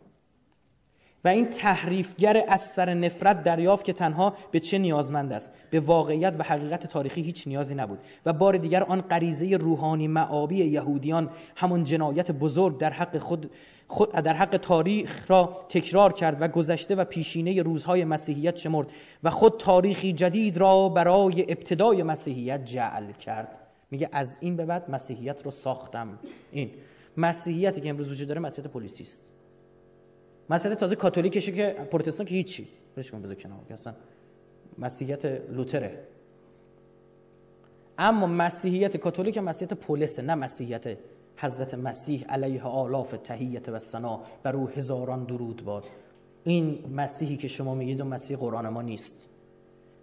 و این تحریفگر از سر نفرت دریافت که تنها به چه نیازمند است. به واقعیت و حقیقت تاریخی هیچ نیازی نبود. و بار دیگر آن غریزه روحانی معابی یهودیان همون جنایت بزرگ در حق خود, خود در حق تاریخ را تکرار کرد و گذشته و پیشینه روزهای مسیحیت شمرد و خود تاریخی جدید را برای ابتدای مسیحیت جعل کرد. میگه از این به بعد مسیحیت رو ساختم. این مسیحیتی که امروز وجود داره مسیحیت پلیسی است. مسئله تازه کاتولیکشه که پروتستان که هیچی. برش کن بذار کنار. اصلا مسیحیت لوتره. اما مسیحیت کاتولیک مسیحیت پولسه نه مسیحیت حضرت مسیح علیه آلاف تهیت و سنا بر او هزاران درود باد. این مسیحی که شما میگید و مسیح قرآن ما نیست.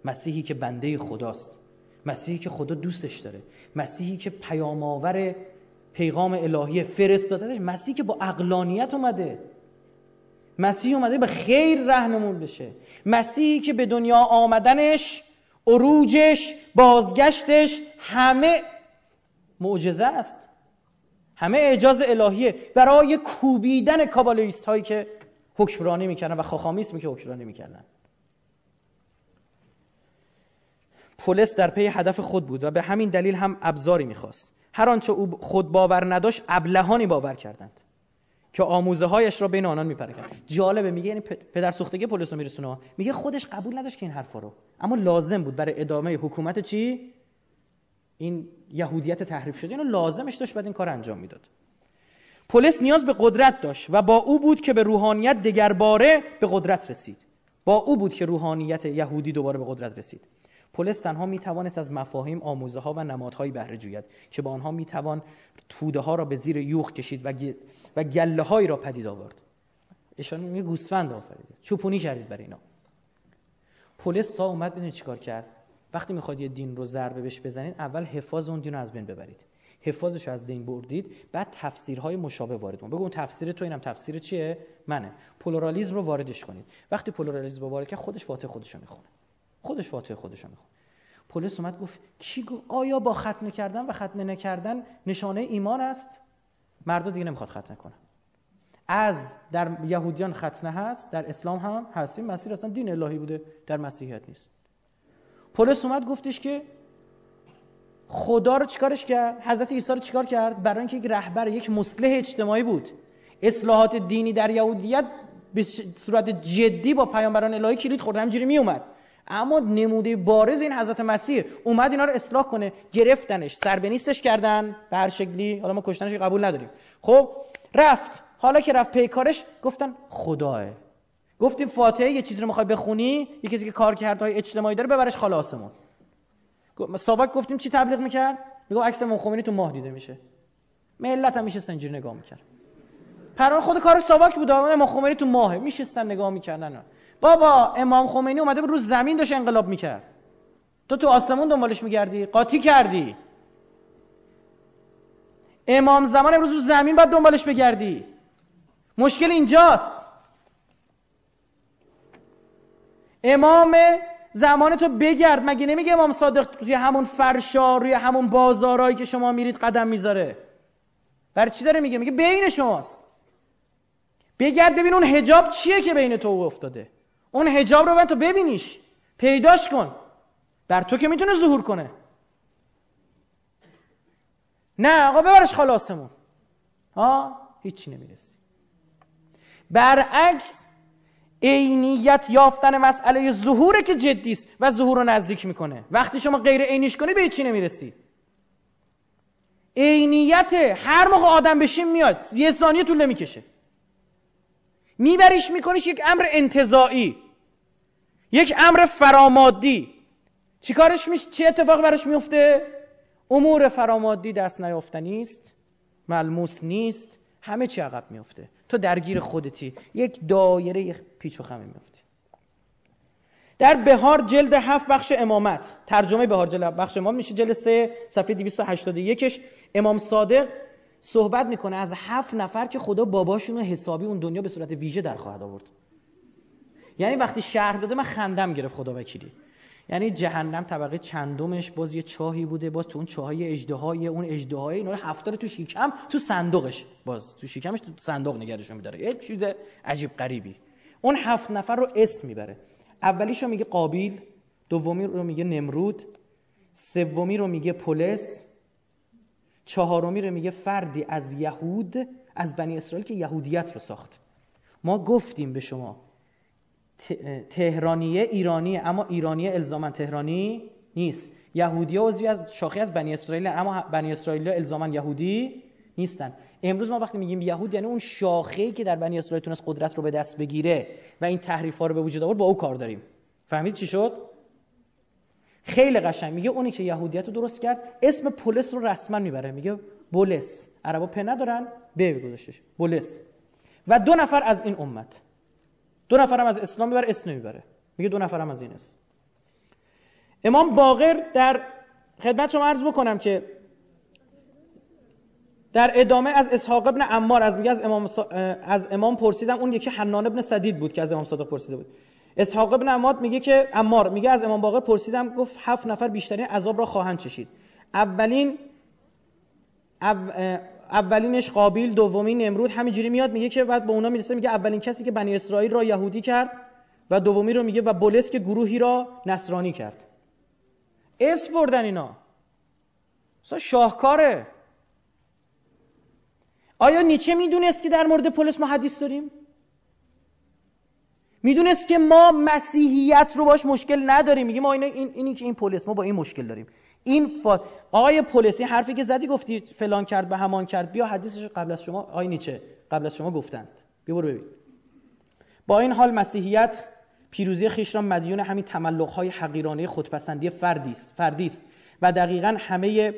مسیحی که بنده خداست. مسیحی که خدا دوستش داره. مسیحی که پیام پیغام الهی فرستادنش. مسیحی که با اقلانیت اومده. مسیح اومده به خیر رهنمون بشه. مسیحی که به دنیا آمدنش عروجش بازگشتش همه معجزه است. همه اعجاز الهیه. برای کوبیدن کابالیست هایی که حکمرانی می‌کردن و خاخامیسمی که حکمرانی می‌کردن. پولس در پی هدف خود بود و به همین دلیل هم ابزاری می‌خواست. هر آنچه او خود باور نداشت ابلهانی باور کردند. که آموزه هایش را بین آنان میپرکند جالبه میگه یعنی پدر سوختگی پولس رو میرسونه. میگه خودش قبول نداشت که این حرفا رو. اما لازم بود برای ادامه حکومت چی؟ این یهودیت تحریف شده. اینو لازمش داشت بعد این کار انجام می‌داد. پولس نیاز به قدرت داشت و با او بود که به روحانیت دگرباره به قدرت رسید. با او بود که روحانیت یهودی دوباره به قدرت رسید. پولس تنها می توانست از مفاهیم آموزه ها و نمادهایی بهره جوید که با آنها می توان توده ها را به زیر یوخ کشید و, و گله هایی را پدید آورد. اشاره می گوسفند آفریده. چوپونی کردید برای اینا. پولس تا اومد ببینید چیکار کرد؟ وقتی می‌خواد یه دین رو ضربه بهش بزنید اول حفاظ اون دین رو از بین ببرید. حفاظش از دین بردید بعد تفسیرهای مشابه وارد کن. بگو اون تفسیر تو اینم تفسیر چیه؟ منه. پلورالیسم رو واردش کنید. وقتی پلورالیسم رو وارد کرد خودش فاتح خودش رو می‌خونه. خودش فاتح خودش رو پلیس اومد گفت کی گفت آیا با ختنه کردن و ختنه نکردن نشانه ایمان است؟ مردا دیگه نمی‌خواد ختنه کنه از در یهودیان ختنه هست در اسلام هم هست این مسیر اصلا دین الهی بوده در مسیحیت نیست. پلیس اومد گفتش که خدا رو چیکارش کرد؟ حضرت عیسی رو چیکار کرد؟ برای اینکه یک رهبر یک مصلح اجتماعی بود. اصلاحات دینی در یهودیت به صورت جدی با پیامبران الهی کلید خورد همینجوری می اومد اما نموده بارز این حضرت مسیح اومد اینا رو اصلاح کنه گرفتنش. سربنیستش کردن به هر شکلی. حالا ما کشتنش قبول نداریم. خب رفت. حالا که رفت پیکارش گفتن خداه گفتیم فاتحه یه چیزی رو می‌خوای بخونی یه کسی که کار های اجتماعی داره ببرش خلاصمون ساواک گفتیم چی تبلیغ می‌کرد؟ میگه عکس امام خمینی تو ماه دیده میشه. ملت هم میشه سنجیر نگاه می‌کرد. پران خود کار ساواک بود امام خمینی تو ماهه. میشستن نگاه می‌کردن. بابا امام خمینی اومده بود رو زمین داشت انقلاب می‌کرد. تو تو آسمون دنبالش میگردی؟ قاطی کردی. امام زمان امروز رو زمین باید دنبالش بگردی. مشکل اینجاست. امام زمان تو بگرد. مگه نمیگه امام صادق توی همون فرشا روی همون بازارایی که شما میرید قدم می‌ذاره؟ برای چی داره میگه؟ میگه بین شماست. بگرد ببین اون هجاب چیه که بین تو افتاده. اون هجاب رو باید تو ببینیش. پیداش کن. بر تو که می‌تونه ظهور کنه. نه آقا ببرش خلاصمون. ها هیچی نمی‌رسی. برعکس عینیت یافتن مسئله ظهوره که جدی است و ظهور رو نزدیک می‌کنه. وقتی شما غیر عینیش کنی به چی نمی‌رسی. عینیت هر موقع آدم بشیم میاد یه ثانیه طول نمی‌کشه. میبریش میکنیش یک امر انتظاعی یک امر فرامادی. چیکارش میشه چه اتفاق براش میفته؟ امور فرامادی دست نیافتنی است ملموس نیست همه چی عقب میفته تو درگیر خودتی یک دایره پیچ و خمه میفتی در بهار جلد هفت بخش امامت ترجمه بهار جلد بخش امام میشه جلد سه صفحه 281 امام صادق صحبت می‌کنه از هفت نفر که خدا باباشون حسابی اون دنیا به صورت ویژه در خواهد آورد. یعنی وقتی شهر داده من خندم گرفت خدا وکیلی. یعنی جهنم طبقه چندمش باز یه چاهی بوده باز تو اون چاهای اجدهای اون اجدهای اینا هفتا تو شیکم تو صندوقش باز. تو شیکمش تو صندوق نگرشون میداره. یک چیز عجیب غریبی. اون هفت نفر رو اسم می‌بره. اولیش رو میگه قابیل دومی رو میگه نمرود سومی رو میگه پولس چهارمی رو میگه فردی از یهود از بنی اسرائیل که یهودیت رو ساخت. ما گفتیم به شما تهرانیه ایرانی اما ایرانی الزاما تهرانی نیست. یهودی عضوی از شاخه از بنی اسرائیل اما بنی اسرائیل الزاما یهودی نیستن. امروز ما وقتی میگیم یهود یعنی اون شاخه‌ای که در بنی اسرائیل تونست قدرت رو به دست بگیره و این تحریف ها رو به وجود آورد با او کار داریم. فهمید چی شد؟ خیلی قشنگ. میگه اونی که یهودیت رو درست کرد اسم پولس رو رسما می‌بره. میگه بولس. عربا په ندارن به گذاشتش. بولس. و دو نفر از این امت. دو نفرم از اسلام می‌بره اسم نمی‌بره. میگه دو نفرم از این اسم امام باقر در خدمت شما عرض بکنم که در ادامه از اسحاق ابن عمار از میگه از امام, از امام پرسیدم اون یکی حنان ابن سدید بود که از امام صادق پرسیده بود. اسحاق ابن عمار میگه که عمار میگه از امام باقر پرسیدم گفت هفت نفر بیشترین عذاب را خواهند چشید. اولین اولینش قابیل دومین نمرود همینجوری میاد میگه که بعد به اونا می‌رسه میگه اولین کسی که بنی اسرائیل را یهودی کرد و دومی رو میگه و بولس که گروهی را نصرانی کرد. اسم بردن اینا. اصلا شاهکاره. آیا نیچه می‌دونست که در مورد پولس ما حدیث داریم؟ می‌دونست که ما مسیحیت رو باش مشکل نداریم. میگیم ما این اینی که این پولس ما با این مشکل داریم. این فا... آقای این حرفی که زدی گفتی فلان کرد به همان کرد. بیا حدیثش قبل از شما آقای نیچه قبل از شما گفتند بیا برو ببین. با این حال مسیحیت پیروزی خیش را مدیون همین تملق‌های حقیرانه خودپسندی فردی است فردی است. و دقیقا همه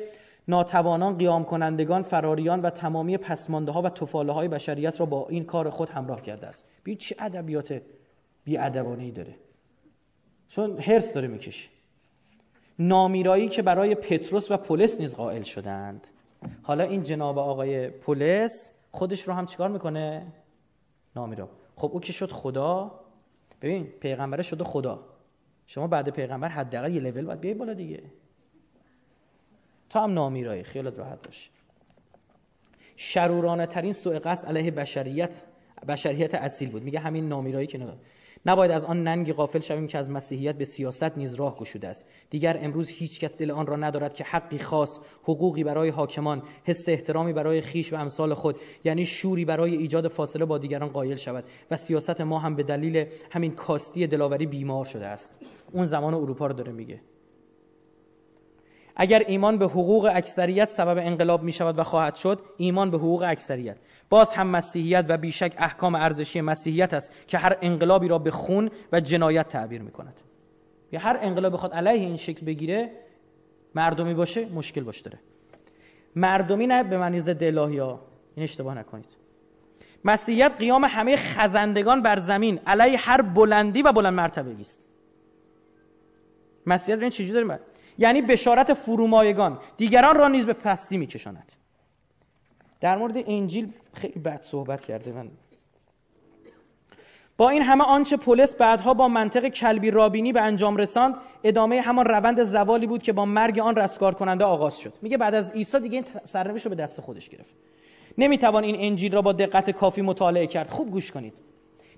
ناتوانان قیام کنندگان فراریان و تمامی پسمانده ها و تفاله های بشریت را با این کار خود همراه کرده است. ببین چه ادبیات بی ای داره. چون هرس داره می‌کشه. نامیرایی که برای پتروس و پولس نیز قائل شدند. حالا این جناب آقای پولس خودش رو هم چیکار می‌کنه؟ نامیرا. خب او که شد خدا ببین پیغمبر شده خدا. شما بعد پیغمبر حداقل یه لول باید بیای بالا دیگه. تو هم نامیرایی خیالت راحت باشه شرورانه ترین سوء قصد علیه بشریت بشریت اصیل بود. میگه همین نامیرایی که نگاه نباید از آن ننگی غافل شویم که از مسیحیت به سیاست نیز راه گشوده است. دیگر امروز هیچ کس دل آن را ندارد که حقی خاص حقوقی برای حاکمان حس احترامی برای خیش و امثال خود یعنی شوری برای ایجاد فاصله با دیگران قائل شود و سیاست ما هم به دلیل همین کاستی دلاوری بیمار شده است. اون زمان اروپا رو داره میگه. اگر ایمان به حقوق اکثریت سبب انقلاب می شود و خواهد شد ایمان به حقوق اکثریت. باز هم مسیحیت و بیشک احکام ارزشی مسیحیت است که هر انقلابی را به خون و جنایت تعبیر می کند یا هر انقلاب بخواد علیه این شکل بگیره مردمی باشه مشکل باش داره. مردمی نه به معنی ضد الهی ها. این اشتباه نکنید. مسیحیت قیام همه خزندگان بر زمین علیه هر بلندی و بلند مرتبه است. مسیحیت این چجوری داریم یعنی بشارت فرومایگان. دیگران را نیز به پستی میکشاند. در مورد انجیل خیلی بد صحبت کرده من. با این همه آنچه پولس بعدها با منطق کلبی رابینی به انجام رساند ادامه همان روند زوالی بود که با مرگ آن رستگار کننده آغاز شد. میگه بعد از عیسی دیگه این سرنوشت رو به دست خودش گرفت. نمی‌توان این انجیل را با دقت کافی مطالعه کرد. خوب گوش کنید.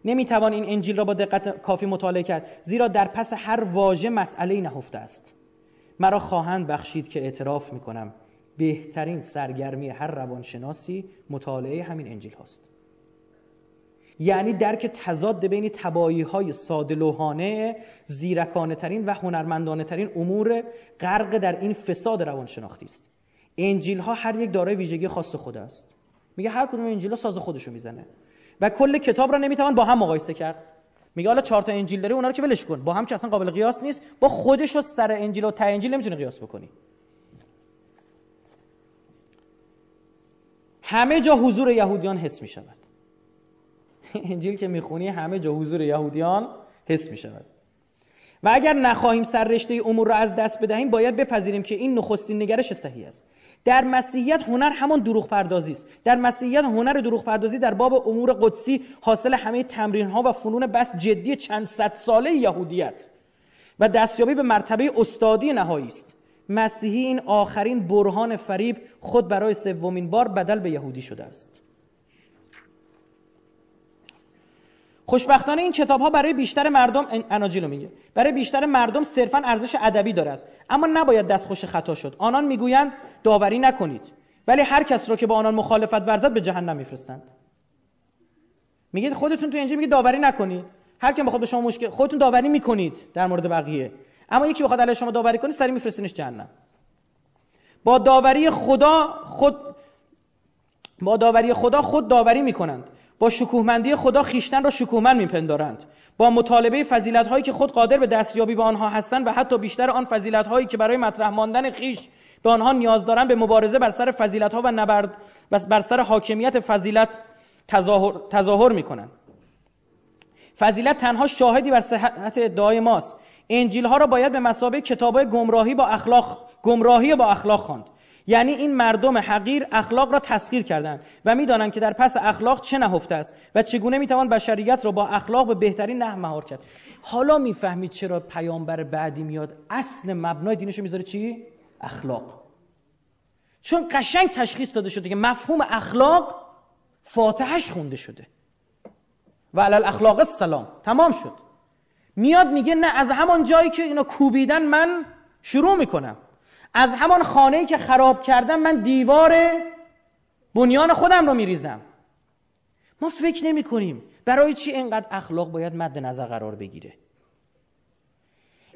نمی‌توان این انجیل را با دقت کافی مطالعه کرد. زیرا در پس هر واژه مسئله نهفته است. مرا خواهند بخشید که اعتراف می‌کنم. بهترین سرگرمی هر روانشناسی مطالعه همین انجیل هاست. یعنی درک تضاد بین تبایی های سادلوهانه زیرکانه ترین و هنرمندانه ترین امور غرق در این فساد روانشناختی است. انجیل ها هر یک دارای ویژگی خاص خود است. میگه هر کدوم انجیل ها ساز خودشو می‌زنه. و کل کتاب را نمی‌توان با هم مقایسه کرد. میگه حالا چهار تا انجیل داره اونا رو که ولش کن. با هم که اصلا قابل قیاس نیست. با خودش و سر انجیل و ته انجیل نمی‌تونه قیاس بکنی. همه جا حضور یهودیان حس می شود انجیل که می‌خونی همه جا حضور یهودیان حس می شود و اگر نخواهیم سررشته امور را از دست بدهیم باید بپذیریم که این نخستین نگرش صحیح است. در مسیحیت هنر همان دروغ پردازی است. در مسیحیت هنر دروغ پردازی در باب امور قدسی حاصل همه تمرین ها و فنون بس جدی چند صد ساله یهودیت و دستیابی به مرتبه استادی نهایی است. مسیحی این آخرین برهان فریب خود برای سومین بار بدل به یهودی شده است. خوشبختانه این کتاب ها برای بیشتر مردم اناجیل میگه. برای بیشتر مردم صرفا ارزش ادبی دارد. اما نباید دستخوش خطا شد. آنان می‌گویند داوری نکنید. ولی هر کس را که با آنان مخالفت ورزد به جهنم میفرستند. میگه خودتون تو انجیل میگه داوری نکنید. هر کی بخواد به شما مشکل خودتون داوری می‌کنید در مورد بقیه. اما یکی بخواد علیه شما داوری کنه سری میفرستینش جهنم. با داوری خدا خود با داوری خدا خود داوری می‌کنند. با شکوهمندی خدا خیشتن را شکوهمند میپندارند. با مطالبه فضیلت هایی که خود قادر به دستیابی به آنها هستند و حتی بیشتر آن فضیلت هایی که برای مطرح ماندن خیش به آنها نیاز دارند به مبارزه بر سر فضیلت ها و نبرد بر سر حاکمیت فضیلت تظاهر, تظاهر می‌کنند. فضیلت تنها شاهدی بر صحت ادعای ماست. انجیل ها را باید به مسابقه کتاب گمراهی با اخلاق گمراهی با اخلاق خواند. یعنی این مردم حقیر اخلاق را تسخیر کردند و می‌دانند که در پس اخلاق چه نهفته است و چگونه می‌توان بشریت را با اخلاق به بهترین نحو مهار کرد. حالا می‌فهمید چرا پیامبر بعدی میاد اصل مبنای دینش می‌ذاره چی؟ اخلاق. چون قشنگ تشخیص داده شده که مفهوم اخلاق فاتحش خونده شده. و علال اخلاق السلام. تمام شد. میاد میگه نه از همان جایی که اینا کوبیدن من شروع می‌کنم. از همان خانه‌ای که خراب کردم من دیوار بنیان خودم رو میریزم. ما فکر نمی کنیم برای چی اینقدر اخلاق باید مد نظر قرار بگیره.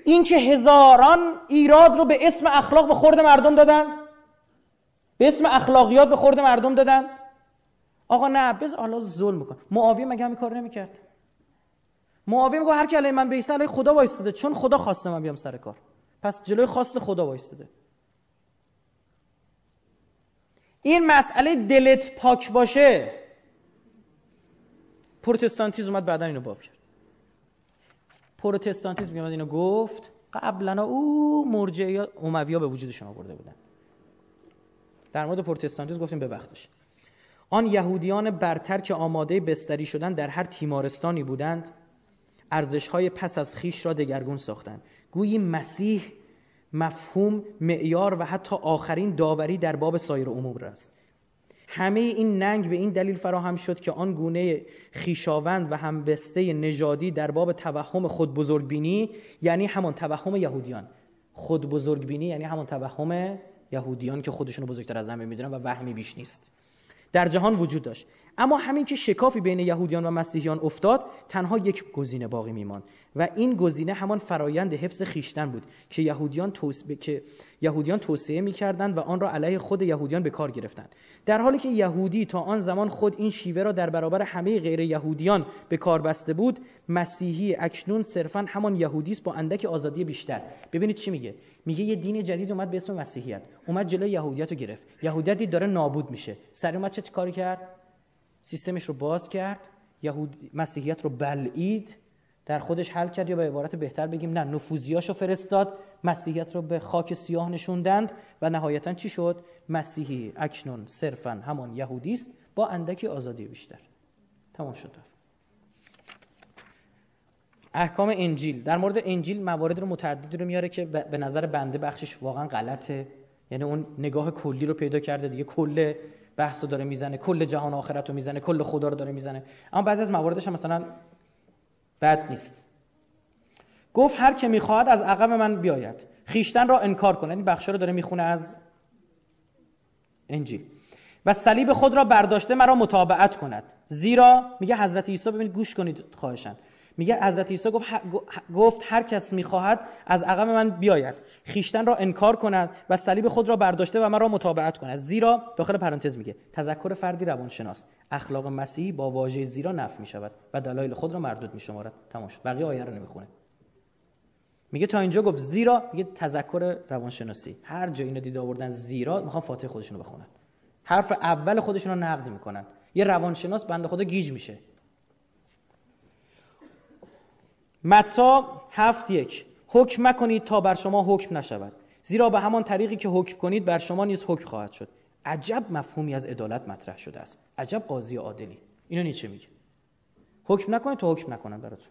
این که هزاران ایراد رو به اسم اخلاق به خورد مردم دادن به اسم اخلاقیات به خورد مردم دادن. آقا نه بز حالا ظلم میکن معاویه مگه همین کار نمی‌کرد؟ معاویه میگه هر کی من بیسته علی خدا وایستاده چون خدا خواسته من بیام سر کار. پس جلوی خواست خدا وایستاده. این مسئله دلت پاک باشه. پروتستانتیزم اومد بعدا اینو باب کرد. پروتستانتیزم اومد اینو گفت. قبلا او مرجعی اموی ها به وجودشون آورده بودن. در مورد پروتستانتیسم گفتیم به وقتش آن یهودیان برتر که آماده بستری شدن در هر تیمارستانی بودند ارزشهای پس از خیش را دگرگون ساختند. گویی مسیح مفهوم معیار و حتی آخرین داوری در باب سایر امور است. همه این ننگ به این دلیل فراهم شد که آن گونه خیشاوند و همبسته نژادی در باب توهم خود بزرگبینی یعنی همان توهم یهودیان. خود بزرگبینی یعنی همان توهم یهودیان که خودشونو بزرگتر از همه می‌دونن و وهمی بیش نیست. در جهان وجود داشت. اما همین که شکافی بین یهودیان و مسیحیان افتاد تنها یک گزینه باقی میماند. و این گزینه همان فرایند حفظ خیشتن بود که یهودیان توسعه که یهودیان توسعه می‌کردند و آن را علیه خود یهودیان به کار گرفتند. در حالی که یهودی تا آن زمان خود این شیوه را در برابر همه غیر یهودیان به کار بسته بود مسیحی اکنون صرفا همان یهودی است با اندک آزادی بیشتر. ببینید چی میگه؟ میگه یه دین جدید اومد به اسم مسیحیت. اومد جلوی یهودیت رو گرفت. یهودیت داره نابود میشه. سر اومد چه کاری کرد؟ سیستمش رو باز کرد. یهود مسیحیت رو بلعید. در خودش حل کرد یا به عبارت بهتر بگیم نه نفوذیاشو فرستاد مسیحیت رو به خاک سیاه نشوندند و نهایتا چی شد؟ مسیحی. اکنون صرفا همان یهودی است با اندکی آزادی بیشتر. تمام شد. احکام انجیل. در مورد انجیل موارد رو متعددی رو میاره که به نظر بنده بخشش واقعا غلطه. یعنی اون نگاه کلی رو پیدا کرده دیگه. کل بحث داره می‌زنه کل جهان آخرت رو می‌زنه کل خدا رو داره می‌زنه. اما بعضی از مواردش هم مثلا بد نیست. گفت هر که می‌خواهد از عقب من بیاید. خیشتن را انکار کنه این بخش رو داره می‌خونه از انجیل. و صلیب خود را برداشته مرا متابعت کند. زیرا میگه حضرت عیسی ببینید گوش کنید خواهشن میگه حضرت عیسی گفت گفت هر کس می‌خواهد از عقب من بیاید. خیشتن را انکار کند و صلیب خود را برداشته و مرا متابعت کند. زیرا داخل پرانتز میگه تذکر فردی روانشناس. اخلاق مسیحی با واژه زیرا نفی می‌شود و دلایل خود را مردود میشمارد. تمام شد. بقیه آیه رو نمی‌خونه. میگه تا اینجا گفت زیرا میگه تذکر روانشناسی. هر جا اینو دیده آوردن زیرا می‌خوان فاتحه خودشونو بخونن. حرف اول خودشون رو نقد می‌کنن. یه روانشناس بنده خدا گیج میشه. متا هفت یک. حکم مکنید تا بر شما حکم نشود. زیرا به همان طریقی که حکم کنید بر شما نیز حکم خواهد شد. عجب مفهومی از عدالت مطرح شده است. عجب قاضی عادلی. اینو نیچه میگه. حکم نکنید تا حکم نکنن براتون.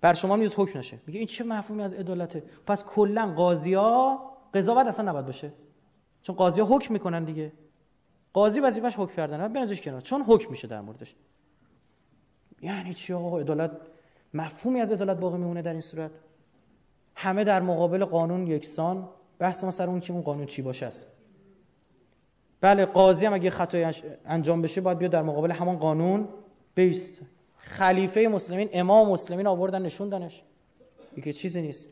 بر شما نیز حکم نشه. میگه این چه مفهومی از عدالته؟ پس کلا قاضیا قضاوت اصلا نباید باشه. چون قاضیا حکم می‌کنن دیگه. قاضی وظیفش حکم کردن. بنازش کنار. چون حکم میشه در موردش. یعنی چی آقا؟ عدالت مفهومی از عدالت باقی میمونه در این صورت. همه در مقابل قانون یکسان. بحث ما سر اون که اون قانون چی باشه است. بله قاضی هم اگه خطای انجام بشه باید بیاد در مقابل همان قانون. بیست. خلیفه مسلمین امام مسلمین آوردن نشوندنش. دیگه چیزی نیست.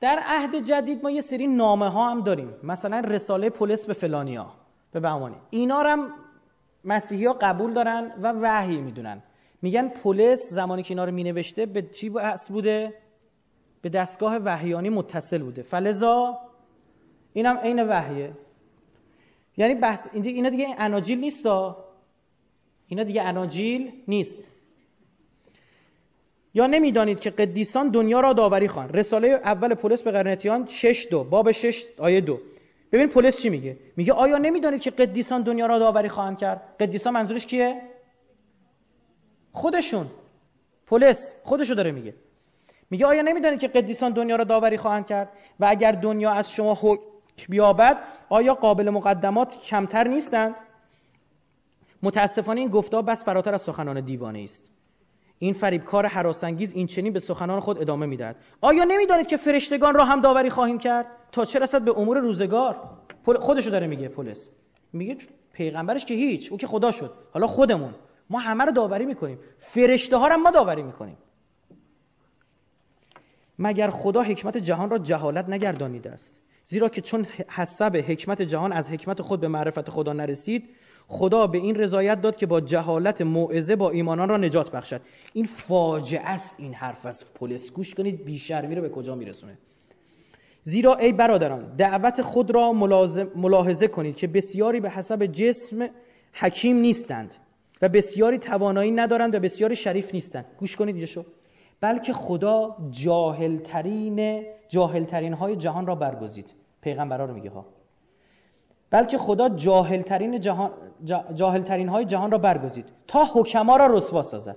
در عهد جدید ما یه سری نامه ها هم داریم. مثلا رساله پلیس به فلانیا به بهمانی اینا هم مسیحی ها قبول دارن و وحی می‌دونن. میگن پلیس زمانی که اینا رو مینوشته به چی بحث بوده؟ به دستگاه وحیانی متصل بوده. فلزا اینم عین وحیه. یعنی بحث اینا دیگه اناجیل نیست اینا دیگه اناجیل نیست. یا نمی‌دانید که قدیسان دنیا را داوری خوان رساله اول پولس به قرنتیان 6 دو. باب 6 آیه دو. ببین پولس چی میگه؟ میگه آیا نمی‌دانید که قدیسان دنیا را داوری خواهند کرد؟ قدیسان منظورش کیه؟ خودشون. پولس خودشو داره میگه. میگه آیا نمی‌دانید که قدیسان دنیا را داوری خواهند کرد؟ و اگر دنیا از شما حکم بیابد آیا قابل مقدمات کمتر نیستند؟ متاسفانه این گفتار بس فراتر از سخنان دیوانه است. این فریبکار حراسانگیز این چنین به سخنان خود ادامه می‌دهد. آیا نمی‌دانید که فرشتگان را هم داوری خواهیم کرد؟ تا چه رسد به امور روزگار؟ خودشو داره میگه پولس میگه پیغمبرش که هیچ او که خدا شد. حالا خودمون. ما همه رو داوری می‌کنیم. فرشته ها رو ما داوری می‌کنیم. مگر خدا حکمت جهان را جهالت نگردانیده است؟ زیرا که چون حسب حکمت جهان از حکمت خود به معرفت خدا نرسید خدا به این رضایت داد که با جهالت موعظه با ایمانان را نجات بخشد. این فاجعه است این حرف از پولس گوش کنید بیشرمی رو به کجا میرسونه؟ زیرا ای برادران دعوت خود را ملاحظه کنید که بسیاری به حسب جسم حکیم نیستند. و بسیاری توانایی ندارند و بسیاری شریف نیستند. گوش کنید اینجا بلکه خدا جاهلترین جاهلترین های جهان را برگزید. پیغمبرا رو میگه ها. بلکه خدا جاهلترین جهان جاهلترین های جهان را برگزید. تا حکما را رسوا سازد.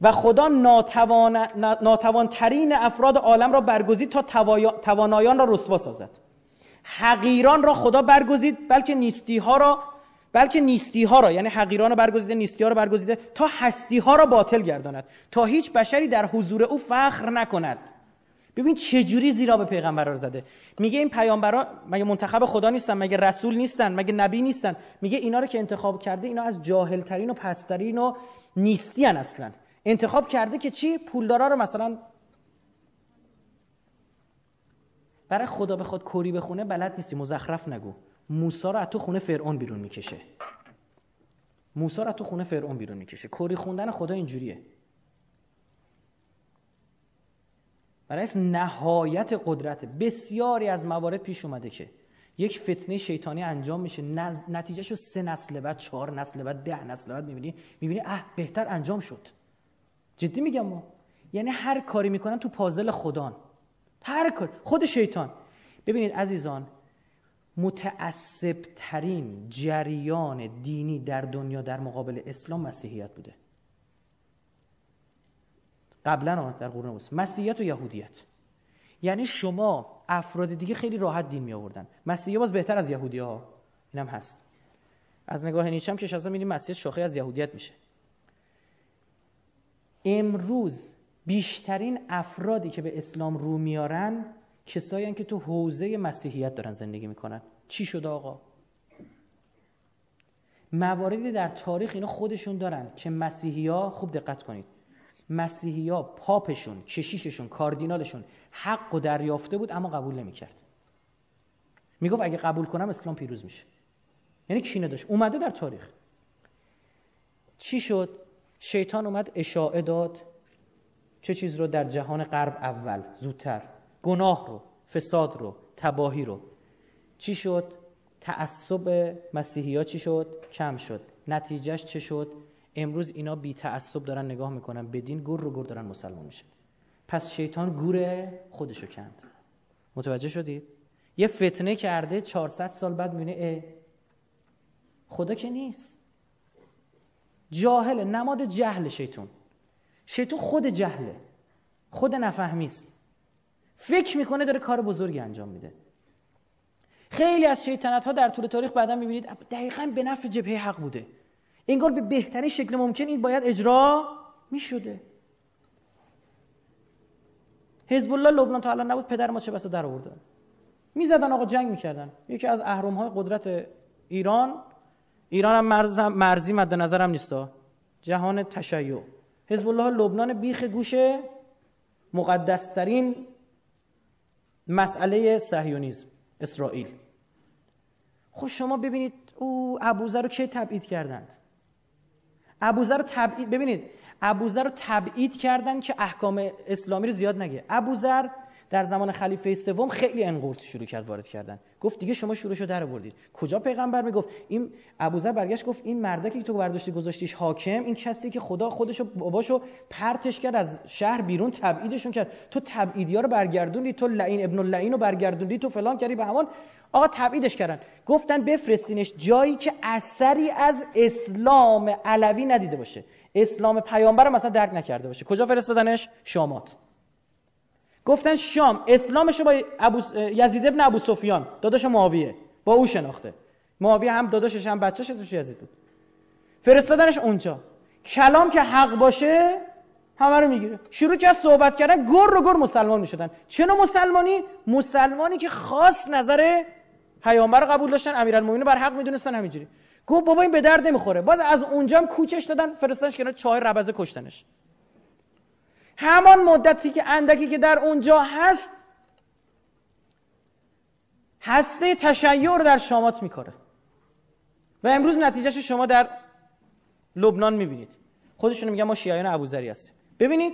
و خدا ناتوان... ناتوانترین افراد عالم را برگزید تا توانایان را رسوا سازد. حقیران را خدا برگزید بلکه نیستی ها را بلکه نیستی ها را یعنی حقیران را برگزیده نیستی ها را برگزیده تا هستی ها را باطل گرداند. تا هیچ بشری در حضور او فخر نکند. ببین چه جوری زیرا به پیغمبر را زده. میگه این پیامبران مگه منتخب خدا نیستن؟ مگه رسول نیستن؟ مگه نبی نیستن؟ میگه اینا رو که انتخاب کرده اینا از جاهلترین و پسترین و نیستی اصلا. انتخاب کرده که چی؟ پولدارا رو مثلا برای خدا به خود کوری بخونه بلد نیستی مزخرف نگو. موسی رو از تو خونه فرعون بیرون می‌کشه. موسی رو از تو خونه فرعون بیرون می‌کشه. کوری خوندن خدا اینجوریه. برای نهایت قدرت بسیاری از موارد پیش اومده که یک فتنه شیطانی انجام میشه. نتیجهشو سه نسل بعد چهار نسل بعد ده نسل بعد می‌بینی. می‌بینی اه بهتر انجام شد. جدی میگم ما. یعنی هر کاری می‌کنن تو پازل خدان. هر کار خود شیطان. ببینید عزیزان متعصب ترین جریان دینی در دنیا در مقابل اسلام مسیحیت بوده. قبلا در قرون وسطا مسیحیت و یهودیت. یعنی شما افراد دیگه خیلی راحت دین می آوردن. مسیحی باز بهتر از یهودی ها اینم هست. از نگاه نیچه هم که شازا میدیم مسیحیت شاخه از یهودیت میشه. امروز بیشترین افرادی که به اسلام رو میارن کسایی که تو حوزه مسیحیت دارن زندگی می‌کنن. چی شد آقا؟ مواردی در تاریخ اینا خودشون دارن که مسیحی ها خوب دقت کنید مسیحی ها پاپشون کشیششون کاردینالشون حق و دریافته بود اما قبول نمی‌کرد. می‌گفت اگه قبول کنم اسلام پیروز میشه. یعنی کینه داشت اومده در تاریخ. چی شد؟ شیطان اومد اشاعه داد. چه چیز رو در جهان غرب اول؟ زودتر. گناه رو فساد رو تباهی رو. چی شد؟ تعصب مسیحی ها چی شد؟ کم شد. نتیجهش چه شد؟ امروز اینا بی تعصب دارن نگاه می‌کنن. بدین گور رو گور دارن مسلمان میشه پس شیطان گور خودشو کند. متوجه شدید؟ یه فتنه کرده 400 سال بعد می‌بینه خدا که نیست. جاهله نماد جهل شیطان شیطان خود جهله. خود نفهمیست. فکر می‌کنه داره کار بزرگی انجام میده. خیلی از شیطنت ها در طول تاریخ بعدا می‌بینید دقیقا به نفع جبهه حق بوده. انگار به بهترین شکل ممکن این باید اجرا می‌شده. حزب الله لبنان تا الان نبود پدر ما چه بسا در آورده می‌زدن آقا جنگ می‌کردن. یکی از اهرم های قدرت ایران ایران هم مرز مرزی مد نظرم نیستا جهان تشیع. حزب الله لبنان بیخ گوش مقدسترین مسئله صهیونیسم اسرائیل. خب شما ببینید او ابوذر رو چه تبعید کردند؟ ابوذر رو تبعید ببینید ابوذر رو تبعید کردن که احکام اسلامی رو زیاد نگه. ابوذر در زمان خلیفه سوم خیلی انقورت شروع کرد وارد کردن. گفت دیگه شما شروعشو در آوردید کجا پیغمبر می‌گفت؟ این ابوذر برگشت گفت این مرده که تو برداشتی گذاشتیش حاکم این کسی که خدا خودشو باباشو پرتش کرد از شهر بیرون تبعیدشون کرد. تو تبعیدیا رو برگردوندی تو لعین ابن اللعین رو برگردوندی تو فلان کردی به همان آقا تبعیدش کردن. گفتن بفرستینش جایی که اثری از اسلام علوی ندیده باشه. اسلام پیامبر مثلا درک نکرده باشه. کجا فرستادنش؟ شامات. گفتن شام اسلامش با ابو یزید ابن ابو سفیان داداش معاویه با او شناخته. معاویه هم داداشش هم بچه‌ش توش یزید بود. فرستادنش اونجا. کلام که حق باشه همه رو می‌گیره. شروع کرد صحبت کردن گر رو گر مسلمان می‌شدن. نوع مسلمانی؟ مسلمانی که خاص نظر پیامبر قبول داشتن امیرالمومنین بر حق می‌دونستن همینجوری. گفت بابا این به درد نمی‌خوره. باز از اونجا هم کوچش دادن فرستادنش کنار چای ربزه کشتنش. همان مدتی که اندکی که در اونجا هست هسته تشیع در شامات میکاره. و امروز نتیجهش شما در لبنان می‌بینید. خودشون میگن ما شیعیان ابوذری هستیم. ببینید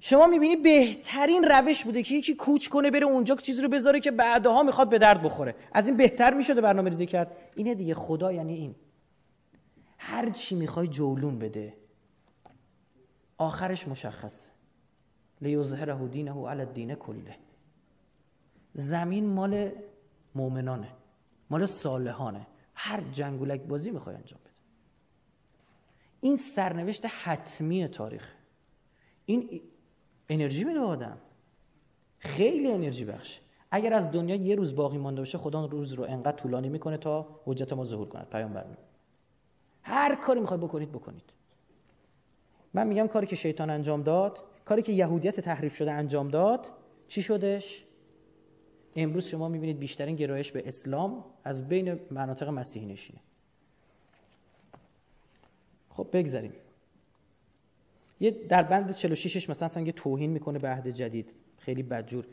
شما می‌بینی بهترین روش بوده که یکی کوچ کنه بره اونجا چیزی رو بذاره که بعدها می‌خواد به درد بخوره. از این بهتر می‌شده برنامه ریزی کرد. اینه دیگه خدا یعنی این. هر چی می‌خوای جولون بده. آخرش مشخصه. لیظهره دینه علی الدین کله. زمین مال مؤمنانه مال صالحانه. هر جنگولک بازی می‌خوای انجام بده. این سرنوشت حتمی تاریخ. این انرژی میده آدم. خیلی انرژی بخش. اگر از دنیا یه روز باقی مانده باشه خدا روز رو انقدر طولانی می‌کنه تا حجت ما ظهور کند. پیامبر هر کاری می‌خواد بکنید بکنید. من میگم کاری که شیطان انجام داد کاری که یهودیت تحریف شده انجام داد چی شدش؟ امروز شما می‌بینید بیشترین گرایش به اسلام از بین مناطق مسیحی نشینه. خب بگذاریم. یه در بند 46ش مثلا یه توهین می‌کنه به عهد جدید. خیلی بدجور.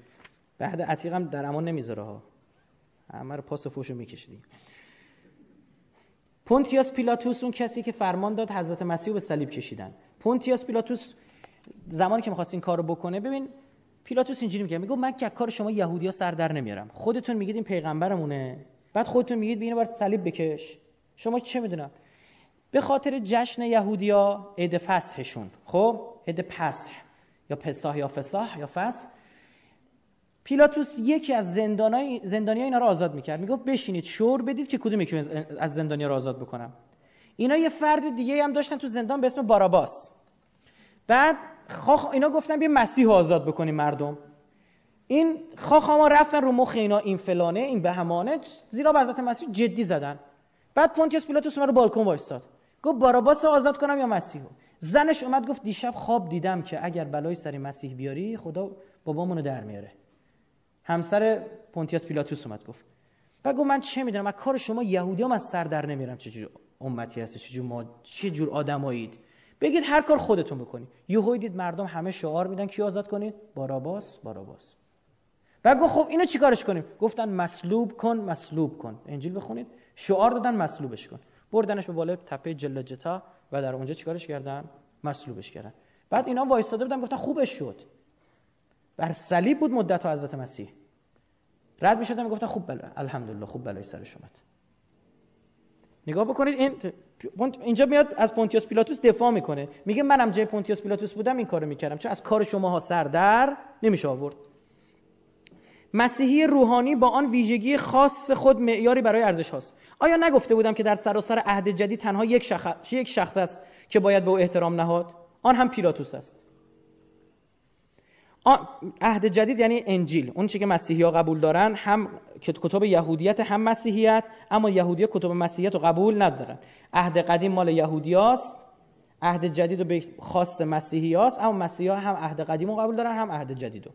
به عهد عتیق هم در امان نمی‌ذاره ها. همه رو پاس فوشو میکشیدی پونتیاس پیلاتوس اون کسی که فرمان داد حضرت مسیح رو به صلیب کشیدن. پونتیاس پیلاتوس زمانی که می‌خواست این کارو بکنه ببین پیلاتوس اینجوری میگه میگه من که کار شما یهودیا سر در نمیارم. خودتون میگید این پیغمبرمونه. بعد خودتون میگید ببین بر صلیب بکش. شما چه می‌دونم؟ به خاطر جشن یهودیا عید فسحشون خب؟ عید پسح یا پسح یا فسح یا فسح پیلاتوس یکی از زندانای زندانیا اینا رو آزاد می‌کرد. می‌گفت بشینید شور بدید که کدوم یکی از زندانیا رو آزاد بکنم. اینا یه فرد دیگه هم داشتن تو زندان به اسم باراباس. بعد خاخ اینا گفتن بیا مسیح آزاد بکنیم مردم. این خاخاما رفتن رو مخ اینا این فلانه این بهمانه زیرا به حضرت مسیح جدی زدن. بعد پونتیوس پیلاتوس رو بالکن وایستاد. گفت باراباس آزاد کنم یا مسیحو زنش اومد گفت دیشب خواب دیدم که اگر بلای سر مسیح بیاری خدا بابامونو در میاره. همسر پونتیوس پیلاتوس اومد گفت. بعد من چه می‌دونم؟ از کار شما یهودی هم از سر در نمیرم چه جور امتی هست چه جور ما چه جور آدمایید. بگید هر کار خودتون بکنید. یهو دید مردم همه شعار میدن کی آزاد کنید؟ باراباس باراباس. بعد گفت خب اینو چیکارش کنیم؟ گفتن مصلوب کن مصلوب کن. انجیل بخونید. شعار دادن مصلوبش کن. بردنش به بالای تپه جلجتا و در اونجا چیکارش کردن؟ مصلوبش کردن. بعد اینا وایستاده بودن گفتن خوبش شد. بر صلیب بود مدت حضرت مسیح. رد می‌شدن می‌گفتن خوب بله الحمدلله خوب بلای سرش اومد نگاه بکنید این اینجا میاد از پونتیوس پیلاتوس دفاع می‌کنه. میگه منم جای پونتیوس پیلاتوس بودم این کارو می‌کردم چون از کار شماها سر در نمیشه آورد. مسیحی روحانی با آن ویژگی خاص خود معیاری برای ارزش هاست. آیا نگفته بودم که در سراسر عهد جدید تنها یک شخص, یک شخص است که باید به او احترام نهاد؟ آن هم پیلاتوس است. عهد جدید یعنی انجیل. اون چی که مسیحی ها قبول دارن هم کتب یهودیت هم مسیحیت اما یهودی کتب مسیحیت رو قبول ندارن. عهد قدیم مال یهودیاست عهد جدید رو به خاص مسیحی هاست اما مسیحی ها هم عهد قدیم رو قبول دارن هم عهد جدید رو.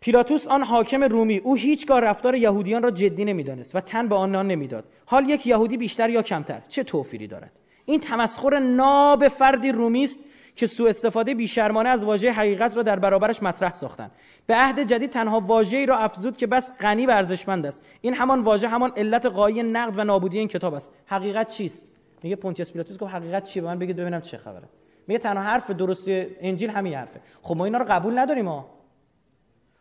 پیلاتوس آن حاکم رومی. او هیچگاه رفتار یهودیان را جدی نمی‌دانست و تن به آنان نمی‌داد. حال یک یهودی بیشتر یا کمتر؟ چه توفیری دارد؟ این تمسخر ناب فردی رومی است که سوء استفاده بیشرمانه از واژه حقیقت را در برابرش مطرح ساختند به عهد جدید تنها واژه‌ای را افزود که بس غنی و ارزشمند است. این همان واژه همان علت قایی نقد و نابودی این کتاب است. حقیقت چیست؟ میگه پونتیوس پیلاتوس گفت حقیقت چیه؟ به من بگید ببینم چه خبره. میگه تنها حرف درست انجیل همین حرفه. خب ما اینا رو قبول نداریم ما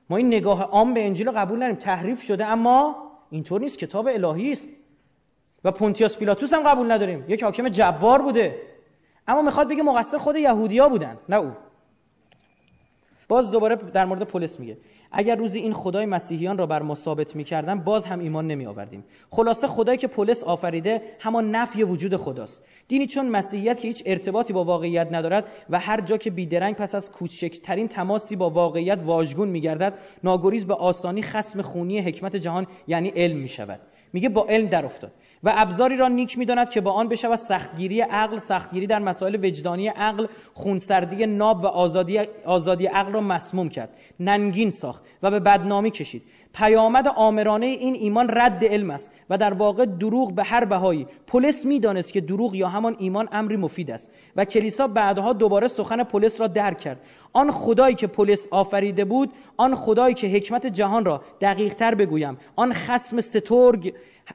ما این نگاه عام به انجیل رو قبول نداریم. تحریف شده اما اینطور نیست. کتاب الهی است. و پونتیوس پیلاتوس هم قبول نداریم. یک حاکم جبار بوده. اما می‌خواد بگه مقصر خود یهودیا بودن نه او. باز دوباره در مورد پلیس میگه. اگر روزی این خدای مسیحیان را بر ما ثابت می‌کردن باز هم ایمان نمی آوردیم خلاصه خدایی که پلیس آفریده همان نفی وجود خداست. دینی چون مسیحیت که هیچ ارتباطی با واقعیت ندارد و هر جا که بیدرنگ پس از کوچکترین تماسی با واقعیت واژگون میگردد ناگریز به آسانی خسم خونی حکمت جهان یعنی علم می‌شود. میگه با علم در افتاد. و ابزاری را نیک می‌داند که با آن بشود سختگیری عقل سختگیری در مسائل وجدانی عقل خونسردی ناب و آزادی, آزادی عقل را مسموم کرد. ننگین ساخت و به بدنامی کشید. پیامد آمرانه این ایمان رد علم است و در واقع دروغ به هر بهایی. پلیس می‌دانست که دروغ یا همان ایمان امری مفید است و کلیسا بعدها دوباره سخن پلیس را درک کرد. آن خدایی که پلیس آفریده بود آن خدایی که حکمت جهان را دقیق تر بگویم آن خسم سترگ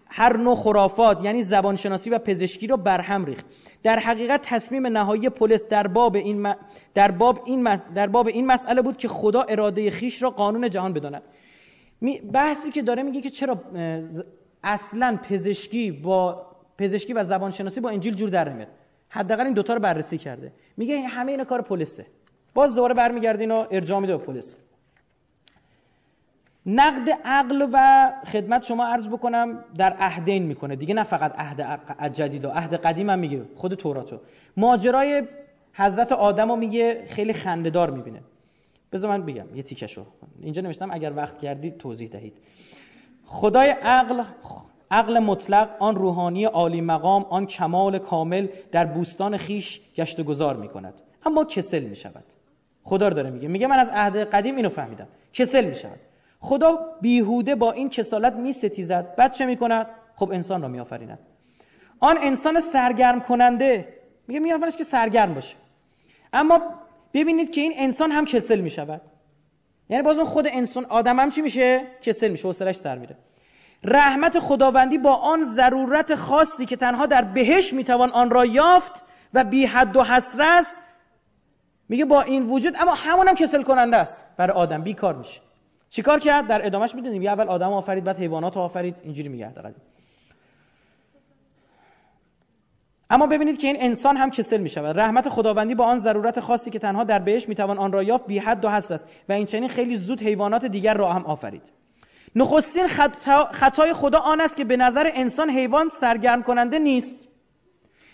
هر نوع خرافات یعنی زبانشناسی و پزشکی را برهم ریخت. در حقیقت تصمیم نهایی پلیس در باب این در باب این در باب این مسئله بود که خدا اراده خیش را قانون جهان بداند. بحثی که داره میگه که چرا اصلا پزشکی با پزشکی و زبانشناسی با انجیل جور در نمیاد. حداقل این دوتا رو بررسی کرده. میگه همه این کار پلیسه. باز دوباره برمیگرده اینو ارجاع میده به پلیس. نقد عقل و خدمت شما عرض بکنم در عهدین می‌کنه. دیگه نه فقط عهد جدید و عهد قدیم هم میگه. خود توراتو. ماجرای حضرت آدم رو میگه خیلی خندهدار می‌بینه. بذار من بگم یه تیکشو اینجا نوشتم اگر وقت کردید توضیح دهید. خدای عقل عقل مطلق آن روحانی عالی مقام آن کمال کامل در بوستان خیش گشت و گذار می کند اما کسل می شود خدا رو داره میگه. میگه من از عهد قدیم اینو فهمیدم. کسل می شود خدا بیهوده با این کسالت می ستیزد بعد چه می کند خب انسان را می آفریند آن انسان سرگرم کننده. میگه می که سرگرم باشه. اما ببینید که این انسان هم کسل می شود یعنی باز اون خود انسان آدم هم چی میشه؟ کسل میشه حوصلش سر میره. رحمت خداوندی با آن ضرورت خاصی که تنها در بهش می‌توان آن را یافت و بی حد و حسره است میگه با این وجود اما همون هم کسل کننده است. برای آدم بیکار میشه. چیکار کرد؟ در ادامهش می‌دونیم اول آدم آفرید بعد حیوانات آفرید اینجوری میگه اما ببینید که این انسان هم کسل می شود رحمت خداوندی با آن ضرورت خاصی که تنها در بهش می‌توان آن را یافت بی حد و حصر است و این چنین خیلی زود حیوانات دیگر را هم آفرید. نخستین خطای خدا آن است که به نظر انسان حیوان سرگرم کننده نیست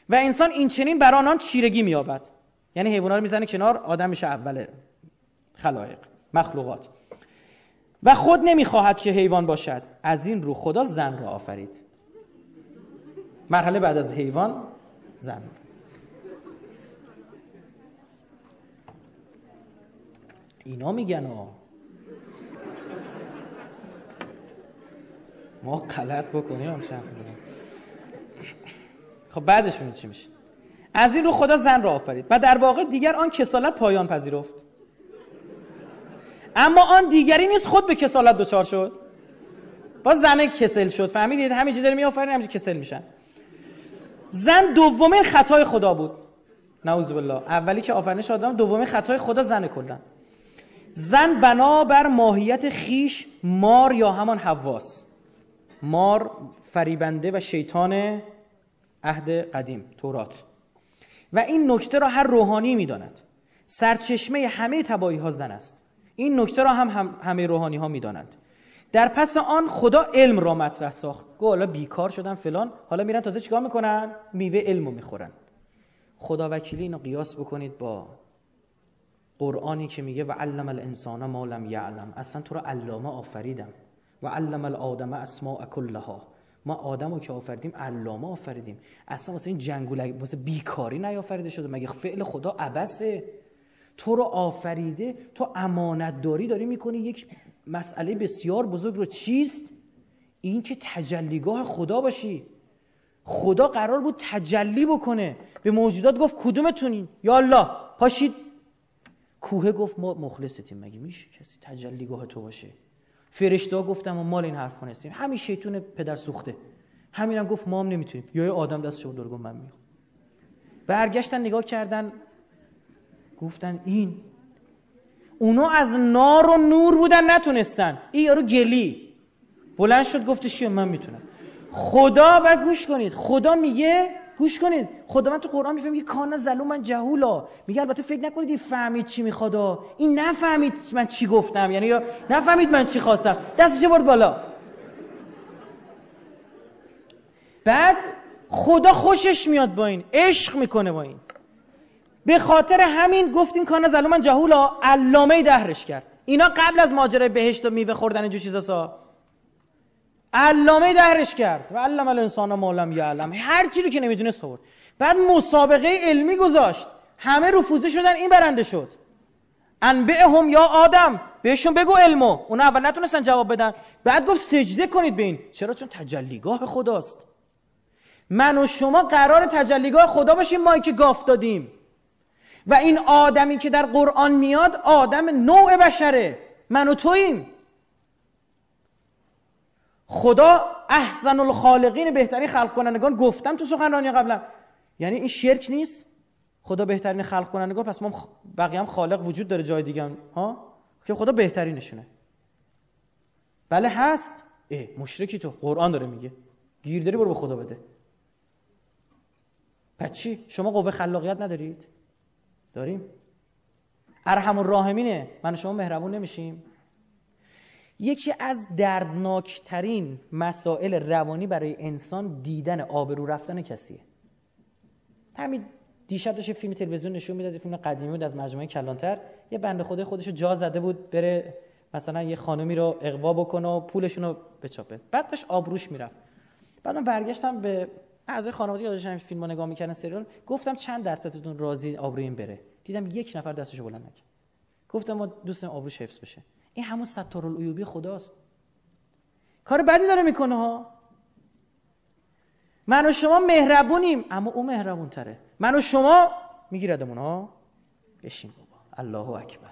و انسان این چنین بر آنان چیرگی مییابد. یعنی حیوانات رو می‌زنه کنار آدم میشه اول خلایق مخلوقات. و خود نمی‌خواهد که حیوان باشد. از این رو خدا زن را آفرید. مرحله بعد از حیوان زن. اینا میگن ها ما غلط بکنیم هم خب بعدش ببینید چی میشه. از این رو خدا زن را آفرید. و در واقع دیگر آن کسالت پایان پذیرفت. اما آن دیگری نیست خود به کسالت دچار شد. با زن کسل شد. فهمیدید؟ همینجوری داره میآفرین همینجوری کسل میشن. زن دومین خطای خدا بود. نعوذ بالله اولی که آفرینش آدم دومین خطای خدا زن کلا زن بنابر ماهیت خیش مار یا همان حواس. مار فریبنده و شیطان عهد قدیم تورات. و این نکته را هر روحانی می‌داند. سرچشمه همه تبایی ها زن است. این نکته را هم, همه روحانی ها می‌دانند. در پس آن خدا علم را مطرح ساخت. گو حالا بیکار شدن فلان. حالا میرن تازه چیکار می‌کنن؟ میوه علمو می‌خورن. خدا وکیلی اینو قیاس بکنید با قرآنی که میگه و علم الانسان ما لم یعلم اصلا تو رو علامه آفریدم. و علم الادم اسماء کلها ما آدمو که آفریدیم علامه آفریدیم. اصلا واسه این جنگول واسه بیکاری نیافریده شده. مگه فعل خدا عبسه تو رو آفریده تو امانت داری داری می‌کنی یک مسئله بسیار بزرگ رو چیست؟ این که تجلیگاه خدا باشی. خدا قرار بود تجلی بکنه. به موجودات گفت کدومتونین یا الله. پاشید. کوه گفت ما مخلصتیم. مگه میشه کسی تجلیگاه تو باشه؟ فرشته گفتم ما مال این حرف نیستیم همین شیطون پدر سوخته. همینم گفت ما هم نمی‌تونیم. یا آدم دست شما درگم من میام برگشتن نگاه کردن. گفتن این اونا از نار و نور بودن نتونستن. این یارو گلی. بلند شد گفتش که من می‌تونم. خدا و گوش کنید. خدا میگه گوش کنید. خدا من تو قرآن میفهم میگه کان زلو من جهولا. میگه البته فکر نکنید این فهمید چی می‌خواد. این نفهمید من چی گفتم. یعنی یا نفهمید من چی خواستم. دستش برد بالا. بعد خدا خوشش میاد با این. عشق می‌کنه با این. به خاطر همین گفتیم کان زلو من جهولا علامه دهرش کرد. اینا قبل از ماجرای بهشت و میوه خوردن اینجور چیزا علامه دهرش کرد. و علم الانسان ما لم یعلم. هر چیزی که نمی‌دونست آورد بعد مسابقه علمی گذاشت. همه رفوزه شدن این برنده شد. انبئهم یا آدم. بهشون بگو علمو. اون اول نتونستن جواب بدن. بعد گفت سجده کنید به این. چرا؟ چون تجلیگاه خداست. من و شما قرار تجلیگاه خدا باشیم ما که گاف دادیم. و این آدمی که در قرآن میاد آدم نوع بشره. من و توییم. خدا احسن الخالقین بهترین خلق کنندگان گفتم تو سخنرانی قبلا. یعنی این شرک نیست؟ خدا بهترین خلق کنندگان پس ما بقیه هم خالق وجود داره جای دیگه ها؟ که خدا بهترینشونه. بله هست. اه مشرکی تو. قرآن داره میگه. گیر داری برو به خدا بده. پس چی؟ شما قوه خلاقیت ندارید؟ داریم؟ ارحم الراحمینه من شما مهربون نمیشیم. یکی از دردناکترین مسائل روانی برای انسان دیدن آبرو رفتن کسیه. همین دیشب داشت فیلم تلویزیون نشون می‌داد فیلم قدیمی بود از مجموعه کلانتر. یه بنده خدا خودش جا زده بود بره مثلا یه خانمی رو اقوا بکنه و پولشون رو بچاپه. بعد داشت آبروش می‌رفت. بعدم برگشتم به اعضای خانواده یادشم فیلم رو نگاه می‌کردن سریال گفتم چند درصدتون راضی آبروی این بره؟ دیدم یک نفر دستشو بلند نکرد. گفتم ما دوست آبروش حفظ بشه. این همون ستار العیوبی خداست. کار بدی داره می‌کنه ها. من و شما مهربونیم اما او مهربون تره من و شما میگیردمون ها. بشین بابا. الله اکبر.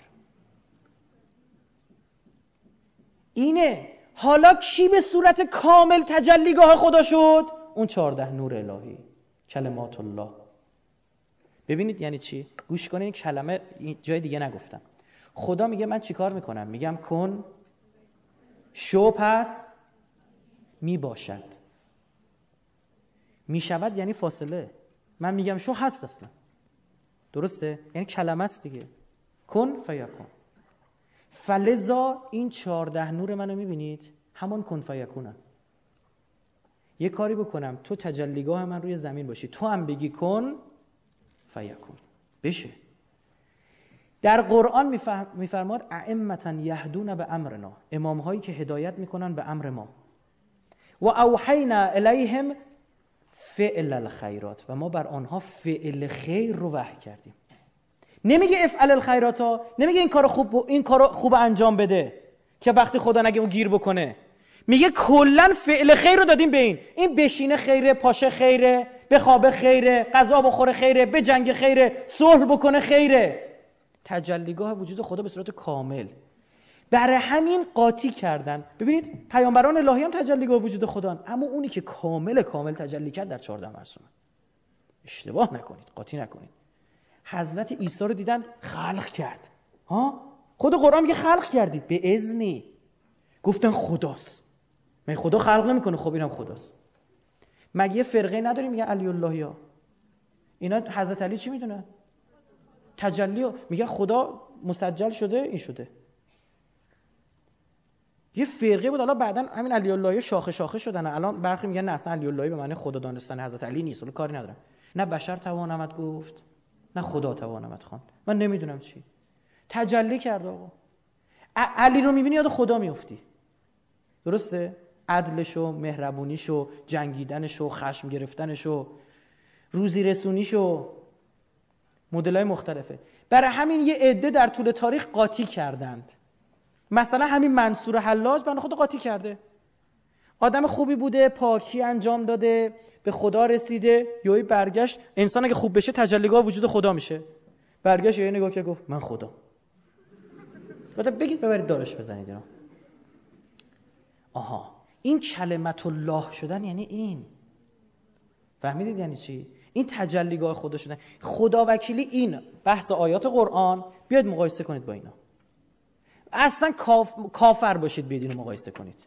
اینه. حالا کی به صورت کامل تجلیگاه خدا شد؟ اون چهارده نور الهی کلمات الله. ببینید یعنی چی؟ گوش کنید این کلمه جای دیگه نگفتم. خدا میگه من چیکار می‌کنم؟ میگم کن شو پس می‌باشد. می‌شود یعنی فاصله. من میگم شو هست اصلا. درسته؟ یعنی کلمه است دیگه. کن فیکون. فلزا این چهارده نور منو می‌بینید؟ همان کن فیکونن. یه کاری بکنم. تو تجلیگاه من روی زمین باشی. تو هم بگی کن فیکون. بشه. در قرآن میفرماد ائمتا یهدون به امرنا. امام هایی که هدایت می‌کنن به امر ما. و اوحینا الیهم فعل الخیرات. و ما بر آنها فعل خیر رو وحی کردیم. نمیگه افعل الخیرات ها نمیگه این کار خوب این کار خوب انجام بده. که وقتی خدا نگه اون گیر بکنه. میگه کلا فعل خیر رو دادیم به این. این بشینه خیره پاشه خیره بخوابه خیره غذا بخوره خیره به جنگ خیره صلح بکنه خیره. تجلیگاه وجود خدا به صورت کامل. برای همین قاطی کردن. ببینید پیامبران الهی هم تجلیگاه وجود خدا اما اونی که کامل کامل تجلی کرد در 14 مرسوم اشتباه نکنید قاطی نکنید. حضرت عیسی رو دیدن خلق کرد. ها؟ خود قرآن میگه خلق کردی. به اذنی. گفتن خداست. من خدا خلق نمی‌کنه. خب اینم خداست. مگه یه فرقه نداری؟ میگه علی الله ها. اینا حضرت علی چی می‌دونن تجلی میگه خدا مسجل شده این شده. یه فرقه بود. حالا بعدا همین علی الله شاخه شاخه شدن. الان برخی میگن نه اصلا علی الله به معنی خدا دانستن. حضرت علی نیست. حالا کاری ندارم نه بشر توانمت گفت نه خدا توانمت خوان من نمی‌دونم چی. تجلی کرد آقا. علی رو می‌بینی یاد خدا میفتی درسته؟ عدلش و مهربونیش و جنگیدنش و خشم گرفتنش و روزی رسونیش و مدلای مختلفه. برای همین یه عده در طول تاریخ قاطی کردند. مثلا همین منصور حلاج بنده خدا قاطی کرده. آدم خوبی بوده پاکی انجام داده به خدا رسیده. یوی برگشت انسان اگه خوب بشه تجلیگاه وجود خدا میشه. برگشت یه نگاه که گفت من خدا. بگید ببرید دارش بزنید اینا. آها. این کلمت الله شدن یعنی این. فهمیدید یعنی چی؟ این تجلیگاه خدا شدن. خدا وکیلی این بحث آیات قرآن بیاید مقایسه کنید با اینا. اصلا کافر باشید بیاید اینو مقایسه کنید.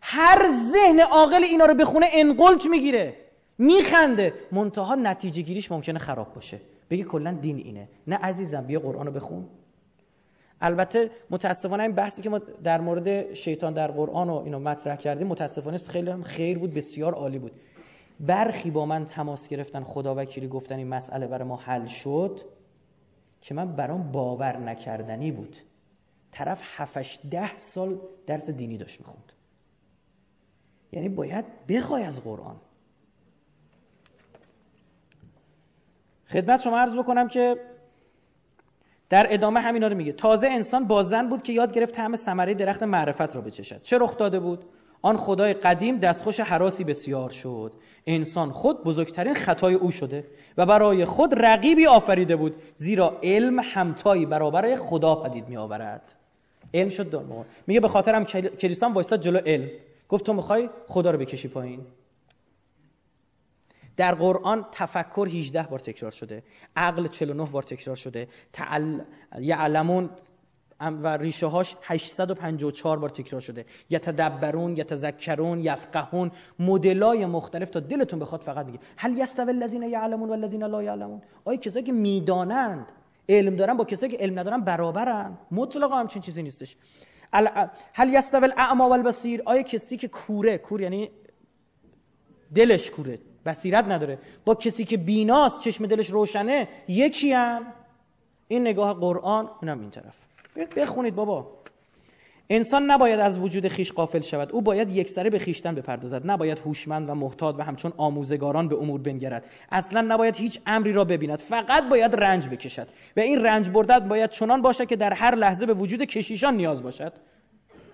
هر ذهن عاقل اینا رو بخونه انقلت می‌گیره میخنده. منتها نتیجه گیریش ممکنه خراب باشه. بگه کلا دین اینه. نه عزیزم بیا قرآن رو بخون. البته متاسفانه این بحثی که ما در مورد شیطان در قرآن و اینو مطرح کردیم متاسفانه خیلی هم خیر بود بسیار عالی بود. برخی با من تماس گرفتن خدا وکیلی گفتن این مسئله برای ما حل شد که من برام باور نکردنی بود. طرف هفتش ده سال درس دینی داشت می‌خوند. یعنی باید بخوای از قرآن. خدمت شما عرض بکنم که در ادامه همینا رو میگه. تازه انسان با زن بود که یاد گرفت طعم ثمره درخت معرفت را بچشد. چه رخ داده بود؟ آن خدای قدیم دستخوش حراسی بسیار شد. انسان خود بزرگترین خطای او شده و برای خود رقیبی آفریده بود زیرا علم همتایی برابر خدا پدید می آورد علم شد دار میگه به خاطرم کلیسان وایستاد جلو علم. گفت تو می‌خوای خدا رو بکشی پایین. در قرآن تفکر 18 بار تکرار شده. عقل 49 بار تکرار شده. تعل... یعلمون و ریشه هاش 854 بار تکرار شده. یتدبرون یتذکرون یفقهون مدلای مختلف تا دلتون بخواد فقط میگه هل یستوی الذین یعلمون والذین لا یعلمون؟ آیا کسایی که می‌دانند علم دارن با کسایی که علم ندارن برابرن؟ مطلقا همچین چیزی نیستش. هل یستوی الاعمى والبصیر؟ آیا کسی که کوره کور یعنی دلش کوره. بصیرت نداره. با کسی که بیناست چشم دلش روشنه یکی هم. این نگاه قرآن اونم این طرف. بخونید بابا. انسان نباید از وجود خیش قافل شود. او باید یکسره به خیشتن بپردازد. نباید هوشمند و محتاط و همچون آموزگاران به امور بنگرد. اصلا نباید هیچ امری را ببیند. فقط باید رنج بکشد. و این رنج بردن باید چنان باشد که در هر لحظه به وجود کشیشان نیاز باشد.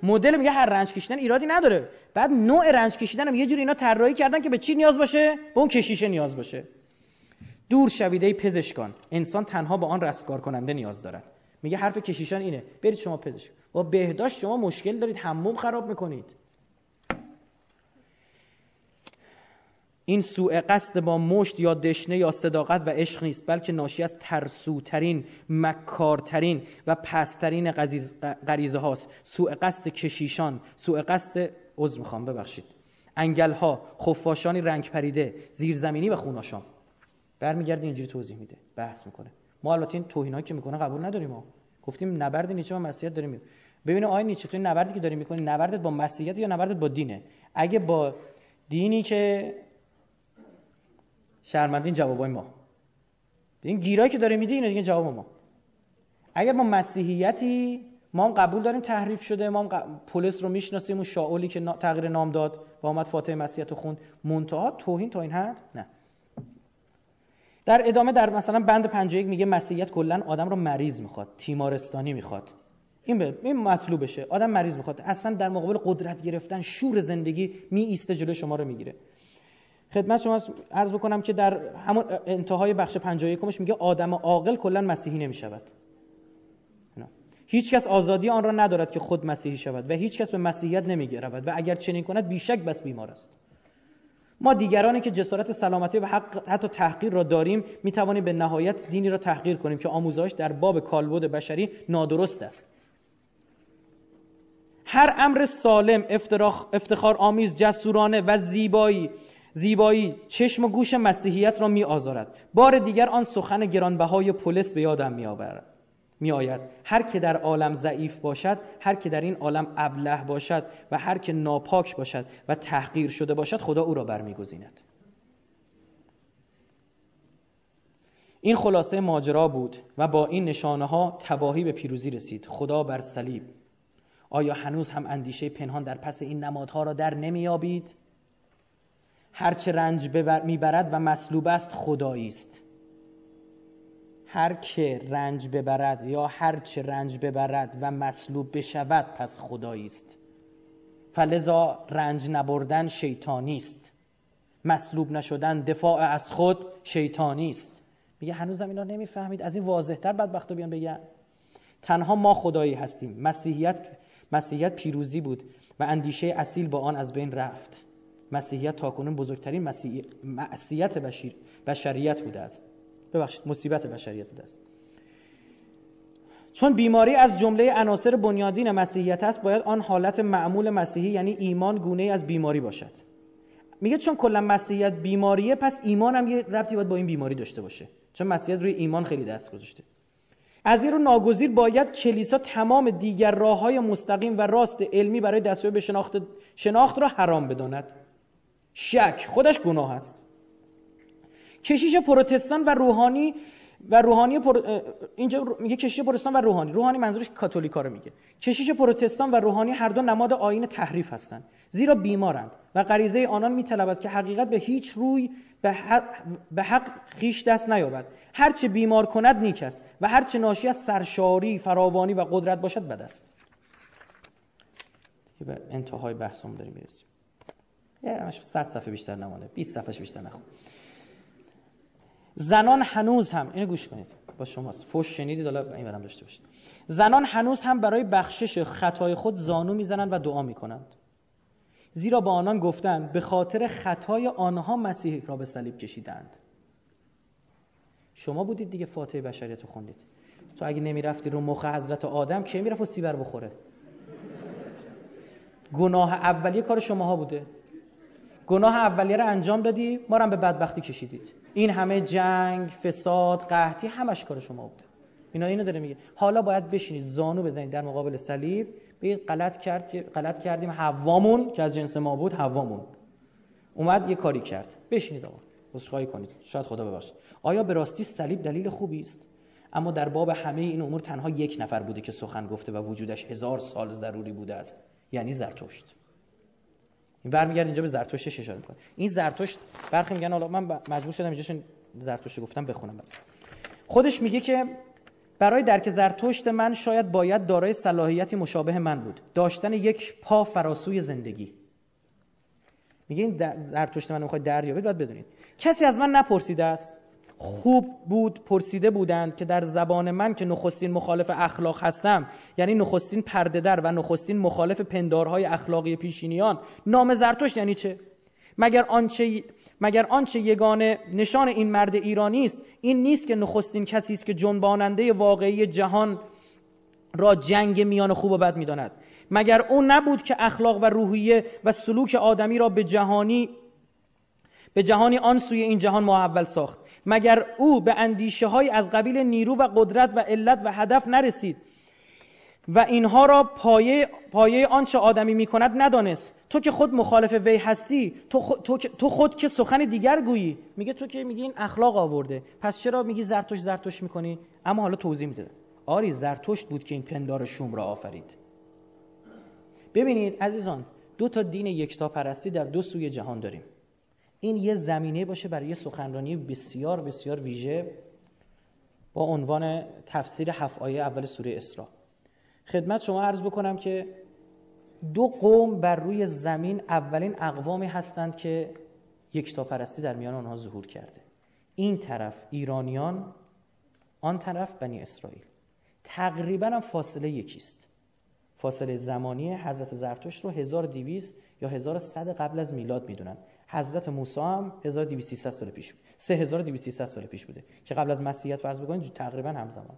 مدل میگه هر رنج کشیدن ایرادی نداره. بعد نوع رنج کشیدن هم یه جوری اینا طراحی کردن که به چی نیاز باشه؟ به اون کشیشه نیاز باشه. دور شویده پزشکان. انسان تنها با آن رستگار کننده نیاز دارد. میگه حرف کشیشان اینه. برید شما پزشک. با بهداشت شما مشکل دارید. حموم خراب می‌کنید. این سوء قصد با مشت یا دشنه یا صداقت و عشق نیست بلکه ناشی از ترسوترین مکارترین و پسترین غریزه هاست. سوء قصد کشیشان سوء قصد عذر می‌خوام ببخشید. انگل ها خفاشانی رنگ پریده زیرزمینی و خوناشام. برمیگرده اینجوری توضیح میده بحث می‌کنه. ما البته این توهینایی که می‌کنه قبول نداریم ما. گفتیم نبرد نیچه با مسیحیت داریم ببینه آقای نیچه تو نبردی که داری می‌کنی نبردت با مسیحیت یا نبردت با دینه؟ اگه با دینی که شرمندین جوابای ما. این گیرایی که داره میده اینه دیگه جواب ما. اگر ما مسیحیتی ما هم قبول داریم تحریف شده ما هم پولس رو می‌شناسیم اون شاولی که تغییر نام داد و آمد فاتح مسیحیت رو خوند منتها توهین تا این حد؟ نه. در ادامه در مثلا بند 51 میگه مسیحیت کلا آدم رو مریض می‌خواد تیمارستانی می‌خواد. این به این مطلوبشه. آدم مریض می‌خواد. اصلا در مقابل قدرت گرفتن شور زندگی می ایسته جلو شما رو می‌گیره. خدمت شما عرض بکنم که در همون انتهای بخش 51 میگه آدم عاقل کلا مسیحی نمی‌شود. هیچ کس آزادی آن را ندارد که خود مسیحی شود و هیچ کس به مسیحیت نمیگه رود و اگر چنین کند بیشک بس بیمار است. ما دیگرانی که جسارت سلامتی و حق حتی تحقیر را داریم می توانیم به نهایت دینی را تحقیر کنیم که آموزش در باب کالبد بشری نادرست است. هر امر سالم افتخار آمیز جسورانه و زیبایی زیبایی چشم و گوش مسیحیت را می آزارد بار دیگر آن سخن گرانبهای پولس به یادم می آورد می آید هر که در عالم ضعیف باشد هر که در این عالم ابله باشد و هر که ناپاک باشد و تحقیر شده باشد خدا او را برمیگزیند. این خلاصه ماجرا بود و با این نشانه ها تباهی به پیروزی رسید. خدا بر صلیب. آیا هنوز هم اندیشه پنهان در پس این نمادها را در نمیابید هرچه رنج می‌برد و مصلوب است خدایی است. هر که رنج ببرد یا هر چه رنج ببرد و مصلوب بشود پس خدایی است. فلذا رنج نبردن شیطانی است. مصلوب نشدن دفاع از خود شیطانی است. میگه هنوزم اینا نمی‌فهمید. از این واضحتر بدبختو بیان بگن. تنها ما خدایی هستیم. مسیحیت مسیحیت پیروزی بود و اندیشه اصیل با آن از بین رفت. مسیحیت تاکنون بزرگترین مسیحیت بشریت بوده است. ببخشید مصیبت بشریت بوده است. چون بیماری از جمله عناصر بنیادین مسیحیت است باید آن حالت معمول مسیحی یعنی ایمان گونه از بیماری باشد. میگه چون کلا مسیحیت بیماریه پس ایمان هم یه ربطی باید با این بیماری داشته باشه. چون مسیحیت روی ایمان خیلی دست گذاشته. از این رو ناگزیر باید کلیسا تمام دیگر راه های مستقیم و راست علمی برای دستیابی به شناخت شناخت را حرام بداند. شک. خودش گناه است. کشیش پروتستان و روحانی و روحانی پر... اینجا میگه کشیش پروتستان و روحانی. روحانی منظورش کاتولیکا رو میگه. کشیش پروتستان و روحانی هر دو نماد آین تحریف هستند. زیرا بیمارند و غریزه آنان میطلبد که حقیقت به هیچ روی به حق, به حق خیش دست نیابد. هرچه بیمار کند نیک است و هرچه ناشی از سرشاری فراوانی و قدرت باشد بد است. به انتهای بحثمون داریم می‌رسیم. همش 100 صفحه بیشتر نمانده. 20 صفحه بیشتر نخون. زنان هنوز هم اینو گوش کنید با شماست. فوش شنیدید حالا این برم داشته باشید. زنان هنوز هم برای بخشش خطای خود زانو می‌زنند و دعا می‌کنند زیرا با آنان گفتند به خاطر خطای آنها مسیح را به صلیب کشیدند. شما بودید دیگه فاتحه بشریت رو خوندید. تو اگه نمی‌رفتی رو مخ حضرت آدم که می‌رفت و سیبر بخوره؟ گناه اولیه کار شماها بوده. گناه اولیه رو انجام دادی ما رو به بدبختی کشیدید. این همه جنگ فساد قحطی همش کار شما بوده. اینا اینو داره میگه. حالا باید بشینید زانو بزنید در مقابل صلیب. بگید غلط کرد غلط کردیم. حوامون که از جنس ما بود حوامون. اومد یه کاری کرد. بشینید آقا. عذرخواهی کنید. شاید خدا ببخشه آیا به راستی صلیب دلیل خوبی است؟ اما در باب همه این امور تنها یک نفر بوده که سخن گفته و وجودش هزار سال ضروری بوده است. یعنی زرتشت. این برمیگرد اینجا به زرتشتش اشاره می‌کنه. این زرتشت برخی میگن حالا من مجبور شدم اینجاش زرتشت گفتم بخونم بعد. خودش میگه که برای درک زرتشت من شاید باید دارای صلاحیتی مشابه من بود. داشتن یک پا فراسوی زندگی. میگه این زرتشت من می‌خواید دریابید باید بدونید. کسی از من نپرسیده است؟ خوب بود پرسیده بودند که در زبان من که نخستین مخالف اخلاق هستم یعنی نخستین پردهدر و نخستین مخالف پندارهای اخلاقی پیشینیان نام زرتشت یعنی چه؟ مگر آنچه مگر آنچه یگانه نشان این مرد ایرانی است این نیست که نخستین کسی است که جنباننده واقعی جهان را جنگ میان خوب و بد می‌داند؟ مگر او نبود که اخلاق و روحیه و سلوک آدمی را به جهانی به جهانی آن سوی این جهان محول ساخت؟ مگر او به اندیشه های از قبیل نیرو و قدرت و علت و هدف نرسید و اینها را پایه, پایه آنچه آدمی می کند ندانست. تو که خود مخالف وی هستی تو, خود, تو, تو خود که سخن دیگر گویی. میگه تو که میگی این اخلاق آورده. پس چرا میگی زرتوش زرتوش می‌کنی؟ اما حالا توضیح میده. آری زرتشت بود که این پندار شوم را آفرید. ببینید عزیزان دو تا دین یکتا پرستی در دو سوی جهان داریم. این یه زمینه باشه برای یه سخنرانی بسیار بسیار ویژه با عنوان تفسیر هفت آیه اول سوره اسراء. خدمت شما عرض بکنم که دو قوم بر روی زمین اولین اقوامی هستند که یکتاپرستی در میان آنها ظهور کرده. این طرف ایرانیان آن طرف بنی اسرائیل. تقریبا هم فاصله یکیست. فاصله زمانی حضرت زرتشت رو 1200 یا 1100 قبل از میلاد می‌دونن. حضرت موسی هم 1200 سال پیش بود. 3200 سال پیش بوده که قبل از مسیحیت فرض بکنید تقریبا همزمان.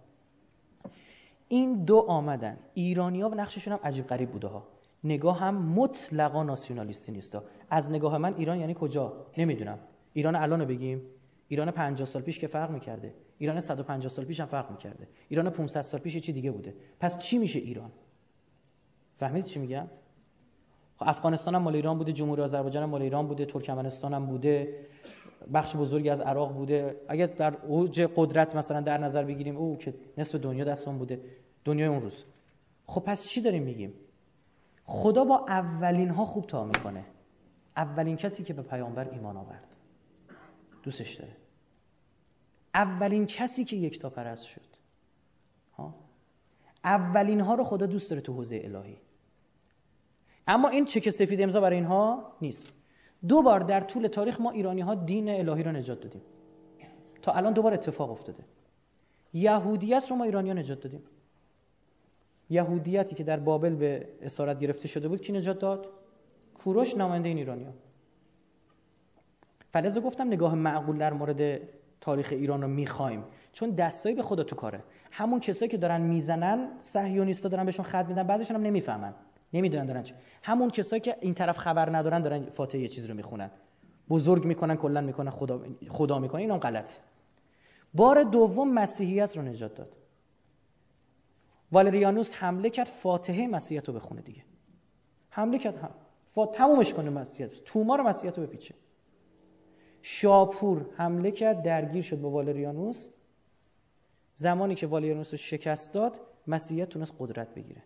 این دو آمدن ایرانیا و نقششون هم عجیب غریب بوده ها. نگاه هم مطلقا ناسیونالیستی نیست از نگاه من ایران یعنی کجا؟ نمی‌دونم. ایران الان بگیم. ایران 50 سال پیش که فرق می‌کرده. ایران 150 سال پیش هم فرق می‌کرده. ایران 500 سال پیش چی دیگه بوده؟ پس چی میشه ایران؟ فهمید چی میگم؟ خب افغانستان هم مال ایران بوده جمهوری آذربایجان هم مال ایران بوده ترکمنستان هم بوده بخش بزرگی از عراق بوده. اگر در اوج قدرت مثلا در نظر بگیریم او که نصف دنیا دست اون بوده دنیای اون روز. خب پس چی داریم میگیم؟ خدا با اولین ها خوب تا می‌کنه. اولین کسی که به پیامبر ایمان آورد. دوستش داره. اولین کسی که یک تا پرست شد. ها؟ اولین ها رو خدا دوست داره تو حوزه الهی. اما این چک سفید امضا برای اینها نیست. دو بار در طول تاریخ ما ایرانی ها دین الهی را نجات دادیم. تا الان دوبار اتفاق افتاده. یهودیت رو ما ایرانی ها نجات دادیم. یهودیتی که در بابل به اسارت گرفته شده بود کی نجات داد؟ کوروش نماینده این ایرانی ها فلزا گفتم نگاه معقول در مورد تاریخ ایران رو می‌خوایم. چون دستایی به خدا تو کاره. همون کسایی که دارن می‌زنن صهیونیستا دارن بهشون خط میدن بعضیشون هم نمی‌فهمن. نمی‌دونن دارن چه همون کسایی که این طرف خبر ندارن دارن فاتحه یه چیزی رو می‌خونن. بزرگ می‌کنن کلا می‌کنن خدا خدا می‌کنن اینا غلط. بار دوم مسیحیت رو نجات داد. والریانوس حمله کرد فاتحه مسیحیت رو بخونه دیگه. حمله کرد هم فات تمومش کنه مسیحیت. تومار مسیحیت رو بپیچه. شاپور حمله کرد درگیر شد با والریانوس. زمانی که والیانوس رو شکست داد مسیحیت تونست قدرت بگیره.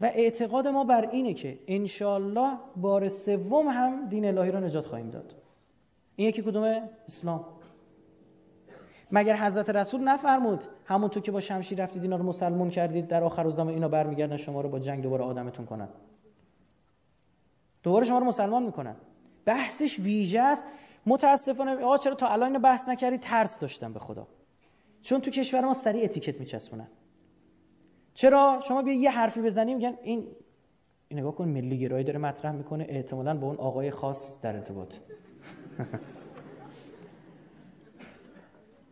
و اعتقاد ما بر اینه که انشالله بار سوم هم دین الهی را نجات خواهیم داد. این یکی کدومه؟ اسلام. مگر حضرت رسول نفرمود همونطور که با شمشیر رفتید اینا رو مسلمون کردید در آخر زمان اینا برمیگردن شما رو با جنگ دوباره آدمتون کنن؟ دوباره شما رو مسلمان می‌کنن. بحثش ویژه است. متاسفانه آقا چرا تا الان بحث نکردی؟ ترس داشتم به خدا. چون تو کشور ما سریع اتیکت میچسبونن. چرا؟ شما بیا یه حرفی بزنی میگن این نگاه کن ملی گرایی داره مطرح می‌کنه احتمالاً با اون آقای خاص در ارتباط.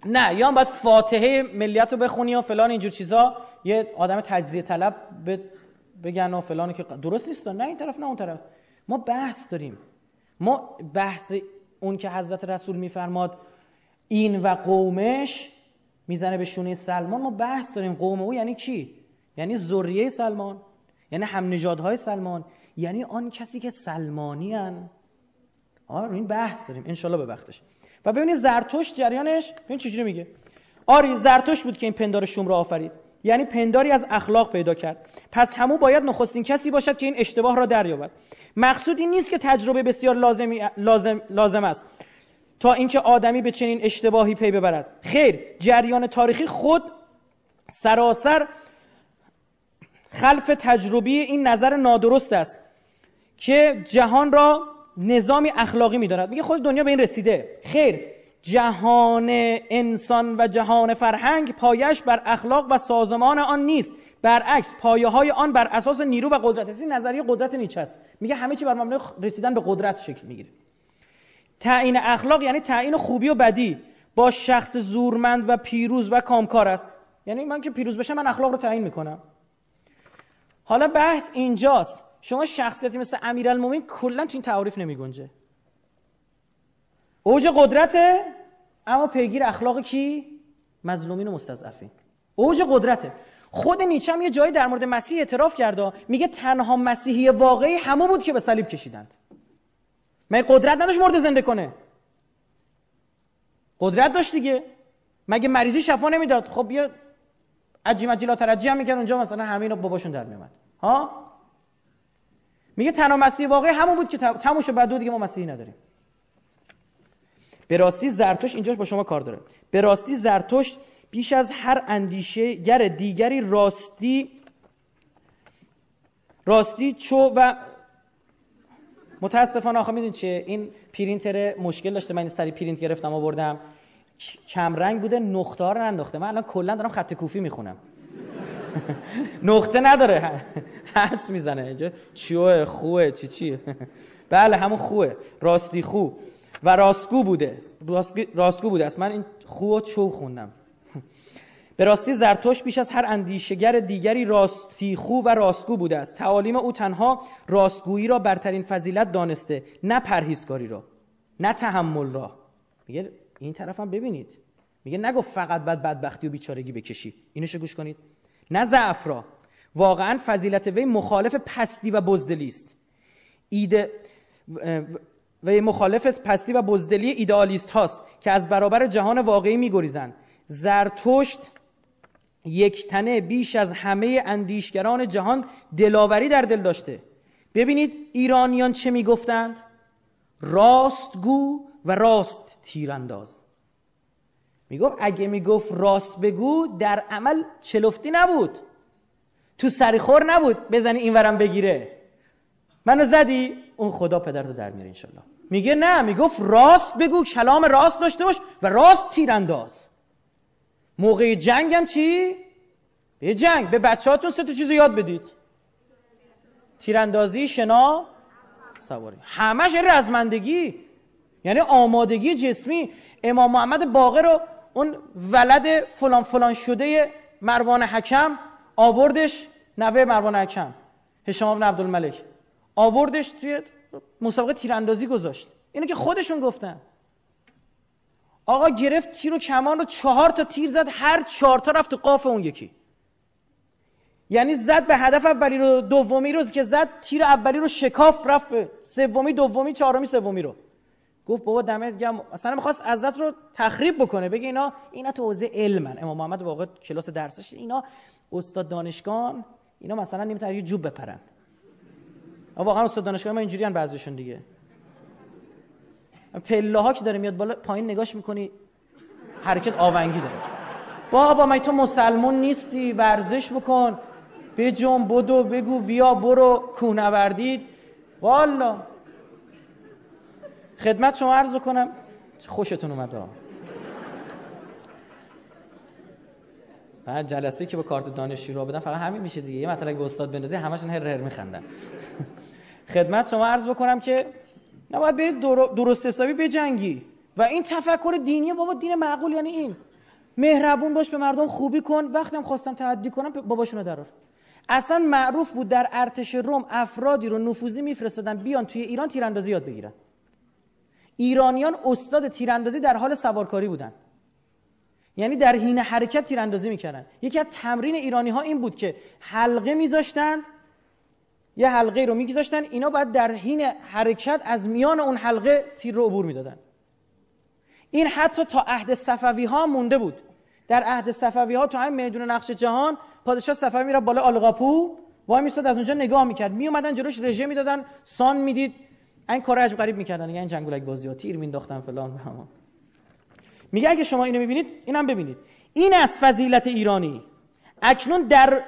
نه یا باید فاتحه ملیت رو بخونی و فلان اینجور چیزا. یه آدم تجزیه طلب بگن و فلانی که درست نیست نه این طرف نه اون طرف. ما بحث داریم. ما بحث اون که حضرت رسول میفرماد این و قومش می‌زنه به شونه سلمان ما بحث داریم. قوم او یعنی کی یعنی ذریه سلمان یعنی هم نژادهای سلمان یعنی آن کسی که سلمانی هن. آره این بحث داریم. انشالله به وقتش. و ببینید زرتشت جریانش ببین چجوری میگه. آری زرتشت بود که این پندار شوم را آفرید. یعنی پنداری از اخلاق پیدا کرد. پس همو باید نخستین کسی باشد که این اشتباه را دریابد. مقصود این نیست که تجربه بسیار لازمی لازم, لازم است. تا اینکه آدمی به چنین اشتباهی پی ببرد. خیر جریان تاریخی خود سراسر خلف تجربی این نظر نادرست است که جهان را نظامی اخلاقی می‌داند. میگه خود دنیا به این رسیده. خیر جهان انسان و جهان فرهنگ پایش بر اخلاق و سازمان آن نیست. برعکس پایه های آن بر اساس نیرو و قدرت این نظریه قدرت نیچه است. میگه همه چی بر مبنای رسیدن به قدرت شکل می‌گیره. تعیین اخلاق یعنی تعیین خوبی و بدی با شخص زورمند و پیروز و کامکار است. یعنی من که پیروز بشم من اخلاق رو تعیین می‌کنم. حالا بحث اینجاست. شما شخصیتی مثل امیرالمومنین کلا تو این تعاریف نمیگنجه اوج قدرته اما پیگیر اخلاق کی؟ مظلومین و مستضعفین. اوج قدرته. خود نیچه هم یه جایی در مورد مسیح اعتراف کرده میگه تنها مسیحی واقعی همون بود که به صلیب کشیدند. مگه قدرت نداشت مرد زنده کنه؟ قدرت داشت دیگه. مگه مریضی شفا نمی‌داد؟ خب بیا عجی مجیلا ترجی هم می‌کرد اونجا مثلا همه اینا باباشون در میومد ها؟ میگه تنها مسیح واقعی همون بود که تموش بعد دیگه ما مسیحی نداریم. به راستی زرتوش اینجاش با شما کار داره. به راستی زرتوش بیش از هر اندیشه گر دیگری راستی راستی چو و متاسفانه آخه می‌دونی چه این پرینتر مشکل داشته من سری پرینت گرفتم آوردم. رنگ بوده نقطه ها رو ننداخته. من الان کلا دارم خط کوفی می‌خونم. نقطه نداره. حدس می‌زنه. اینجا چیوه؟ خوه. چی چی؟ بله همون خوه. راستی خو. و راستگو بوده. راستگو بوده. است من این خو و چو خوندم. به راستی زرتوش بیش از هر اندیشگر دیگری راستی خو و راستگو بوده است. تعالیم او تنها راستگویی را برترین فضیلت دانسته نه پرهیزکاری را نه تحمل را. میگه این طرف هم ببینید. میگه نگو فقط بعد بدبختی و بیچارگی بکشی. اینشو گوش کنید؟ نه ضعف را. واقعا فضیلت وی مخالف پستی و بزدلی است. ایده و مخالف پستی و بزدلی ایدئالیست هاست که از برابر جهان واقعی میگریزند. زرتشت یک تنه بیش از همه اندیشگران جهان دلاوری در دل داشته. ببینید ایرانیان چه می‌گفتند؟ راستگو و راست تیرانداز. می‌گفت اگه می‌گفت راست بگو در عمل چلفتی نبود. تو سریخور نبود بزنی این ورم بگیره. منو زدی؟ اون خدا پدرتو در میره انشالله. میگه نه می‌گفت راست بگو کلام راست داشته باش و راست تیرانداز. موقع جنگم چی؟ به جنگ به بچهاتون سه تا چیزو یاد بدید. تیراندازی شنا سواری. همش رزمندگی. یعنی آمادگی جسمی امام محمد باقر رو اون ولد فلان فلان شده مروان حکم آوردش نوه مروان حکم هشام بن عبدالملک آوردش توی مسابقه تیراندازی گذاشت. اینو که خودشون گفتن. آقا گرفت تیر و کمان رو چهار تا تیر زد هر چهار تا رفت قاف اون یکی. یعنی زد به هدف اولی رو دومی رو که زد تیر اولی رو شکاف رفت سومی دومی چهارمی سومی رو. گفت بابا دمت گرم. مثلا می‌خواست حضرت رو تخریب بکنه. بگه اینا اینا تو حوزه علمن. امام محمد واقع کلاس درسش. اینا استاد دانشگان اینا مثلا نمی‌تونن یه جوب بپرن. واقعا استاد دانشگاه ما اینجوریان بعضیشون دیگه. پله ها که داره میاد بالا پایین نگاش می‌کنی حرکت آونگی داره. بابا من تو مسلمون نیستی؟ ورزش بکن. بجم بدو بگو بیا برو. کوهنوردید والا خدمت شما عرض بکنم خوشتون اومد بعد جلسه که با کارت دانشجو رو بدن فقط همین میشه دیگه. یه مطلب به استاد بندازی همشون هر هر میخندن. خدمت شما عرض بکنم که نباید برید درست حسابی بجنگی و این تفکر دینی بابا دین معقول یعنی این. مهربون باش به مردم خوبی کن وقتی هم خواستن تعدی کنن باباشونو درار. اصلا معروف بود در ارتش روم افرادی رو نفوذی میفرستادن بیان توی ایران تیراندازی یاد بگیرن. ایرانیان استاد تیراندازی در حال سوارکاری بودن. یعنی در حین حرکت تیراندازی می‌کردن. یکی از تمرین ایرانی ها این بود که حلقه میذاشتن یه حلقه رو میگذاشتن اینا باید در حین حرکت از میان اون حلقه تیر رو عبور می‌دادن. این حتی تا عهد صفوی ها مونده بود. در عهد صفوی ها تو همین میدون نقش جهان پادشاه صفوی میره بالا آلقاپو وای میستاد از اونجا نگاه می‌کرد. میومدن جلوش رژه می‌دادن سان می‌دید. این کار عجب غریب می‌کردن. این جنگولک بازی ها تیر مینداختن فلان میگه اگه شما اینو می‌بینید اینم ببینید. این از فضیلت ایرانی. اکنون در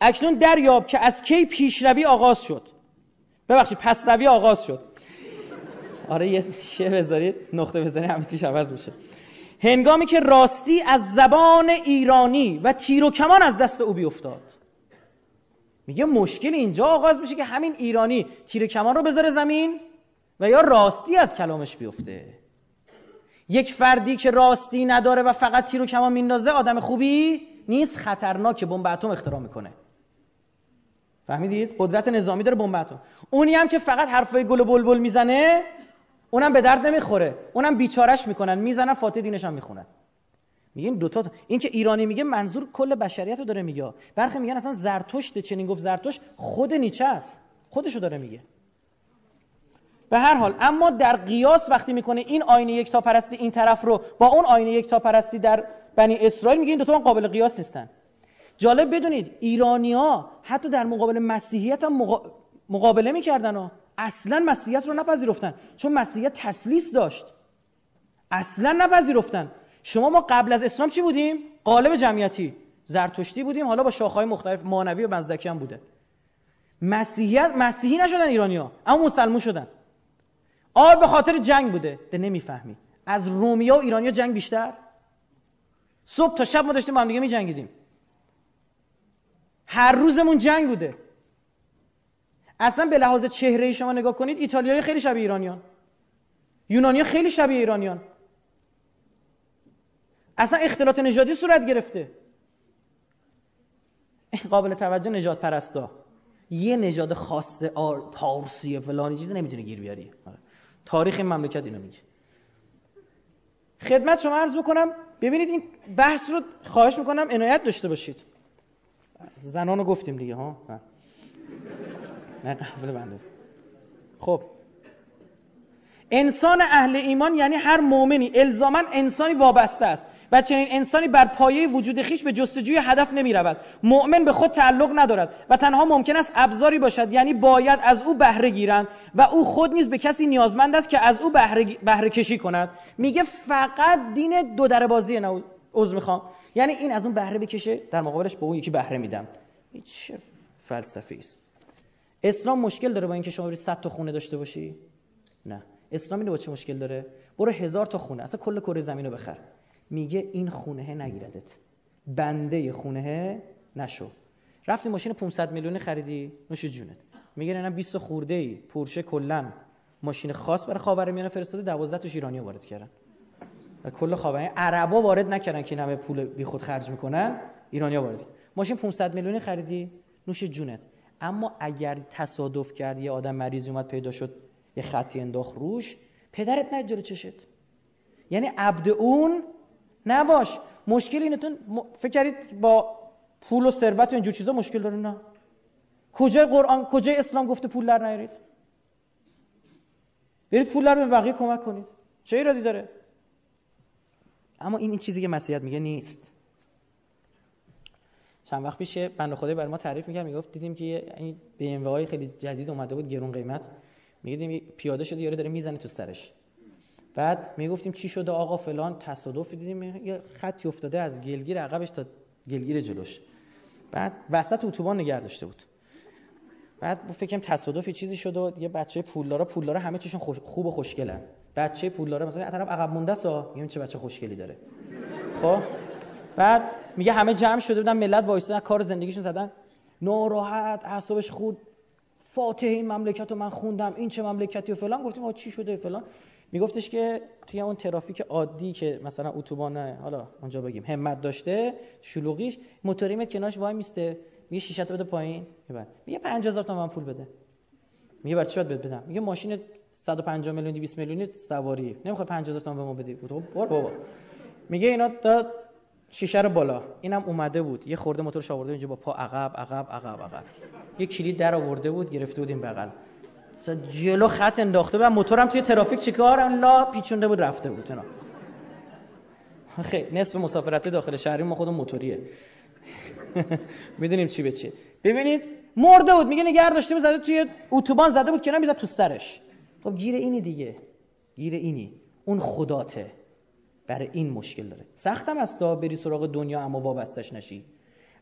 اکنون دریاب که از کی پیشروی آغاز شد. ببخشید پسروی آغاز شد. آره یه شه بذارید نقطه بذارید همین توش عوض میشه. هنگامی که راستی از زبان ایرانی و تیر و کمان از دست او بیفتاد. میگه مشکل اینجا آغاز میشه که همین ایرانی تیر کمان رو بذاره زمین و یا راستی از کلامش بیفته. یک فردی که راستی نداره و فقط تیر و کمان میندازه آدم خوبی نیست خطرناک بمب اتم اختراع می‌کنه. فهمیدید؟ قدرت نظامی داره بمب اتم. اونی هم که فقط حرفای گل و بلبل می‌زنه اونم به درد نمی‌خوره. اونم بیچارش می‌کنن می‌زنن فاتح دینش هم می‌خونن. میگن دوتا این که ایرانی میگه منظور کل بشریت رو داره میگه. برخی میگن اصلا زرتشت چنین گفت زرتشت خود نیچه است. خودشو داره میگه. به هر حال اما در قیاس وقتی می‌کنه این آینه یک تا پرستی این طرف رو با اون آینه یک تا پرستی در بنی اسرائیل میگه این دو تا قابل قیاس نیستن. جالب بدونید ایرانی ها حتی در مقابل مسیحیت هم مقابله می‌کردن ها اصلا مسیحیت رو نپذیرفتن. چون مسیحیت تسلیس داشت. اصلا نپذیرفتن. شما ما قبل از اسلام چی بودیم؟ قالب جمعیتی. زرتشتی بودیم حالا با شاخهای مختلف مانوی و مزدکی هم بوده. مسیحیت مسیحی نشدن ایرانیا اما مسلمون شدن. آب به خاطر جنگ بوده. ده نمی‌فهمی. از رومیا و ایرانیا جنگ بیشتر. صبح تا شب ما داشتیم با هم دیگه می جنگیدیم هر روزمون جنگ بوده. اصلا به لحاظ چهره شما نگاه کنید ایتالیایی خیلی شبیه ایرانیان. یونانی خیلی شبیه ایرانیان. اصلا اختلاط نژادی صورت گرفته. قابل توجه نجات پرستا. یه نژاد خاص پارسی فلانی چیزی نمی‌تونه گیر بیاری. آره. تاریخ این مملکت اینو میگه. خدمت شما عرض بکنم ببینید این بحث رو خواهش می‌کنم عنایت داشته باشید. زنان رو گفتیم دیگه ها؟ نه. قبل بنده خب. انسان اهل ایمان یعنی هر مؤمنی الزاما انسانی وابسته است. و چنین انسانی بر پایه وجود خیش به جستجوی هدف نمی رود مؤمن به خود تعلق ندارد و تنها ممکن است ابزاری باشد یعنی باید از او بهره گیرند و او خود نیز به کسی نیازمند است که از او بهره, بهره کشی کند. میگه فقط دین دو در بازی عذر می‌خوام. یعنی این از اون بهره بکشه در مقابلش به اون یکی بهره میدم. چه فلسفه است. اسلام مشکل داره با اینکه شما بری 100 تا خونه داشته باشی؟ نه. اسلام اینو با چه مشکل داره؟ برو هزار تا خونه. اصلا کل کره زمین رو بخر. میگه این خونه نگیردت. بنده خونه نشو. رفتی ماشین 500 میلیونی خریدی؟ نوش جونت. میگه نه 20 خورده ای پورشه کلا ماشین خاص برای خاورمیانه فرستاده 12 تا ایرانی وارد کردن. و کل خاورمیانه عربا وارد نکردن که همه پول بی خود خرج می‌کنن ایرانیا وارد. ماشین 500 میلیونی خریدی؟ نوش جونت. اما اگر تصادف کرد یه آدم مریضی اومد پیدا شد یه خطی انداخت روش پدرت نه جلو چشت. یعنی عبد اون نباش. مشکل اینتون فکر کردید با پول و ثروت و اینجور چیزا مشکل داره نه. کجای قرآن کجای اسلام گفته پول در نیارید؟ برید پول رو به بقیه کمک کنید. چه ایرادی داره؟ اما این این چیزی که مسیحیت میگه نیست. چند وقت پیش بنده خدای برای ما تعریف می‌کرد می‌گفت دیدیم که این بی های خیلی جدید اومده بود گرون قیمت. میگیدیم پیاده شده یارو داره می‌زنه تو سرش. بعد می‌گفتیم چی شده آقا فلان تصادف دیدیم یه خطی افتاده از گلگیر عقبش تا گلگیر جلوش. بعد وسط اتوبان نگه داشته بود. بعد فکرم تصادفی چیزی شد و یه بچه پولدارا پولدارا همه چیشون خوب و خوشگلن. بچه پولدارا مثلا طرف عقب مونده سا میگم چه بچه خوشگلی داره. خب بعد میگه همه جمع شده بودن ملت وایسادن کار زندگیشون زدن. ناراحت اعصابش خود فاتح این مملکت رو من خوندم این چه مملکتی و فلان. گفتیم چی شده فلان؟ میگفتش که توی اون ترافیک عادی که مثلا اتوبان حالا اونجا بگیم همت داشته شلوغیش موتوریمت کنارش وای میسته. میگه شیشت بده پایین. میگه 50000 تومان پول بده. میگه برای چی باید بدم؟ میگه ماشین 150 میلیون 200 میلیونی سواری نمی‌خواد 50000 تومان به ما بدی. خب بابا. میگه اینا تا شیشه رو بالا. اینم اومده بود. یه خورده موتورش آورده اینجا با پا عقب عقب عقب عقب. یه کلید در آورده بود گرفته بود این بغل. جلو خط انداخته بود موتورم توی ترافیک چیکار؟ لا پیچونده بود رفته بود اینا. خیلی نصف مسافرت داخل شهری ما خودمون موتوریه. می‌دونیم چی به چی ببینید مرده بود میگه نگه داشته زده توی اتوبان زده بود که می‌زد تو سرش. خب گیر اینی دیگه. گیر اینی. اون خداته. برای این مشکل داره. سختم است بری سراغ دنیا اما وابستش نشی.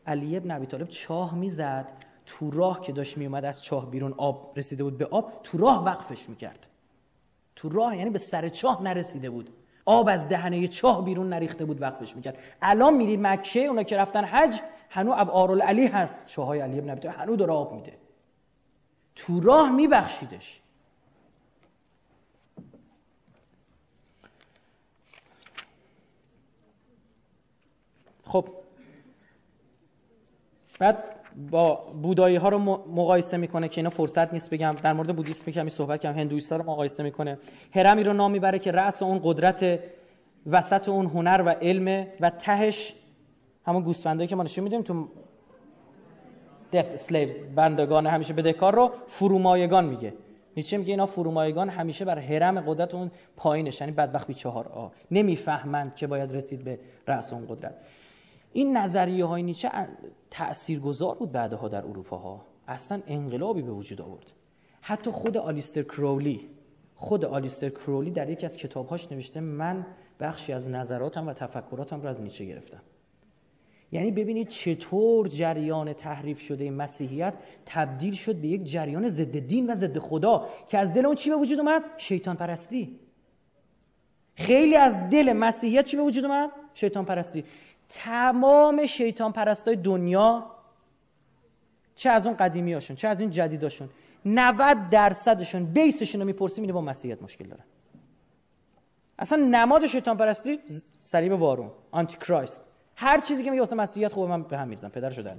علی ابن ابی طالب چاه می‌زد. تو راه که داشت میومد از چاه بیرون آب رسیده بود به آب تو راه وقفش می‌کرد. تو راه یعنی به سر چاه نرسیده بود. آب از دهنه چاه بیرون نریخته بود وقفش می‌کرد. الان میری مکه اونا که رفتن حج هنو ابعار علی هست. چاهای علی ابن ابی هنو داره آب میده. تو راه میبخشیدش. خب. بعد با بودایی ها رو مقایسه می‌کنه که اینا فرصت نیست بگم. در مورد بودیسم کمی صحبت کنم هندویستا رو مقایسه می‌کنه. هرمی رو نام می‌بره که رأس اون قدرت وسط اون هنر و علم و تهش همون گوسفندایی که ما نشون میدیم تو دفت سلیوز بندگان همیشه بدهکار رو فرومایگان میگه. نیچه میگه اینا فرومایگان همیشه بر حرم قدرت اون پایینش یعنی بدبخت آ نمی‌فهمند که باید رسید به رأس اون قدرت. این نظریه های نیچه تاثیرگذار بود بعدها در اروپا ها اصلا انقلابی به وجود آورد. حتی خود آلیستر کرولی خود آلیستر کرولی در یکی از کتابهاش نوشته من بخشی از نظراتم و تفکراتم رو از نیچه گرفتم. یعنی ببینید چطور جریان تحریف شده مسیحیت تبدیل شد به یک جریان ضد دین و ضد خدا که از دل اون چی به وجود اومد؟ شیطان پرستی. خیلی از دل مسیحیت چی به وجود اومد؟ شیطان پرستی. تمام شیطان پرستای دنیا چه از اون قدیمی هاشون چه از این جدیداشون. 90 درصدشون بیسشون رو می‌پرسی میده با مسیحیت مشکل دارن. اصلا نماد شیطان پرستی صلیب وارون آنتی کرایست هر چیزی که میگه واسه مسیحیت خوبه من به هم میرزم پدرشو در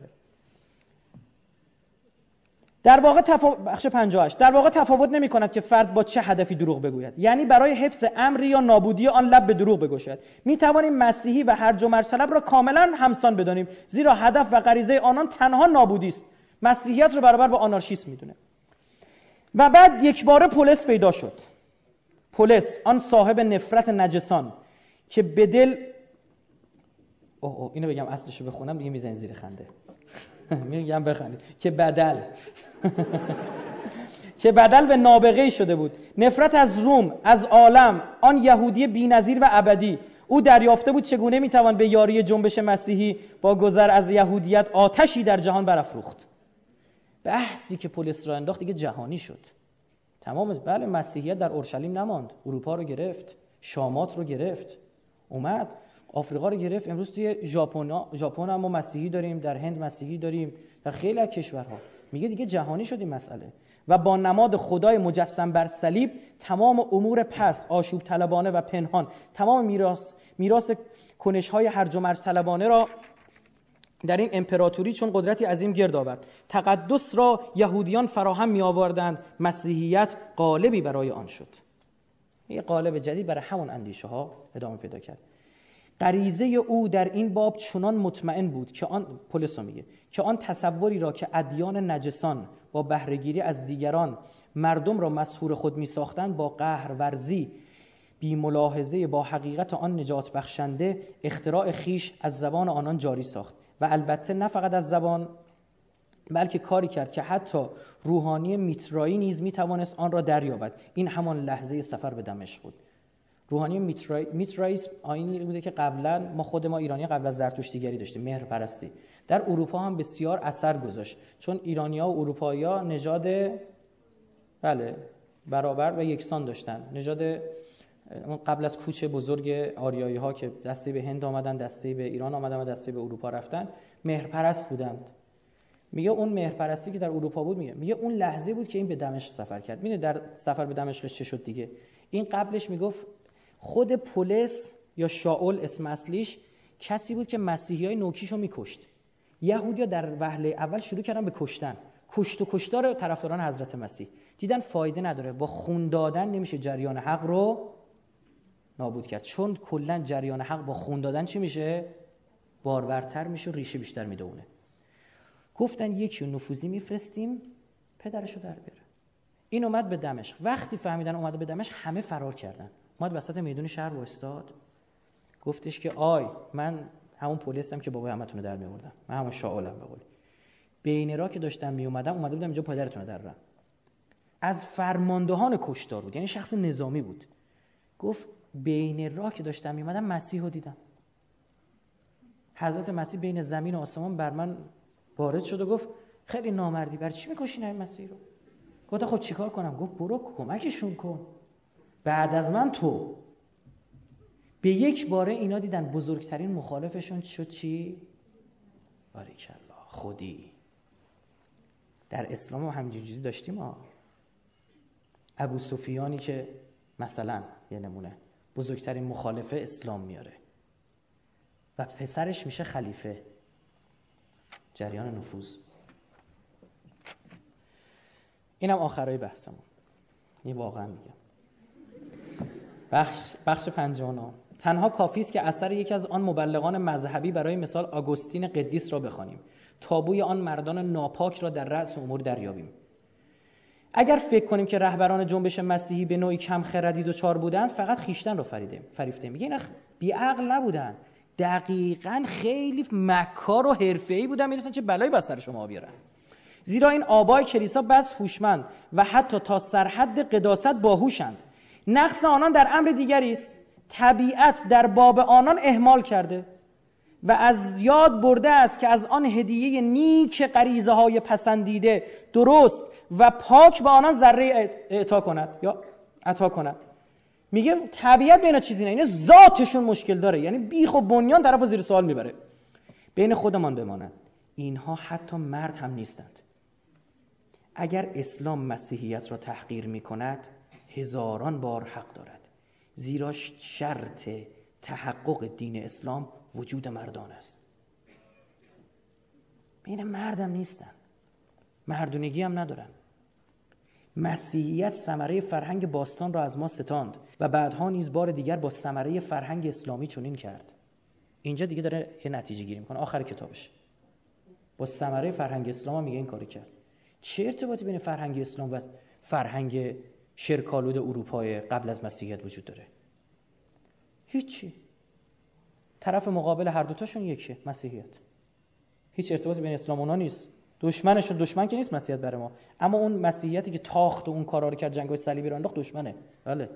در واقع تفاوت بخش 58 در واقع تفاوت نمی کند که فرد با چه هدفی دروغ بگوید. یعنی برای حفظ امری یا نابودی آن لب به دروغ بگوشد می توانیم مسیحی و هر و مرج را کاملا همسان بدانیم. زیرا هدف و غریزه آنان تنها نابودی است. مسیحیت رو برابر با آنارشیسم می‌دونه. و بعد یک بار پولس پیدا شد. پولس آن صاحب نفرت نجسان که به دل اوه اوه اینو بگم اصلشو بخونم دیگه می‌زنی زیر خنده. میگم بخندید. که بدل. که بدل به نابغه شده بود. نفرت از روم از عالم آن یهودی بینظیر و ابدی. او دریافته بود چگونه می‌توان به یاری جنبش مسیحی با گذر از یهودیت آتشی در جهان برافروخت؟ بحثی که پلیس را انداخت دیگه جهانی شد. تمام بله مسیحیت در اورشلیم نماند. اروپا رو گرفت. شامات رو گرفت. اومد. آفریقا رو گرفت. امروز توی ژاپن ژاپن هم ما مسیحی داریم در هند مسیحی داریم در خیلی از کشورها. میگه دیگه جهانی شد این مسئله. و با نماد خدای مجسم بر صلیب تمام امور پس آشوب طلبانه و پنهان تمام میراث میراث کنش های هرج و مرج طلبانه را در این امپراتوری چون قدرتی عظیم گرد آورد. تقدس را یهودیان فراهم می آوردند مسیحیت قالبی برای آن شد. یه قالب جدید برای همون اندیشه ها ادامه پیدا کرد. غریزه او در این باب چنان مطمئن بود که آن پولس میگه که آن تصوری را که ادیان نجسان با بهرهگیری از دیگران مردم را مسهور خود می ساختند با قهر ورزی بی ملاحظه با حقیقت آن نجات بخشنده اختراع خیش از زبان آنان جاری ساخت. و البته نه فقط از زبان بلکه کاری کرد که حتی روحانی میترایی نیز می‌توانست آن را دریابد. این همان لحظه سفر به دمشق بود. روحانی میترایی آینی بوده که قبلا ما خود ما ایرانی قبل از زرتشتیگری داشتیم مهر پرستی در اروپا هم بسیار اثر گذاشت. چون ایرانیا و اروپایی‌ها نژاد بله برابر و یکسان داشتن. نژاد قبل از کوچ بزرگ آریایی ها که دسته به هند آمدن دسته به ایران آمدن و دسته به اروپا رفتن مهرپرست بودند. میگه اون مهرپرستی که در اروپا بود میگه میگه اون لحظه بود که این به دمشق سفر کرد. می‌دونی در سفر به دمشق چه شد دیگه؟ این قبلش می‌گفت خود پولس یا شاول اسم اصلیش کسی بود که مسیحی های نوکیشو میکشت. یهودیا در وهله اول شروع کردن به کشتن. کشت و کشتار طرفداران حضرت مسیح. دیدن فایده نداره. با خون دادن نمیشه جریان حق رو نابود کرد. چون کلا جریان حق با خون دادن چی میشه؟ بارورتر میشه و ریشه بیشتر می‌دونه گفتن یکی نفوذی میفرستیم پدرشو در بیاره این اومد به دمشق. وقتی فهمیدن اومده به دمشق همه فرار کردن. اومد وسط میدون شهر وایستاد. گفتش که آی من همون پلیسم که بابای همتون در میوردم من همون شاولم به بین را که داشتم می اومدم اومده بودم اینجا پدرتون رو در رم از فرماندهان کشتار بود یعنی شخص نظامی بود. گفت بین راه که داشتم میمدم مسیح رو دیدم. حضرت مسیح بین زمین و آسمان بر من وارد شد و گفت خیلی نامردی بر چی می‌کشین این مسیح رو؟ گفت خب چیکار کنم؟ گفت برو کمکشون کن. بعد از من تو. به یک باره اینا دیدن بزرگترین مخالفشون شد چی؟ باریکالله خودی. در اسلام هم همینجوری داشتیم ها. ابو سفیانی که مثلا یه نمونه بزرگترین مخالفه اسلام میاره. و پسرش میشه خلیفه. جریان نفوذ. اینم آخرای بحثمون. یه واقعا میگم. بخش, بخش تنها کافی است که اثر یکی از آن مبلغان مذهبی برای مثال آگوستین قدیس را بخوانیم. تابوی آن مردان ناپاک را در رأس امور دریابیم. اگر فکر کنیم که رهبران جنبش مسیحی به نوعی کم خردی چار بودند فقط خیشتن رو فریده فریفته میگه اینا بیعقل نبودن. دقیقا خیلی مکار و حرفه‌ای بودن. می‌رسن چه بلایی بر سر شما بیارن. زیرا این آبای کلیسا بس هوشمند و حتی تا سرحد قداست باهوشند. نقص آنان در امر دیگری است. طبیعت در باب آنان اهمال کرده و از یاد برده است که از آن هدیه نیک غریزه های پسندیده درست و پاک به آنان ذره اعطا کند یا عطا کند. میگه طبیعت بین چیزی نه اینه ذاتشون مشکل داره. یعنی بیخ و بنیان طرف زیر سوال می‌بره. بین خودمان بمانند. اینها حتی مرد هم نیستند. اگر اسلام مسیحیت را تحقیر می‌کند هزاران بار حق دارد. زیرا شرط تحقق دین اسلام وجود مردان است. بین مردم نیستن. مردونگی هم ندارن. مسیحیت ثمره فرهنگ باستان را از ما ستاند و بعدها نیز بار دیگر با ثمره فرهنگ اسلامی چنین کرد. اینجا دیگه داره یه نتیجه گیری می‌کنه. آخر کتابش. با ثمره فرهنگ اسلام میگه این کاری کرد. چه ارتباطی بین فرهنگ اسلام و فرهنگ شرکالود اروپای قبل از مسیحیت وجود داره. هیچی. طرف مقابل هر دوتاشون یکیه مسیحیت. هیچ ارتباطی بین اسلام اونا نیست. دشمنشون دشمن که نیست مسیحیت برای ما. اما اون مسیحیتی که تاخت و اون کارا رو کرد جنگای صلیبی رو انداخت دشمنه. بله.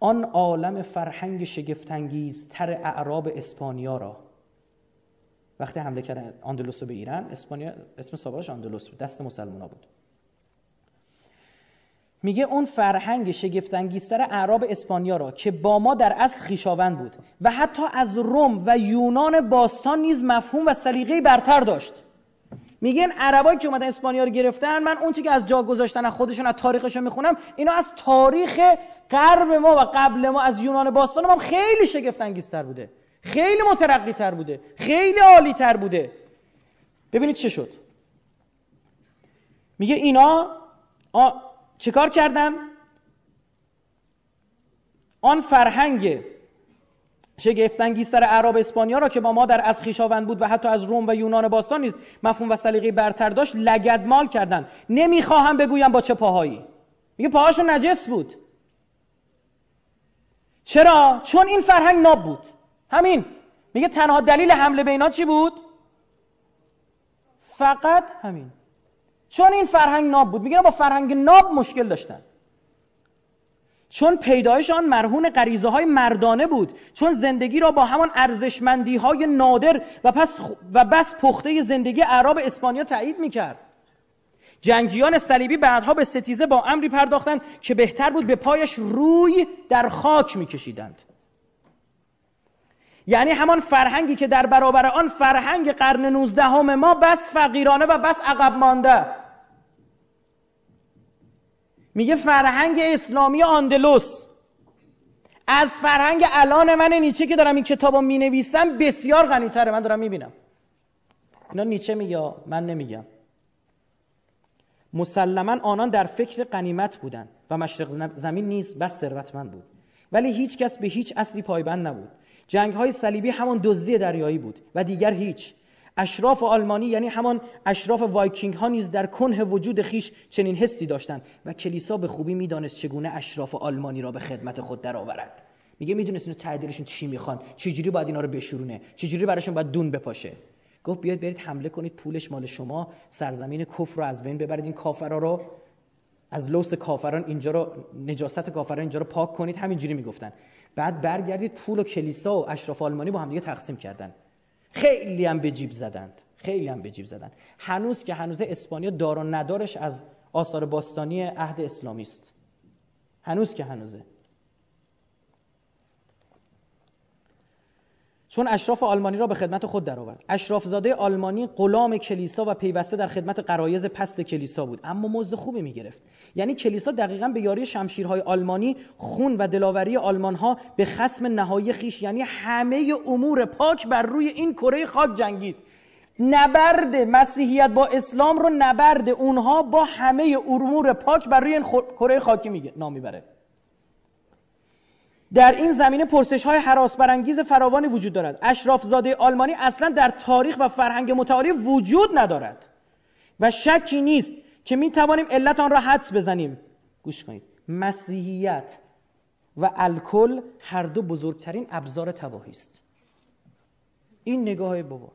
آن عالم فرهنگ شگفتانگیز تر اعراب اسپانیا را. وقتی حمله کردن آندلوس به ایران اسپانیا اسم سابقش آندلوس بود دست مسلمان بود. میگه اون فرهنگ شگفتانگیزتر اعراب اسپانیا را که با ما در اصل خیشاوند بود و حتی از روم و یونان باستان نیز مفهوم و سلیقه برتر داشت. میگن عربایی که اومدن اسپانیا رو گرفتن من اون که از جا گذاشتن از خودشون از تاریخشون می‌خونم اینا از تاریخ غرب ما و قبل ما از یونان باستان ما خیلی شگفت انگیزتر بوده. خیلی مترقی تر بوده. خیلی عالی تر بوده. ببینید چه شد. میگه اینا چیکار کردن آن فرهنگ شگفتانگیزتر اعراب اسپانیا را که با ما در از خیشاوند بود و حتی از روم و یونان باستان نیست مفهوم و سلیقه برتر داشت لگدمال کردند. نمی‌خواهم بگویم با چه پاهایی. میگه پاهاشون نجس بود. چرا؟ چون این فرهنگ ناب بود. همین. میگه تنها دلیل حمله به اینا چی بود؟ فقط همین. چون این فرهنگ ناب بود. میگه با فرهنگ ناب مشکل داشتن. چون پیدایش آن مرهون غریزه های مردانه بود چون زندگی را با همان ارزشمندی های نادر و پس و بس پخته زندگی اعراب اسپانیا تایید می‌کرد. جنگیان صلیبی بعدها به ستیزه با امری پرداختند که بهتر بود به پایش روی در خاک میکشیدند. یعنی همان فرهنگی که در برابر آن فرهنگ قرن نوزدهم ما بس فقیرانه و بس عقب مانده است. میگه فرهنگ اسلامی آندلوس. از فرهنگ الان من نیچه که دارم این کتابو می نویسم بسیار غنیتره. من دارم می‌بینم. اینا نیچه میگه من نمیگم. مسلما آنان در فکر قنیمت بودند و مشرق زمین نیز بس ثروتمند بود. ولی هیچ کس به هیچ اصلی پایبند نبود. جنگ های صلیبی همان دزدی دریایی بود و دیگر هیچ. اشراف آلمانی یعنی همان اشراف وایکینگ ها نیز در کنه وجود خویش چنین حسی داشتند و کلیسا به خوبی می‌دانست چگونه اشراف آلمانی را به خدمت خود درآورد. میگه می‌دونست اینو تعدیلشون چی می‌خوان چجوری باید اینا رو بشورونه چجوری براشون باید دون بپاشه. گفت بیاید برید حمله کنید پولش مال شما سرزمین کفر رو از بین ببرید این کافرا رو از لوس کافران اینجا رو نجاست کافران اینجا رو پاک کنید. همینجوری می‌گفتن. بعد برگردید پول و کلیسا و اشراف آلمانی با هم دیگه تقسیم کردن. خیلی هم به جیب زدند. خیلی هم به جیب زدند. هنوز که هنوز اسپانیا دار و ندارش از آثار باستانی عهد اسلامی است. هنوز که هنوزه. چون اشراف آلمانی را به خدمت خود درآورد. اشراف زاده آلمانی غلام کلیسا و پیوسته در خدمت قرایز پست کلیسا بود. اما مزد خوبی می‌گرفت. یعنی کلیسا دقیقا به یاری شمشیرهای آلمانی خون و دلاوری آلمان ها به خسم نهایی خیش یعنی همه امور پاک بر روی این کره خاک جنگید. نبرد مسیحیت با اسلام رو نبرد اونها با همه امور پاک بر روی این کره خاکی میگه نام می‌بره. در این زمینه پرسش های حراس برانگیز فراوانی وجود دارد. اشراف زاده آلمانی اصلا در تاریخ و فرهنگ متعالی وجود ندارد. و شکی نیست که می توانیم علت آن را حدس بزنیم. گوش کنید. مسیحیت و الکل هر دو بزرگترین ابزار تباهی است. این نگاه بابا.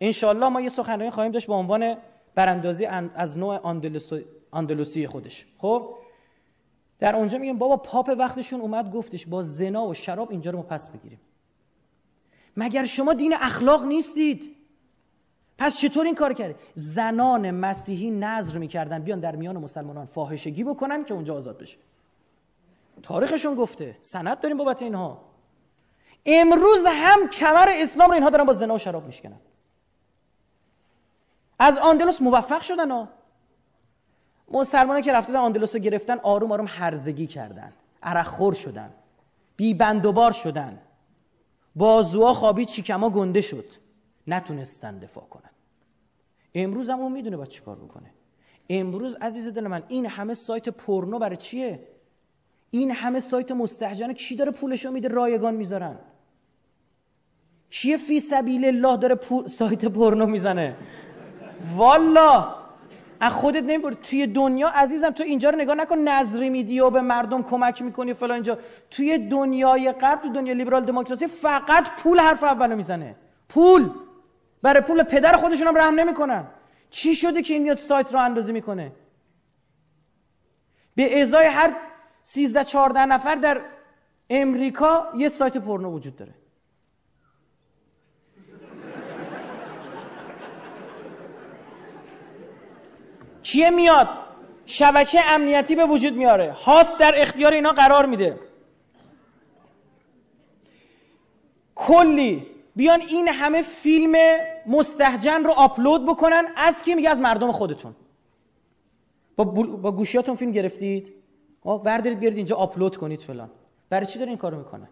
انشالله ما یه سخنرانی خواهیم داشت با عنوان براندازی از نوع اندلوسی خودش. خب؟ در اونجا میگم بابا پاپ وقتشون اومد گفتش با زنا و شراب اینجا رو ما پس بگیریم. مگر شما دین اخلاق نیستید؟ پس چطور این کار کرده زنان مسیحی نظر می‌کردن بیان در میان مسلمانان فاحشگی بکنن که اونجا آزاد بشه. تاریخشون گفته سند داریم بابت اینها. امروز هم کمر اسلام رو اینها دارن با زنا و شراب میشکنن. از آندلوس موفق شدن ها. مسلمانان که رفتن آندلوس رو گرفتن آروم آروم هرزگی کردن. عرق شدن. بی بندوبار شدن. بازوها خوابید چیکما گنده شد. نتونستن دفاع کنن. امروز هم اون می‌دونه باید چیکار بکنه. امروز عزیز دل من این همه سایت پورنو برای چیه؟ این همه سایت مستحجن کی داره پولشو میده؟ رایگان می‌ذارن. کیه فی سبیل الله داره سایت پورنو می‌زنه؟ والا از خودت نمی‌بری توی دنیا عزیزم تو اینجا رو نگاه نکن. نظری میدی و به مردم کمک می‌کنی فلان اینجا. توی دنیای غرب تو دنیا لیبرال دموکراسی فقط پول حرف اولو می‌زنه. پول. برای پول پدر خودشون هم رحم نمی‌کنن. چی شده که این میاد سایت رو اندازی می‌کنه؟ به ازای هر 13 14 نفر در امریکا یه سایت پورنو وجود داره. کیه میاد؟ شبکه امنیتی به وجود میاره. هاست در اختیار اینا قرار میده. کلی. بیان این همه فیلم مستحجن رو آپلود بکنن. از کی میگه؟ از مردم خودتون. با, با گوشیاتون فیلم گرفتید؟ بردارید بیارید اینجا آپلود کنید فلان. برای چی داره این کارو می‌کنه؟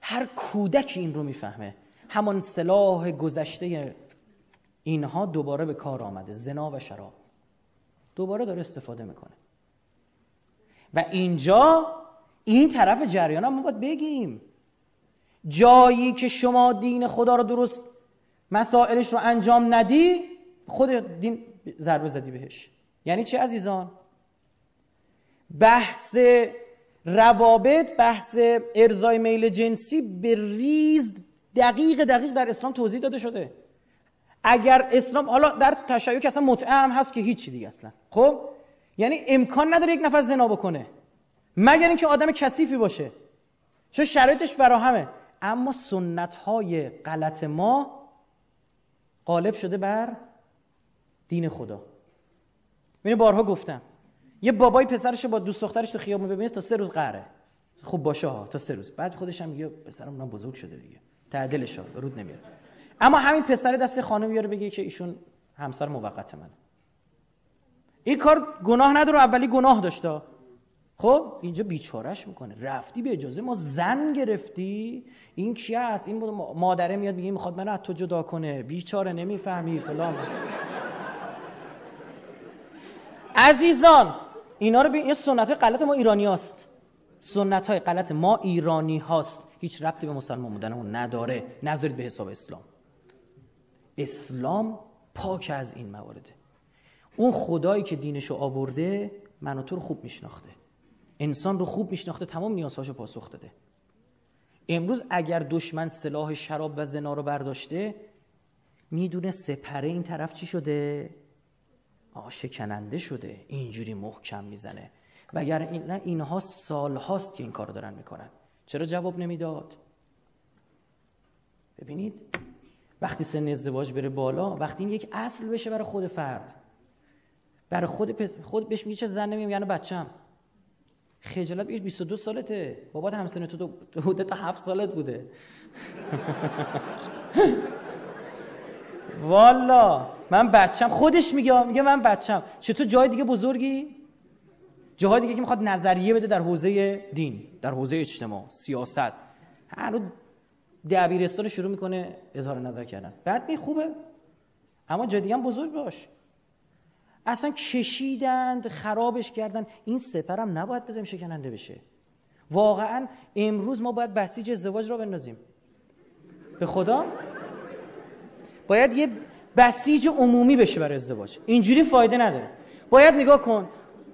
هر کودکی این رو می‌فهمه. همان سلاح گذشته اینها دوباره به کار آمده. زنا و شراب. دوباره داره استفاده می‌کنه. و اینجا این طرف جریان هم ما باید بگیم. جایی که شما دین خدا رو درست مسائلش رو انجام ندی خود دین ضربه زدی بهش. یعنی چه عزیزان؟ بحث روابط بحث ارزای میل جنسی به ریز دقیق دقیق در اسلام توضیح داده شده. اگر اسلام حالا در تشیع که اصلا متعه هست که هیچی دیگه اصلا. خب؟ یعنی امکان نداره یک نفر زنا بکنه. مگر اینکه آدم کثیفی باشه. چون شرایطش فراهمه. اما سنت های غلط ما غالب شده بر دین خدا. ببین بارها گفتم. یه بابای پسرش با دوست دخترش تو خیابون ببینید تا سه روز قهره. خوب باشه ها تا سه روز. بعد خودش هم میگه پسرم من بزرگ شده دیگه. تعدلش رود نمیاد. اما همین پسر دست خانم بیاره بگه که ایشون همسر موقت من این کار گناه نداره اولی گناه داشته. خب اینجا بیچارش می‌کنه. رفتی به اجازه. ما زن گرفتی. این کی است این مادره میاد میگه می‌خواد منو از تو جدا کنه. بیچاره نمی‌فهمی. فلان. عزیزان اینا رو این سنت های غلط ما ایرانی هاست. سنت های غلط ما ایرانی هاست. هیچ ربطی به مسلمان بودن نداره. نذارید به حساب اسلام. اسلام پاک از این موارده. اون خدایی که دینشو آورده من تو رو خوب میشناخته. انسان رو خوب میشناخته تمام نیازهاشو پاسخ داده. امروز اگر دشمن سلاح شراب و زنا رو برداشته می‌دونه سپره این طرف چی شده؟ آقا شکننده شده. اینجوری محکم می‌زنه. وگر این نه اینها سال هاست که این کار دارن می‌کنن. چرا جواب نمی‌داد؟ ببینید وقتی سن ازدواج بره بالا وقتی این یک اصل بشه برای خود فرد. برای خود خود بهش میگه چه زن نمیم یعنی بچم خجالت بگیش 22 سالته. بابات همسن تو بوده تا 7 سالت بوده. والا من بچم. خودش میگه میگه من بچم. چطور جای دیگه بزرگی؟ جاهای دیگه که می‌خواد نظریه بده در حوزه دین در حوزه اجتماع سیاست. هر دبیرستان شروع می‌کنه اظهار نظر کردن. بعد خوبه. اما جدی هم بزرگ باش. اصلا کشیدند خرابش کردن این سپرم نباید بذاریم شکننده بشه. واقعا امروز ما باید بسیج ازدواج را بندازیم. به خدا؟ باید یه بسیج عمومی بشه برای ازدواج. اینجوری فایده نداره. باید نگاه کن.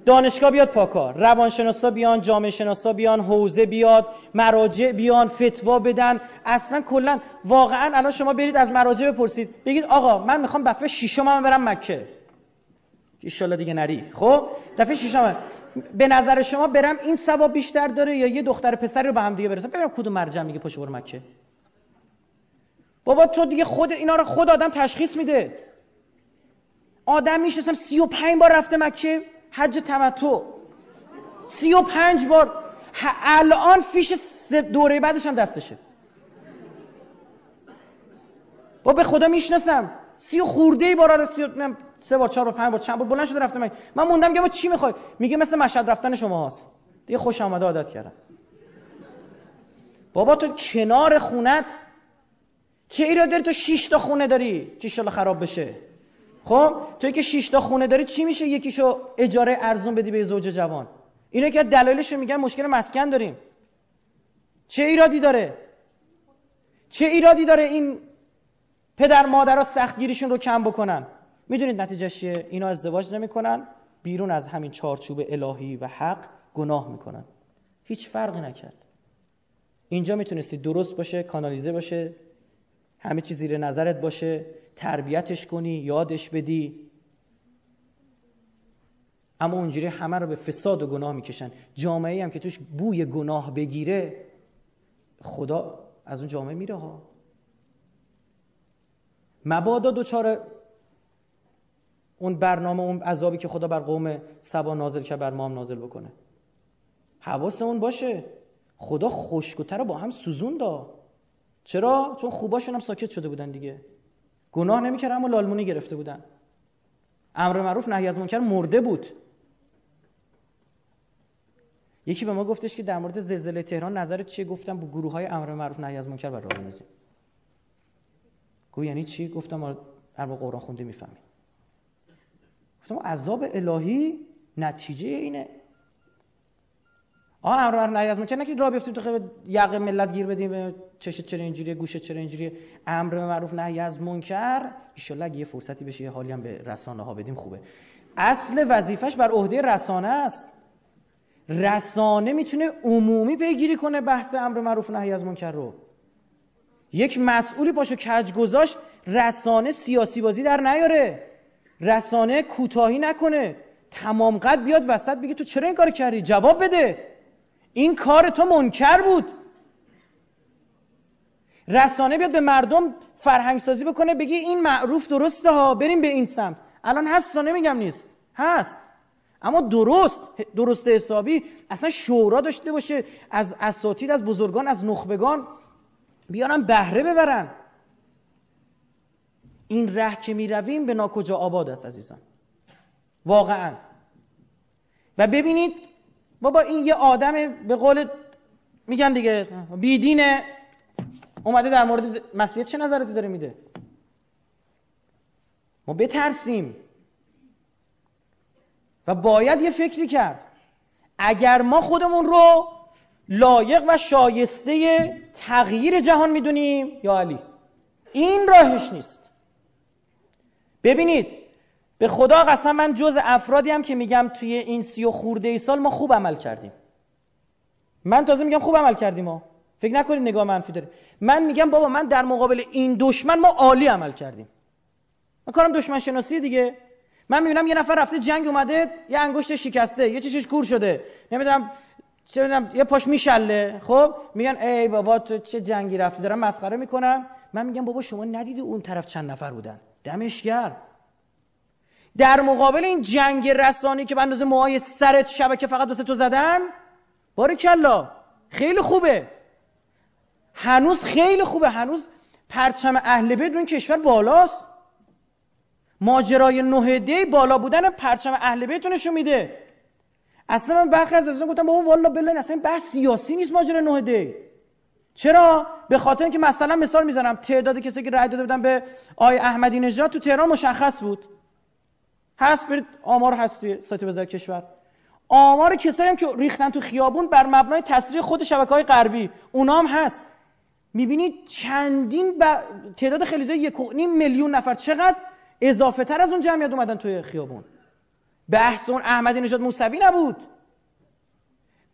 دانشگاه بیاد پاکار. روانشناسا بیان جامعه شناسا بیان حوزه بیاد مراجع بیان فتوا بدن. اصلا کلا واقعا الان شما برید از مراجع بپرسید. بگید آقا من می‌خوام دفعه ششم من برم مکه. ان دیگه نری. خب؟ دفعه ششم به نظر شما برم این ثواب بیشتر داره یا یه دختر پسری رو به هم دیگه برسم؟ ببینم کدوم مرجع میگه پشت برو مکه. بابا تو دیگه خود اینا رو خود آدم تشخیص میده. آدم می‌شناسم سی و پنج بار رفته مکه حج تمتع. سی و پنج بار. الان فیش دوره بعدش هم دستشه. با به خدا می‌شناسم. سی و خورده بار رو سی و سه بار چهار بار پنج بار چند بار بلند شده رفته من. من موندم میگم چی می‌خوای؟ میگه مثل مشهد رفتن شما هست دیگه خوش آمده عادت کردم. بابا تو کنار خونت چه ایراد داری؟ تو 6 تا خونه داری که خراب بشه. خب؟ توی که 6 تا خونه داری چی میشه یکیشو اجاره ارزون بدی به زوج جوان؟ اینه که دلایلش میگن مشکل مسکن داریم. چه ایرادی داره؟ چه ایرادی داره این پدر مادرها سختگیریشون رو کم بکنن؟ می‌دونید نتیجه چیه؟ اینا ازدواج نمی‌کنن بیرون از همین چارچوب الهی و حق گناه می‌کنن. هیچ فرقی نکرد. اینجا می‌تونستی درست باشه کانالیزه باشه همه چیز زیر نظرت باشه تربیتش کنی یادش بدی. اما اونجوری همه رو به فساد و گناه می‌کشن. جامعه هم که توش بوی گناه بگیره خدا از اون جامعه میره ها. مبادا دوچار اون برنامه اون عذابی که خدا بر قوم سبا نازل که بر ما هم نازل بکنه. حواسمون باشه. خدا خشکوتر رو با هم سوزون دا چرا؟ چون خوباشون هم ساکت شده بودن دیگه. گناه نمی‌کردن اما لالمونی گرفته بودن. امر معروف نهی از منکر مرده بود. یکی به ما گفتش که در مورد زلزله تهران نظرت چیه؟ گفتم با گروه های امر معروف نهی از منکر بر راه بندازیم گو یعنی چی؟ گفتم هر قرآن خونده می‌فهمی گفتم عذاب الهی نتیجه اینه. آه امر نهی از منکر. که راه بیفتیم تو خیلی یقه ملت گیر بدیم چش چرا اینجوریه گوشه چرا اینجوریه. امر به معروف نهی از منکر. ان یه فرصتی بشه یه حالی هم به رسانه ها بدیم خوبه. اصل وظیفش بر عهده رسانه است. رسانه می‌تونه عمومی پیگیری کنه بحث امر معروف نهی از منکر رو. یک مسئولی پاشو کج گذاشت رسانه سیاسی بازی در نیاره. رسانه کوتاهی نکنه. تمام قد بیاد وسط بگه تو چرا این کار کردی؟ جواب بده. این کار تو منکر بود. رسانه بیاد به مردم فرهنگ سازی بکنه بگی این معروف درسته ها بریم به این سمت. الان هست نمیگم نیست. هست. اما درست درست حسابی. اصلا شورا داشته باشه از اساتید از بزرگان از نخبگان بیارن بهره ببرن. این ره که می رویم به ناکجا آباد است عزیزان. واقعا. و ببینید بابا این یه آدم به قول میگن دیگه بیدینه اومده در مورد مسیح چه نظرتی داره میده؟ ما بترسیم. و باید یه فکری کرد. اگر ما خودمون رو لایق و شایسته تغییر جهان می‌دونیم یا علی این راهش نیست. ببینید به خدا قسم من جز افرادی هم که میگم توی این سی و خورده ای سال ما خوب عمل کردیم. من تازه میگم خوب عمل کردیم ما فکر نکنید نگاه منفی داره. من میگم بابا من در مقابل این دشمن ما عالی عمل کردیم. من کارم دشمن شناسی دیگه. من می‌بینم یه نفر رفته جنگ اومده یه انگشت شکسته یه چشش کور شده. نمی‌دونم چه می‌دونم یه پاش میشله. خب میگن ای بابا تو چه جنگی رفتی؟ دارن مسخره می‌کنن. من میگم بابا شما ندیدی اون طرف چند نفر بودن؟ دمشگر در مقابل این جنگ رسانی که به اندازه موهای سرت شبکه فقط واسه تو زدن کلا خیلی خوبه. هنوز خیلی خوبه. هنوز پرچم اهل بیت این کشور بالاست. ماجرای نهده بالا بودن پرچم اهل بیت نشون میده. اصلا من برخی از ازشون گفتم بابا والا بله اصلا بحث سیاسی نیست ماجرای نهده چرا؟ به خاطر اینکه مثلا مثال می‌زنم تعداد کسایی که رأی داده بودن به آی احمدی نژاد تو تهران مشخص بود. هست برید آمار هست توی سایت وزارت کشور. آمار کسایی هم که ریختن تو خیابون بر مبنای تصریح خود شبکه های غربی اونام هست. می‌بینید چندین تعداد خیلی زیاد یک میلیون نفر چقدر اضافه تر از اون جمعیت اومدن توی خیابون. بحث اون احمدی نژاد موسوی نبود.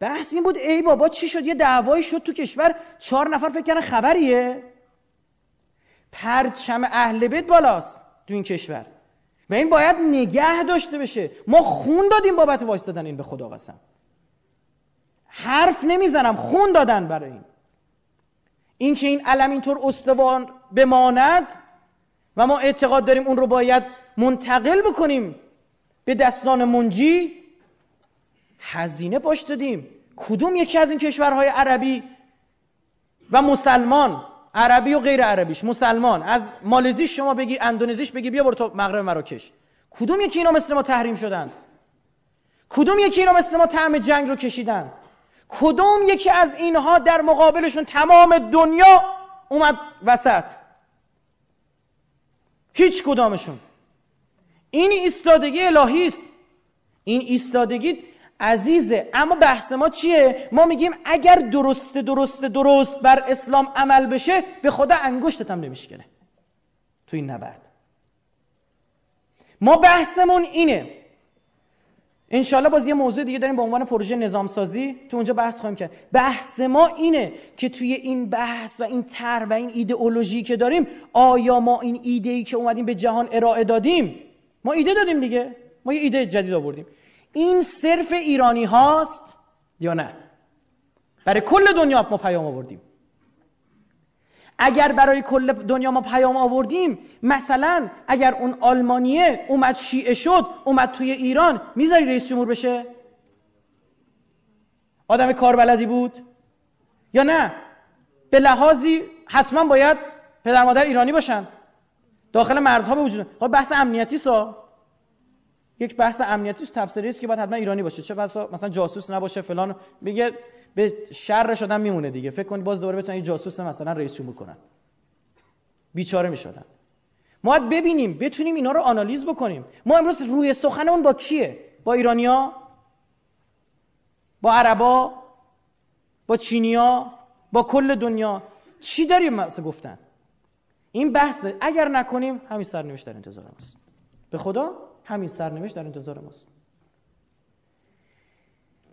بحث این بود ای بابا چی شد؟ یه دعوایی شد تو کشور چهار نفر فکر کردن خبریه. پرچم اهل بیت بالاست تو این کشور. و این باید نگه داشته بشه. ما خون دادیم بابت وایستادن این به خدا قسم حرف نمی‌زنم خون دادن برای این. این که این علم اینطور استوان بماند و ما اعتقاد داریم اون رو باید منتقل بکنیم به دستان منجی. هزینه پاش دادیم. کدوم یکی از این کشورهای عربی و مسلمان؟ عربی و غیر عربیش. مسلمان. از مالزیش شما بگی اندونزیش بگی بیا برو تو مغرب مراکش. کدوم یکی اینا مثل ما تحریم شدند؟ کدوم یکی اینا مثل ما طعم جنگ رو کشیدن کدوم یکی از اینها در مقابلشون تمام دنیا اومد وسط؟ هیچ کدامشون. این ایستادگی الهی است. این ایستادگی عزیزه اما بحث ما چیه؟ ما میگیم اگر درست درست درست بر اسلام عمل بشه به خدا انگشتت هم نمیشکنه. تو این نبرد. ما بحثمون اینه. انشالله باز یه موضوع دیگه داریم به عنوان پروژه نظام سازی تو اونجا بحث خواهیم کرد. بحث ما اینه که توی این بحث و این تر و این ایدئولوژی که داریم آیا ما این ایده ای که اومدیم به جهان ارائه دادیم؟ ما ایده دادیم دیگه. ما یه ایده جدید آوردیم. این صرف ایرانی هاست یا نه؟ برای کل دنیا ما پیام آوردیم. اگر برای کل دنیا ما پیام آوردیم مثلا اگر اون آلمانیه اومد شیعه شد اومد توی ایران می‌ذاری رئیس جمهور بشه؟ آدم کاربلدی بود؟ یا نه؟ به لحاظی حتما باید پدر مادر ایرانی باشن. داخل مرزها به وجود خب بحث امنیتی سا. یک بحث امنیتی تفسیری است که باید حتما ایرانی باشه. چه بسا مثلا جاسوس نباشه فلان. بگه به شر شدن میمونه دیگه. فکر کنید باز دوباره بتونن یه جاسوس مثلا رئیس جمهور کنن. بیچاره می‌شدن. ما باید ببینیم بتونیم اینا رو آنالیز بکنیم. ما امروز روی سخنمون با کیه؟ با ایرانیا؟ با عربا؟ با چینیا؟ با کل دنیا؟ چی داریم مثلا گفتن؟ این بحث اگر نکنیم همین سرنوشت در انتظار ماست به خدا؟ همین سرنوشت در انتظار ماست.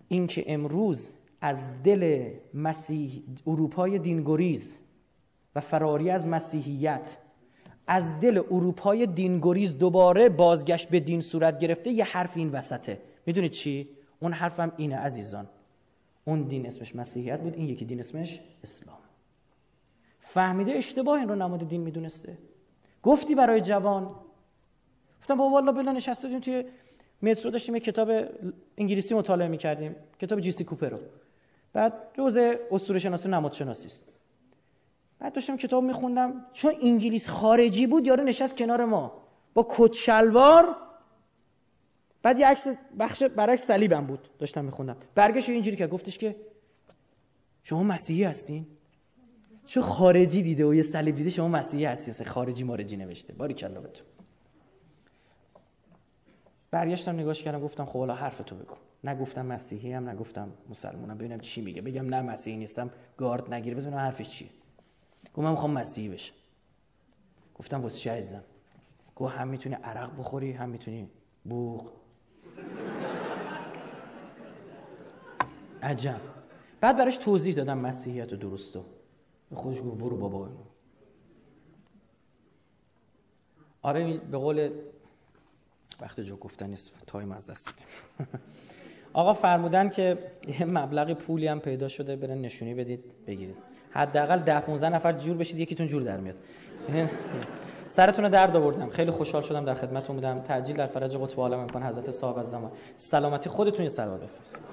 اینکه امروز از دل مسیح اروپای دینگریز و فراری از مسیحیت از دل اروپای دینگریز دوباره بازگشت به دین صورت گرفته یه حرف این وسطه. می‌دونید چی؟ اون حرفم اینه عزیزان. اون دین اسمش مسیحیت بود این یکی دین اسمش اسلام. فهمیده اشتباه این رو نماد دین می‌دونسته. گفتی برای جوان گفتم بابا والله بلا نشسته توی مترو داشتیم یه کتاب انگلیسی مطالعه می‌کردیم کتاب جی سی کوپر رو. بعد جزء اسطوره شناسی نماد شناسی است. بعد داشتم کتاب میخوندم. چون انگلیس خارجی بود یارو نشست کنار ما. با کت شلوار. بعد یه عکس بخش برعکس صلیبم بود داشتم میخوندم. برگشت اینجوری که گفتش که شما مسیحی هستین؟ چون خارجی دیده و یه صلیب دیده شما مسیحی هستی. مثلا خارجی مارجی نوشته. باری کلا بهتون برگشتم نگاش کردم گفتم خب حالا حرف تو بگو نگفتم مسیحی هم نگفتم مسلمانم ببینم چی میگه. بگم نه مسیحی نیستم گارد نگیره ببینم حرفش چیه. گفتم من می‌خوام مسیحی بشم. گفتم واسه چی عزیزم؟ گفت هم می‌تونی عرق بخوری هم می‌تونی بوق عجب. بعد براش توضیح دادم مسیحیت و درستو به خودش گفت برو بابا آره به قول وقت جو گفتن نیست. تایم از دست آقا فرمودن که یه مبلغ پولی هم پیدا شده. برن نشونی بدید بگیرید. حداقل 10 15 نفر جور بشید یکیتون جور در میاد. سرتون رو درد آوردم. خیلی خوشحال شدم در خدمتتون بودم. تعجیل در فرج قطب عالم امکان حضرت صاحب از زمان. سلامتی خودتون یه سلام بفرستید.